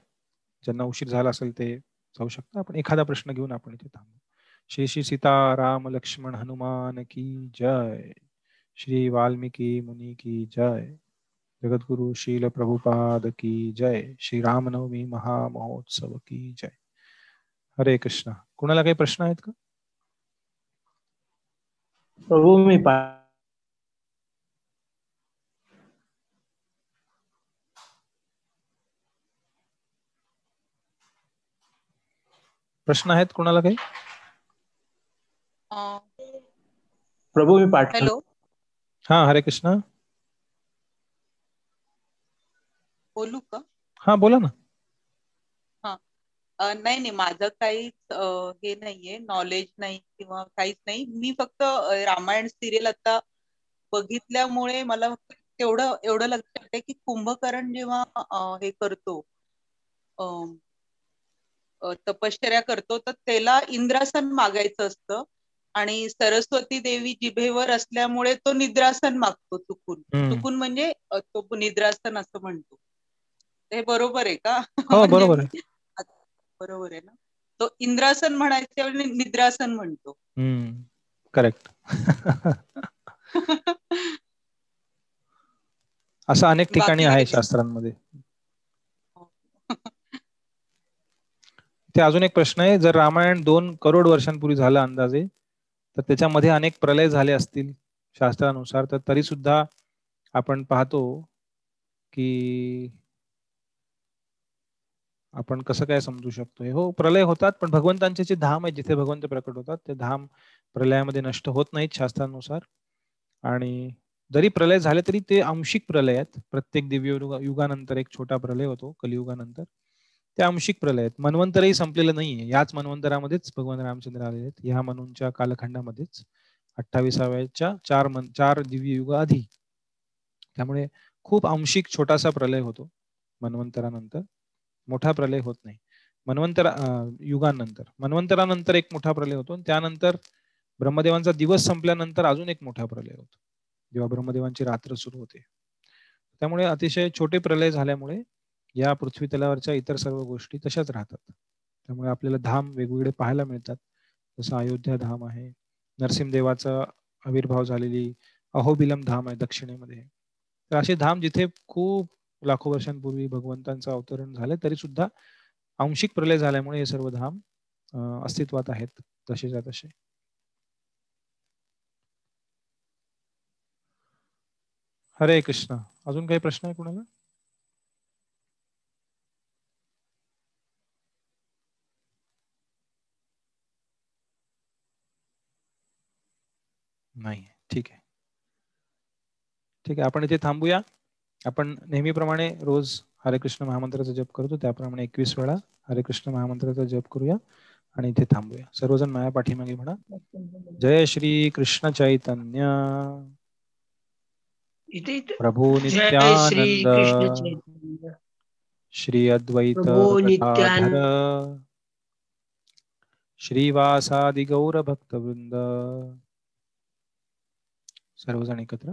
ज्यांना उशीर झाला असेल ते जाऊ शकता. आपण एखादा प्रश्न घेऊन आपण इथे थांबू. श्री श्री सीता राम लक्ष्मण हनुमान की जय. श्री वाल्मिकी मुनि की जय. जगद्गुरु शील प्रभुपाद की जय. श्री रामनवमी महामहोत्सव की जय. हरे कृष्णा. कुणाला काही प्रश्न आहेत का? प्रभू मी पा- प्रश्न आहेत कुणाला काही? प्रभू मी पाठ हॅलो. हा हरे कृष्णा. बोलू का? हा बोला ना. नाही नाही माझं काहीच हे नाहीये नॉलेज नाही किंवा काहीच नाही. मी फक्त रामायण सिरियल आता बघितल्यामुळे मला तेवढं एवढं लक्षात आहे की कुंभकर्ण जेव्हा हे करतो तपश्चर्या करतो तर त्याला इंद्रासन मागायचं असतं. आणि सरस्वती देवी जिभेवर असल्यामुळे तो निद्रासन मागतो चुकून. चुकून म्हणजे तो निद्रासन असं म्हणतो. हे बरोबर आहे का? हो म्हणजे बरोबर आहे. मी- बरोबर आहे ना? तो इंद्रासन म्हणायच्या निद्रासन म्हणतो. करेक्ट असं अनेक ठिकाणी आहे शास्त्रांमध्ये. ते अजून एक प्रश्न आहे. जर रामायण दोन करोड वर्षांपूर्वी झालं अंदाजे तर त्याच्यामध्ये अनेक प्रलय झाले असतील शास्त्रानुसार तर तरी सुद्धा आपण पाहतो की आपण कसं काय समजू शकतो हो प्रलय होतात पण भगवंतांचे जे धाम आहे जिथे भगवंत प्रकट होतात ते धाम प्रलयामध्ये नष्ट होत नाहीत शास्त्रानुसार. आणि जरी प्रलय झाले तरी ते आंशिक प्रलय आहेत. प्रत्येक दिव्य युगानंतर एक छोटा प्रलय होतो कलियुगानंतर. ते आंशिक प्रलय आहेत. मन्वंतरही संपलेलं नाहीये. याच मन्वंतरामध्येच भगवान रामचंद्र आलेले आहेत. ह्या मनूंच्या कालखंडामध्येच अठ्ठावीसाव्याच्या चार मन चार दिव्य युग आधी. त्यामुळे खूप आंशिक छोटासा प्रलय होतो मन्वंतरानंतर. मोठा प्रलय होत नाही. मन्वंतर युगानंतर. मन्वंतरानंतर एक मोठा प्रलय होतो. आणि त्यानंतर ब्रह्मदेवांचा दिवस संपल्यानंतर अजून एक मोठा प्रलय होतो. जेव्हा ब्रह्मदेवांची रात्र सुरू होते. त्यामुळे अतिशय छोटे प्रलय झाल्यामुळे या पृथ्वी तलावरच्या इतर सर्व गोष्टी तशाच राहतात. त्यामुळे आपल्याला धाम वेगवेगळे पाहायला मिळतात. जसं अयोध्या धाम आहे. नरसिंहदेवाचा आविर्भाव झालेली अहोबिलम धाम आहे दक्षिणेमध्ये. तर असे धाम जिथे खूप लाखो वर्षांपूर्वी भगवंतांचं अवतरण झालं तरी सुद्धा आंशिक प्रलय झाल्यामुळे हे सर्व धाम अस्तित्वात आहेत तसेच्या तसे. हरे कृष्ण. अजून काही प्रश्न आहे कुणाला? नाही. ठीक आहे. ठीक आहे आपण इथे थांबूया. आपण नेहमीप्रमाणे रोज हरे कृष्ण महामंत्राचा जप करतो. त्याप्रमाणे एकवीस वेळा हरे कृष्ण महामंत्राचा जप करूया आणि इथे थांबूया. सर्वजण माझ्या पाठीमागे म्हणा. जय श्री कृष्ण चैतन्य. प्रभू नित्यानंद. श्री अद्वैत श्रीवासादि गौर भक्तवृंद सर्वजण एकत्र.